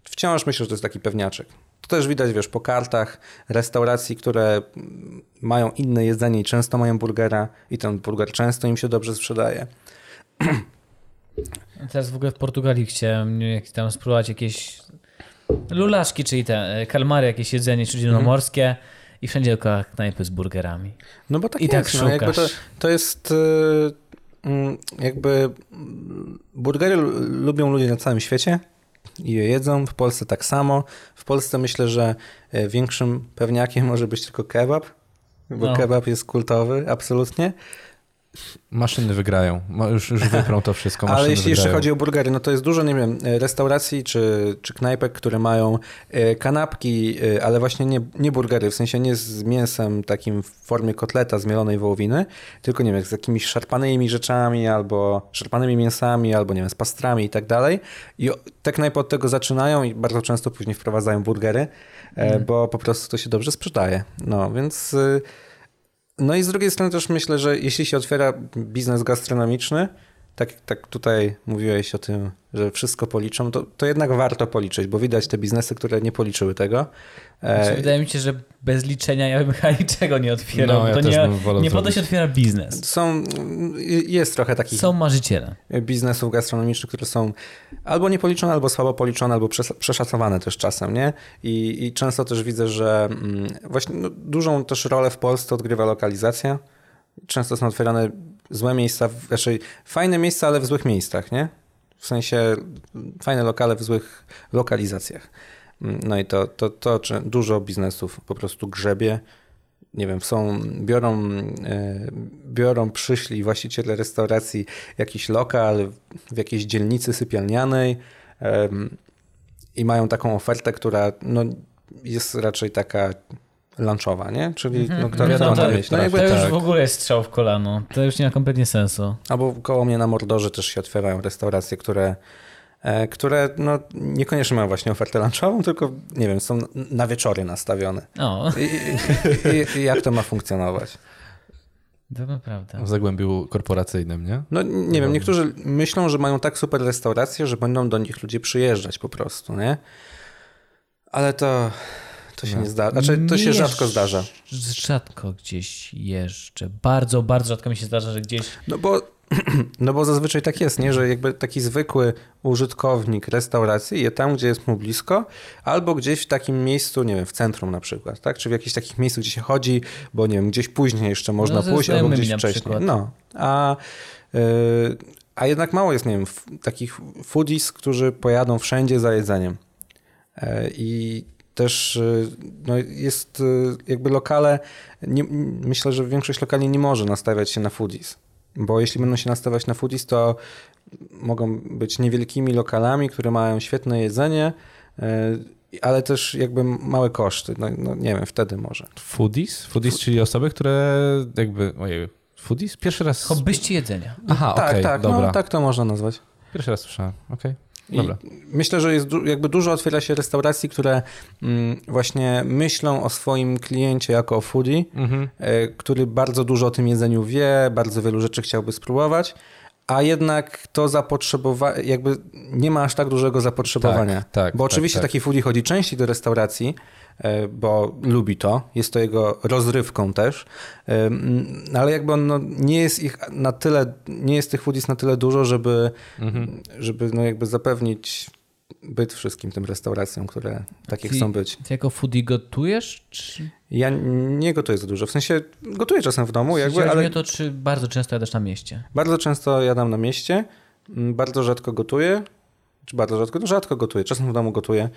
wciąż myślę, że to jest taki pewniaczek. To też widać, wiesz, po kartach restauracji, które mają inne jedzenie i często mają burgera i ten burger często im się dobrze sprzedaje. Teraz w ogóle w Portugalii chciałem tam spróbować jakieś lulaszki, czyli te e, kalmary, jakieś jedzenie śródziemnomorskie i wszędzie dookoła knajpy z burgerami. No bo tak I tak jest. no, jakby to, szukasz. to jest y, mm, jakby burgery lu- lubią ludzie na całym świecie i je jedzą. W Polsce tak samo. W Polsce myślę, że e, większym pewniakiem może być tylko kebab, bo No. kebab jest kultowy, absolutnie. Maszyny wygrają. Już, już wyprą to wszystko. Ale jeśli jeszcze wygrają. chodzi o burgery, no to jest dużo, nie wiem, restauracji czy, czy knajpek, które mają e, kanapki, e, ale właśnie nie, nie burgery, w sensie nie z mięsem takim w formie kotleta z mielonej wołowiny, tylko nie wiem, z jakimiś szarpanymi rzeczami, albo szarpanymi mięsami, albo nie wiem, z pastrami i tak dalej. I te knajpy od tego zaczynają i bardzo często później wprowadzają burgery, e, bo po prostu to się dobrze sprzedaje. No, więc... no i z drugiej strony też myślę, że jeśli się otwiera biznes gastronomiczny, tak, tak tutaj mówiłeś o tym, że wszystko policzą, to, to jednak warto policzyć, bo widać te biznesy, które nie policzyły tego. Znaczy, E, wydaje mi się, że bez liczenia ja bym chyba niczego nie otwierał. No, ja to też nie, nie po to się otwiera biznes. są, jest trochę takich Są marzyciele. biznesów gastronomicznych, które są albo niepoliczone, albo słabo policzone, albo przes- przeszacowane też czasem, nie? I, i często też widzę, że mm, właśnie no, dużą też rolę w Polsce odgrywa lokalizacja. Często są otwierane złe miejsca, raczej fajne miejsca, ale w złych miejscach, nie? W sensie mm, fajne lokale w złych lokalizacjach. Mm, No i to, to, to czy dużo biznesów po prostu grzebie. Nie wiem, są, biorą, e, biorą przyszli właściciele restauracji jakiś lokal w jakiejś dzielnicy sypialnianej i mają taką ofertę, która no, jest raczej taka lunchowa, nie? Czyli no, kto No wiadomo, to- to, mieć. No, to jakby, To już tak. w ogóle jest strzał w kolano. To już nie ma kompletnie sensu. Albo koło mnie na Mordorze też się otwierają restauracje, które, e, które no, niekoniecznie mają właśnie ofertę lunchową, tylko nie wiem, są na wieczory nastawione. O, I, i, i jak to ma funkcjonować? to naprawdę. W zagłębiu korporacyjnym, nie? No nie wiem, niektórzy myślą, że mają tak super restauracje, że będą do nich ludzie przyjeżdżać po prostu, nie? Ale to, to się nie zdarza. Znaczy, to się rzadko zdarza. Rzadko gdzieś jeżdżę. Bardzo, bardzo rzadko mi się zdarza, że gdzieś... No bo, no bo zazwyczaj tak jest, nie? że jakby taki zwykły użytkownik restauracji je tam, gdzie jest mu blisko, albo gdzieś w takim miejscu, nie wiem, w centrum na przykład, tak? Czy w jakichś takich miejscu, gdzie się chodzi, bo nie wiem, gdzieś później jeszcze można No, pójść, albo gdzieś wcześniej. przykład. No, a, yy, a jednak mało jest, nie wiem, takich foodies, którzy pojadą wszędzie za jedzeniem. Yy, I też yy, no jest yy, jakby lokale, nie, myślę, że większość lokali nie może nastawiać się na foodies. Bo jeśli będą się nastawiać na foodies, to mogą być niewielkimi lokalami, które mają świetne jedzenie, yy, ale też jakby małe koszty. No, no nie wiem, wtedy może. Foodies? Foodies, czyli osoby, które jakby... Ojej, foodies? Pierwszy raz... Hobbyści jedzenia. Aha, tak, okej, tak, dobra. no tak to można nazwać. Pierwszy raz słyszałem, okej. I Dobra. Myślę, że jest jakby dużo otwiera się restauracji, które mm, właśnie myślą o swoim kliencie jako o foodie, Mhm. e, który bardzo dużo o tym jedzeniu wie, bardzo wielu rzeczy chciałby spróbować, a jednak to zapotrzebowanie, jakby nie ma aż tak dużego zapotrzebowania. Tak, tak, bo tak, oczywiście tak. taki foodie chodzi częściej do restauracji, e, bo lubi to, jest to jego rozrywką też, e, ale jakby on no, nie jest ich na tyle, nie jest tych foodies na tyle dużo, żeby, Mhm. żeby no jakby zapewnić byt wszystkim tym restauracjom, które takie Ty- chcą być. Ty jako foodie gotujesz? Czy... Ja nie gotuję za dużo, w sensie gotuję czasem w domu, jakby, ale to, czy bardzo często jadasz na mieście? bardzo często jadam na mieście, mm, bardzo rzadko gotuję, czy bardzo rzadko, no rzadko gotuję, czasem w domu gotuję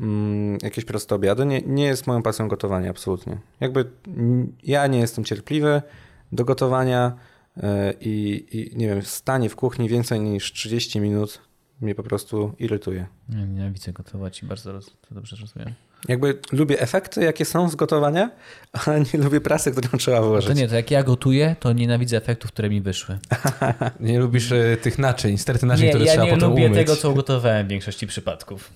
mm, jakieś proste obiady, nie, nie jest moją pasją gotowanie, absolutnie. Jakby ja nie jestem cierpliwy do gotowania e, i, i nie wiem, stanie w kuchni więcej niż 30 minut mnie po prostu irytuje. Nie, nienawidzę gotować i bardzo roz... to dobrze rozumiem. Jakby lubię efekty, jakie są z gotowania, ale nie lubię pracy, którą trzeba To włożyć. nie, to jak ja gotuję, to nienawidzę efektów, które mi wyszły. Nie lubisz e, tych naczyń, sterty naczyń, Nie, które ja trzeba nie potem lubię umyć. tego, co ugotowałem w większości przypadków.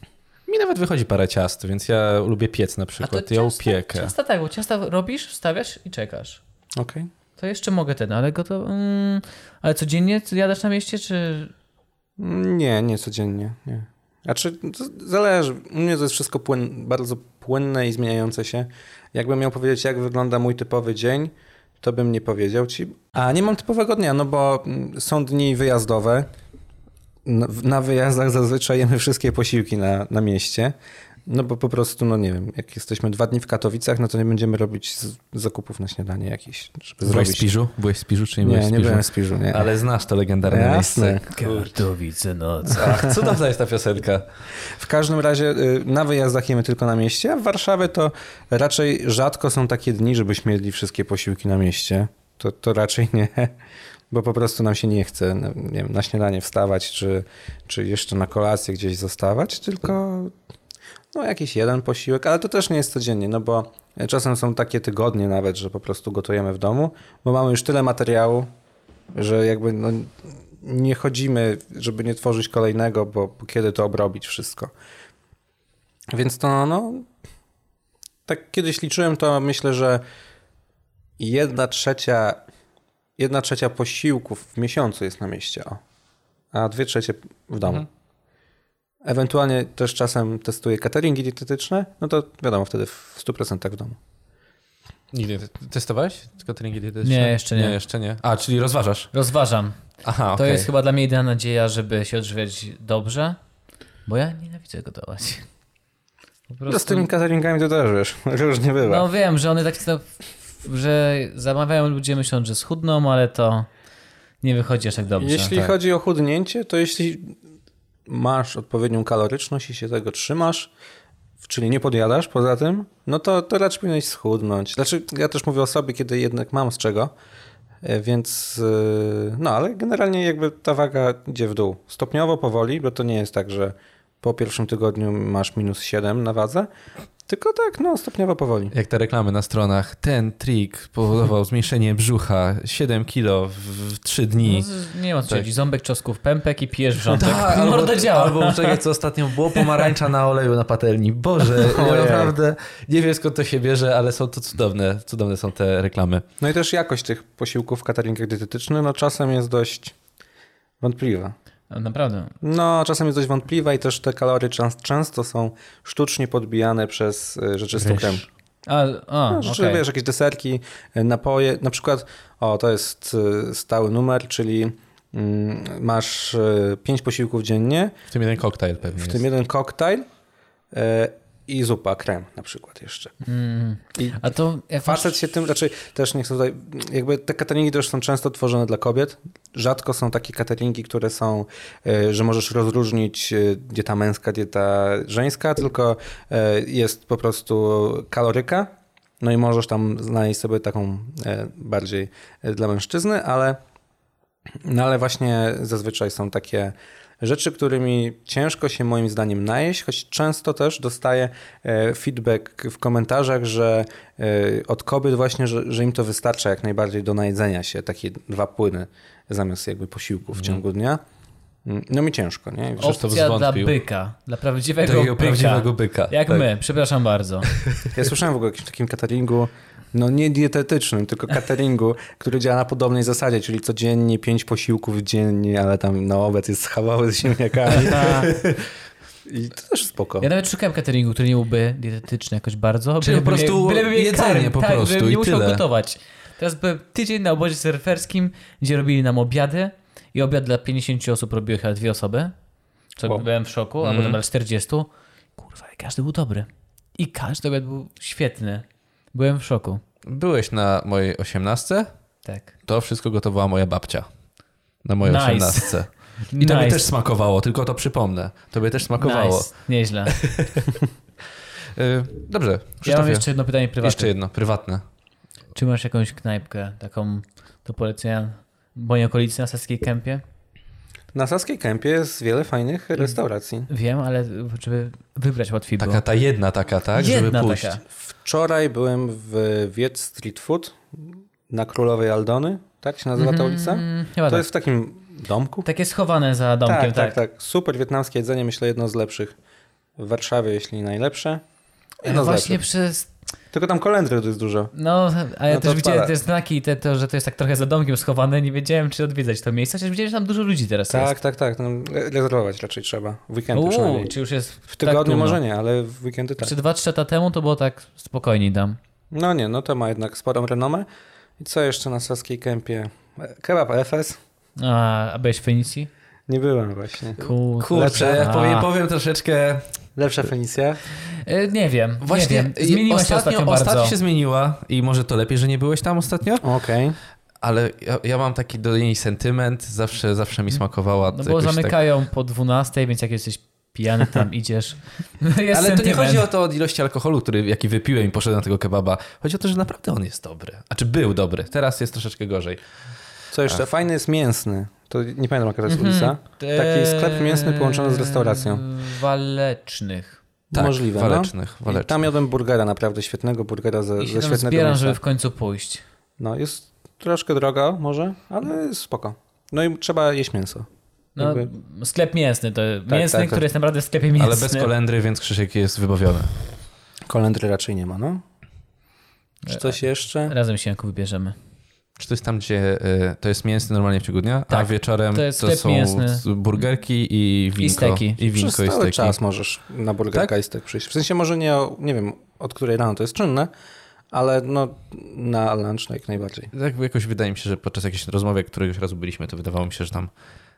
Mi nawet wychodzi parę ciast, więc ja lubię piec na przykład. ja ciasta, upiekę. ciasta tak, bo ciasta robisz, wstawiasz i czekasz. Okej. To jeszcze mogę ten, ale gotow... Mm, ale codziennie jadasz na mieście, czy... Nie, nie codziennie. Nie. A czy to zależy. U mnie to jest wszystko płyn, bardzo płynne i zmieniające się. Jakbym miał powiedzieć, jak wygląda mój typowy dzień, to bym nie powiedział ci. A nie mam typowego dnia, no bo mm, są dni wyjazdowe. Na wyjazdach zazwyczaj jemy wszystkie posiłki na, na mieście. No bo po prostu, no nie wiem, jak jesteśmy dwa dni w Katowicach, no to nie będziemy robić z, zakupów na śniadanie jakichś, Byłeś zrobić. w Spiżu? Byłeś w Spiżu, czy nie byłeś Nie, w nie Spiżu? byłem w Spiżu, nie. Ale znasz to legendarne Jasne. miejsce. Katowice noc. Ach, za jest ta piosenka? W każdym razie y, na wyjazdach jemy tylko na mieście, a w Warszawie to raczej rzadko są takie dni, żebyśmy jedli wszystkie posiłki na mieście. To, to raczej nie, bo po prostu nam się nie chce no, nie wiem, na śniadanie wstawać, czy, czy jeszcze na kolację gdzieś zostawać, tylko no, jakiś jeden posiłek, ale to też nie jest codziennie, no bo czasem są takie tygodnie nawet, że po prostu gotujemy w domu, bo mamy już tyle materiału, że jakby no, nie chodzimy, żeby nie tworzyć kolejnego, bo bo kiedy to obrobić wszystko. Więc to no. Tak kiedyś liczyłem, to myślę, że jedna trzecia, jedna trzecia posiłków w miesiącu jest na mieście, o. a dwie trzecie w domu. Mhm. Ewentualnie też czasem testuję cateringi dietetyczne, no to wiadomo, wtedy w 100% w domu. Nigdy te- testowałeś cateringi dietetyczne? Nie, jeszcze nie. Nie, jeszcze nie. A, czyli rozważasz. Rozważam. Aha, To jest chyba dla mnie jedyna nadzieja, żeby się odżywiać dobrze, bo ja nienawidzę gotować. Po No z tymi cateringami to też wiesz, różnie bywa. No wiem, że one tak, to, że zamawiają ludzie myśląc, że schudną, ale to nie wychodzi aż tak dobrze. Jeśli tak. chodzi o chudnięcie, to jeśli masz odpowiednią kaloryczność i się tego trzymasz, czyli nie podjadasz poza tym, no to, to raczej powinieneś schudnąć. Znaczy, ja też mówię o sobie, kiedy jednak mam z czego, e, więc e, no, ale generalnie jakby ta waga idzie w dół. Stopniowo, powoli, bo to nie jest tak, że po pierwszym tygodniu masz minus 7 na wadze, Tylko tak, no stopniowo powoli. Jak te reklamy na stronach, ten trik powodował zmniejszenie brzucha 7 kilo w, w 3 dni. No, nie ma co Tak. tak. ząbek, czosków, pępek i pijesz wrzątek. Tak, albo, Morda działa. Albo czekaj, co ostatnio było, pomarańcza na oleju na patelni. Boże, ja Ojej. naprawdę nie wiem skąd to się bierze, ale są to cudowne, cudowne są te reklamy. No i też jakość tych posiłków w cateringach dietetycznych, no czasem jest dość wątpliwa. Naprawdę. No, czasem jest dość wątpliwa i też te kalorie często są sztucznie podbijane przez y, rzeczy z cukrem. A, a No, okej. że wiesz, jakieś deserki, y, napoje, na przykład, o, to jest y, stały numer, czyli mm, masz pięć posiłków dziennie, W tym jeden koktajl pewnie w jest. tym jeden koktajl i zupa, krem na przykład jeszcze. Mm. A to Facet się tym, raczej też nie chcę tutaj, jakby te cateringi też są często tworzone dla kobiet. Rzadko są takie cateringi, które są, e, że możesz rozróżnić e, dieta męska, dieta żeńska, tylko e, jest po prostu kaloryka. No i możesz tam znaleźć sobie taką bardziej dla mężczyzny, ale, no ale właśnie zazwyczaj są takie rzeczy, którymi ciężko się moim zdaniem najeść, choć często też dostaję e, feedback w komentarzach, że e, od kobiet właśnie, że, że im to wystarcza jak najbardziej do najedzenia się, takie dwa płyny zamiast jakby posiłków w ciągu dnia. Mm, No mi ciężko, nie? Krzysztof opcja dla byka, dla prawdziwego byka. prawdziwego byka. Jak tak. my, przepraszam bardzo. Ja słyszałem w ogóle o jakimś takim cateringu, no nie dietetycznym, tylko cateringu, który działa na podobnej zasadzie, czyli codziennie pięć posiłków dziennie, ale tam na obiad jest schabowy z ziemniakami. I to też spoko. Ja nawet szukałem cateringu, który nie byłby dietetyczny jakoś bardzo. Czyli po prostu byleby mnie jedzenie karmił, po tak, prostu bylebym i nie musiał tyle. gotować. Teraz byłem tydzień na obozie surferskim, gdzie robili nam obiady i obiad dla 50 osób robiły chyba dwie osoby. Co Wow. byłem w szoku, albo Mhm. nawet 40. Kurwa, i każdy był dobry. I każdy obiad był świetny. Byłem w szoku. Byłeś na mojej osiemnastce? Tak. To wszystko gotowała moja babcia. Na mojej Nice. osiemnastce. I tobie Nice. też smakowało, tylko to przypomnę. Tobie też smakowało. Nice. Nieźle. Y, Dobrze, Ja mam jeszcze jedno pytanie prywatne. jeszcze jedno, prywatne. Czy masz jakąś knajpkę taką do polecenia w mojej okolicy na Saskiej Kępie? Na Saskiej Kępie jest wiele fajnych restauracji. Wiem, ale żeby wybrać łatwiej było. Taka ta jedna taka, tak? Jedna Żeby pójść. taka. Wczoraj byłem w Wiec Street Food na Królowej Aldony, tak się nazywa ta ulica? Mm, chyba To tak. jest w takim domku. Takie schowane za domkiem, tak, tak. tak, tak. Super wietnamskie jedzenie, myślę jedno z lepszych w Warszawie, jeśli najlepsze. Ja Jedno właśnie przez... Tylko tam kolendry jest dużo. No, a ja No to też widziałem te znaki i te, to, że to jest tak trochę za domkiem schowane. Nie wiedziałem, czy odwiedzać to miejsce, chociaż widziałem, że tam dużo ludzi teraz Tak, jest. tak, tak. No, rezerwować raczej trzeba. W weekendy Uuu, przynajmniej. czy już jest W tygodniu tak może nie, ale w weekendy tak. Czy dwa, trzy lata temu to było tak spokojniej dam. No nie, no to ma jednak sporą renomę. I co jeszcze na Saskiej Kępie? E, Kebab FS? A, a byłeś w Fenicji? Nie byłem właśnie. Kur... Kurczę, A. powiem, powiem troszeczkę... Lepsza Fenicja? E, Nie wiem, Właśnie nie wiem. Zmieniła się ostatnio ostatnio bardzo. się zmieniła i może to lepiej, że nie byłeś tam ostatnio, Okej. ale ja, ja mam taki do niej sentyment, zawsze, zawsze mi smakowała. No bo tak- zamykają po 12, więc jak jesteś pijany, tam idziesz. Jest Ale to nie sentyment. chodzi o to od ilości alkoholu, który, jaki wypiłem i poszedłem na tego kebaba. Chodzi o to, że naprawdę on jest dobry. A czy był dobry? Teraz jest troszeczkę gorzej. Co jeszcze? Fajny jest mięsny. To nie pamiętam jaka to jest Mhm. ulica. Taki sklep mięsny połączony z restauracją. Walecznych. Tak, Możliwe, walecznych. no. walecznych. Tam jadłem burgera, naprawdę świetnego burgera ze, I się ze tam świetnego zbieram, miejsca. żeby w końcu pójść. No jest troszkę drogo może, ale jest spoko. No i trzeba jeść mięso. No, Jakby- sklep mięsny, to mięsny, tak, który tak. jest naprawdę w sklepie mięsnym. Ale bez kolendry, więc Krzysiek jest wybawiony. Kolendry raczej nie ma, no. Czy coś jeszcze? Razem się Janku wybierzemy. Czy to jest tam, gdzie y, to jest mięsny normalnie w ciągu dnia, a Tak, wieczorem to to, jest sklep są mięsny. burgerki i winko. steki. I winko Przez i cały steki. czas możesz na burgerka Tak? i stek przyjść. W sensie może nie, o- nie wiem od której rano to jest czynne, ale no na lunch jak najbardziej. Tak jakoś wydaje mi się, że podczas jakiejś rozmowy, któregoś razu byliśmy, to wydawało mi się, że tam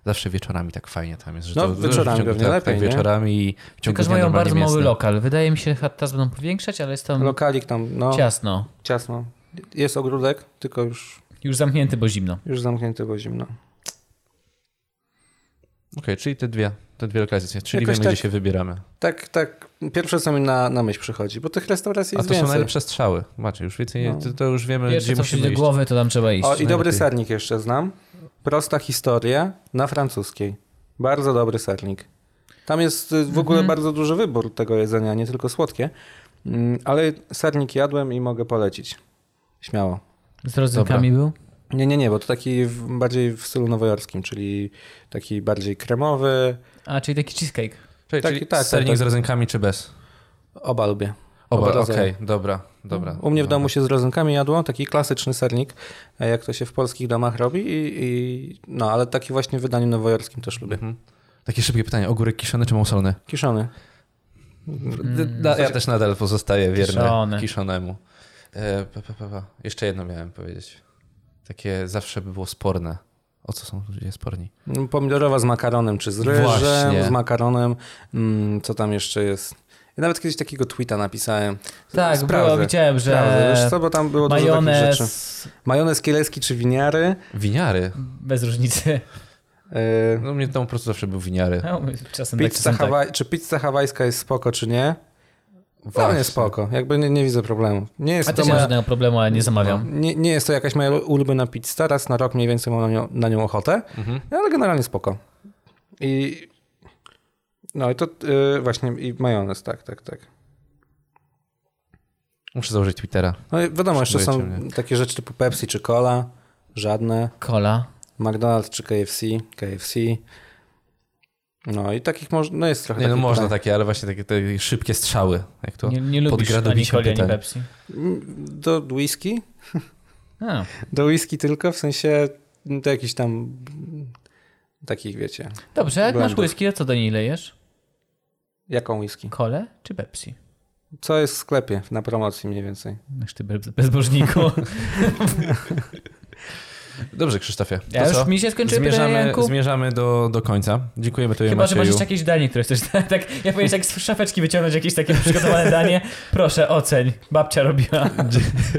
zawsze wieczorami tak fajnie tam jest. Że No, to, wieczorami w ciągu, pewnie tak, lepiej, tak, wieczorami i w ciągu Tylko, mają bardzo mały mięsne. lokal. Wydaje mi się, że teraz będą powiększać, ale jest tam Lokalik tam, no ciasno. ciasno. Jest ogródek, tylko już, Już zamknięty, bo zimno. już zamknięty, bo zimno. Okej, czyli te dwie, te dwie lokalizacje, czyli Jakoś wiemy, tak- gdzie się wybieramy. Tak, tak. Pierwsze co mi na, na myśl przychodzi, bo tych restauracji A jest to są więcej. najlepsze strzały. Macie już więcej, No. to, to już wiemy, Pierwsze, gdzie co musimy iść. głowy, to tam trzeba iść. O, i dobry sernik jeszcze znam. Prosta historia na francuskiej. Bardzo dobry sernik. Tam jest y, w ogóle Mhm. bardzo duży wybór tego jedzenia, nie tylko słodkie. Mm, Ale sernik jadłem i mogę polecić. Śmiało. Z rodzynkami był? Nie, nie, nie, bo to taki w, bardziej w stylu nowojorskim, czyli taki bardziej kremowy. A, czyli taki cheesecake. Czyli, Tak, czyli tak, tak, sernik tak. z rodzynkami czy bez? Oba lubię. Oba, Oba okej, rodzaje. dobra, dobra. U mnie w dobra. domu się z rodzynkami jadło, taki klasyczny sernik, e, jak to się w polskich domach robi, i, i, no ale taki właśnie w wydaniu nowojorskim też lubię. Mhm. Takie szybkie pytanie, ogórek kiszony czy małosolny? Kiszony. Da- ja też nadal pozostaję wierny kiszonemu. E, pa, pa, pa, pa. Jeszcze jedno miałem powiedzieć. Takie zawsze by było sporne. O co są ludzie sporni? Mm, Pomidorowa z makaronem, czy z ryżem, Właśnie. z makaronem. Mm, co tam jeszcze jest? Ja nawet kiedyś takiego tweeta napisałem. Tak, Sprawdzę. było, widziałem, że Sprawdzę. Wiesz co, bo tam było dużo takich rzeczy. majonez Majonez kielecki czy winiary. Winiary. bez różnicy. Yy, No mnie domu po prostu zawsze był winiary. No, czasem tak, pizza czasem tak. Hawaj- Czy pizza hawajska jest spoko, czy nie? Dla Właśnie. mnie spoko. Jakby nie, nie widzę problemu. Nie jest, A to mam moja, żadnego problemu, ale nie zamawiam. nie, nie jest to jakaś moja ulubiona pizza. Raz na rok mniej więcej mam na nią, na nią ochotę, Mhm. ale generalnie spoko. I no i to yy, właśnie i majonez, tak, tak, tak. Muszę założyć Twittera. No i wiadomo, jeszcze są mnie. takie rzeczy typu Pepsi czy Cola, żadne. Cola. McDonald's czy KFC, KFC. No i takich można, no jest trochę Nie no można pytań. takie, ale właśnie takie, takie szybkie strzały. Jak to? Nie, nie lubisz ani coli, ani. Pepsi. Do whisky? A, Do whisky tylko, w sensie do jakichś tam takich, wiecie. dobrze, jak masz Blendów. whisky, to co do niej lejesz? Jaką whisky? Kole czy Pepsi? Co jest w sklepie na promocji mniej więcej? Noż ty bez- bezbożniku. Dobrze, Krzysztofie. To Ja już co? mi się skończyły Zmierzamy, zmierzamy do, do końca. Dziękujemy Tobie, Chyba, że masz Macieju. jakieś danie, które chcesz tak, ja powinieneś jak z szafeczki wyciągnąć jakieś takie przygotowane danie. Proszę, oceń. Babcia robiła.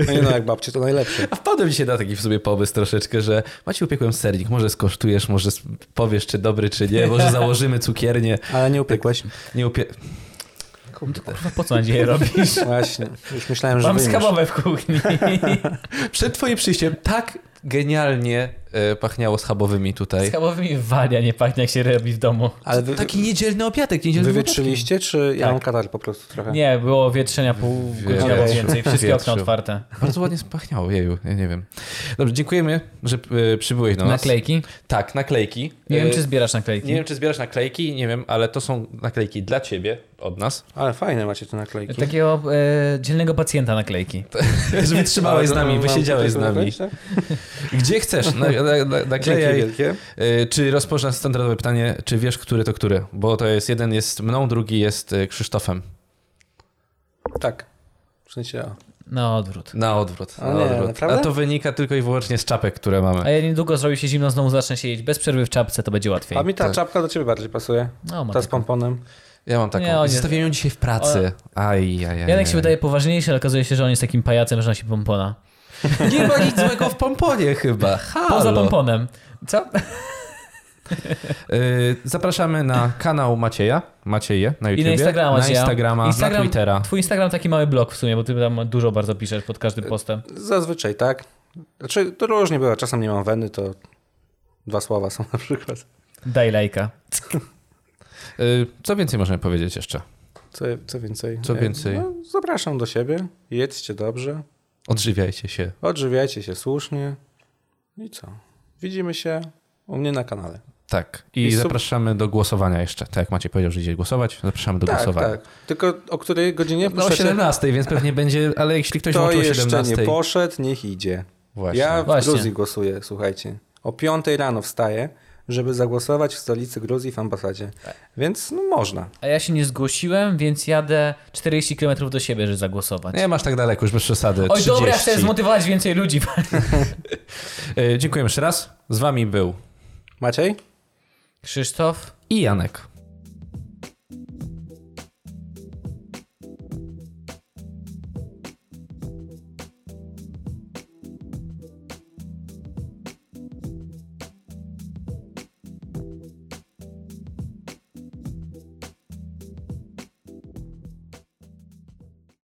No nie no, jak babcie to najlepsze. A wpadłem dzisiaj na taki w sobie pomysł troszeczkę, że Macie upiekłem sernik, może skosztujesz, może powiesz, czy dobry, czy nie, może założymy cukiernię. Ale nie upiekłeś. Nie upie... Kurwa, po co nadzieję robisz? Właśnie. Już myślałem, że Mam wyjmiesz. schabowe w kuchni. Przed twoim przyjściem tak genialnie pachniało schabowymi tutaj. Schabowymi walia nie pachnie, jak się robi w domu. Ale wy, Taki niedzielny obiadek, niedzielny wy obiadek. wytrzyliście, czy ja Tak. mam katar po prostu trochę? Nie, było wietrzenia pół godziny albo więcej. Wszystkie okna otwarte. Bardzo ładnie pachniało, jeju, ja nie wiem. Dobrze, dziękujemy, że e, przybyłeś do nas. Naklejki? Tak, naklejki. Nie wiem, E, czy zbierasz naklejki. Nie wiem, czy zbierasz naklejki, nie wiem, ale to są naklejki dla ciebie, od nas. Ale fajne macie te naklejki. Takiego e, dzielnego pacjenta naklejki. Że wytrzymałeś z nami, wysiedziałeś z nami. naklejki, Gdzie chcesz, na, na, wielkie. Y, Czy rozpoczynasz standardowe pytanie, czy wiesz, który to który? Bo to jest jeden jest mną, drugi jest y, Krzysztofem. Tak. W sensie, o. Na odwrót. Na odwrót. A Na nie, odwrót. naprawdę? A to wynika tylko i wyłącznie z czapek, które mamy. A ja niedługo zrobi się zimno, znowu zacznę siedzieć bez przerwy w czapce, to będzie łatwiej. A mi ta Tak. czapka do ciebie bardziej pasuje. No, ma Ta z pomponem. Ja mam taką. Nie, on Zostawiłem ją dzisiaj w pracy. Aj, aj, aj, Janek aj. się wydaje poważniejszy, ale okazuje się, że on jest takim pajacem, że nosi pompona. Nie ma nic złego w pomponie chyba. Halo. Poza pomponem. Co? Y, Zapraszamy na kanał Macieja, Macieje na YouTubie. I na Instagrama. na. Instagrama, Instagram- na Twittera. Twój Instagram taki mały blog w sumie, bo ty tam dużo bardzo piszesz pod każdym postem. Zazwyczaj tak. Znaczy, to różnie bywa. Czasem nie mam weny, to dwa słowa są na przykład. Daj lajka. Y, Co więcej możemy powiedzieć jeszcze? Co, co więcej? Co więcej? No, zapraszam do siebie. Jedzcie dobrze. Odżywiajcie się. Odżywiajcie się słusznie. I co? Widzimy się u mnie na kanale. Tak. I, I sub- zapraszamy do głosowania jeszcze. Tak jak Maciej powiedział, że idzie głosować, zapraszamy do Tak, głosowania. tak. Tylko o której godzinie No o piszecie? 17, więc pewnie będzie, ale jeśli ktoś To włączył o jeszcze 17. nie poszedł, niech idzie. Właśnie. Ja w Właśnie. Gruzji głosuję, słuchajcie. O 5 rano wstaję, żeby zagłosować w stolicy Gruzji w ambasadzie. Więc no można. A ja się nie zgłosiłem, więc jadę 40 km do siebie, żeby zagłosować. Nie masz tak daleko, już bez przesady. Oj, 30. dobra, chcę zmotywować więcej ludzi. E, Dziękujemy jeszcze raz. Z wami był Maciej? Krzysztof? i Janek.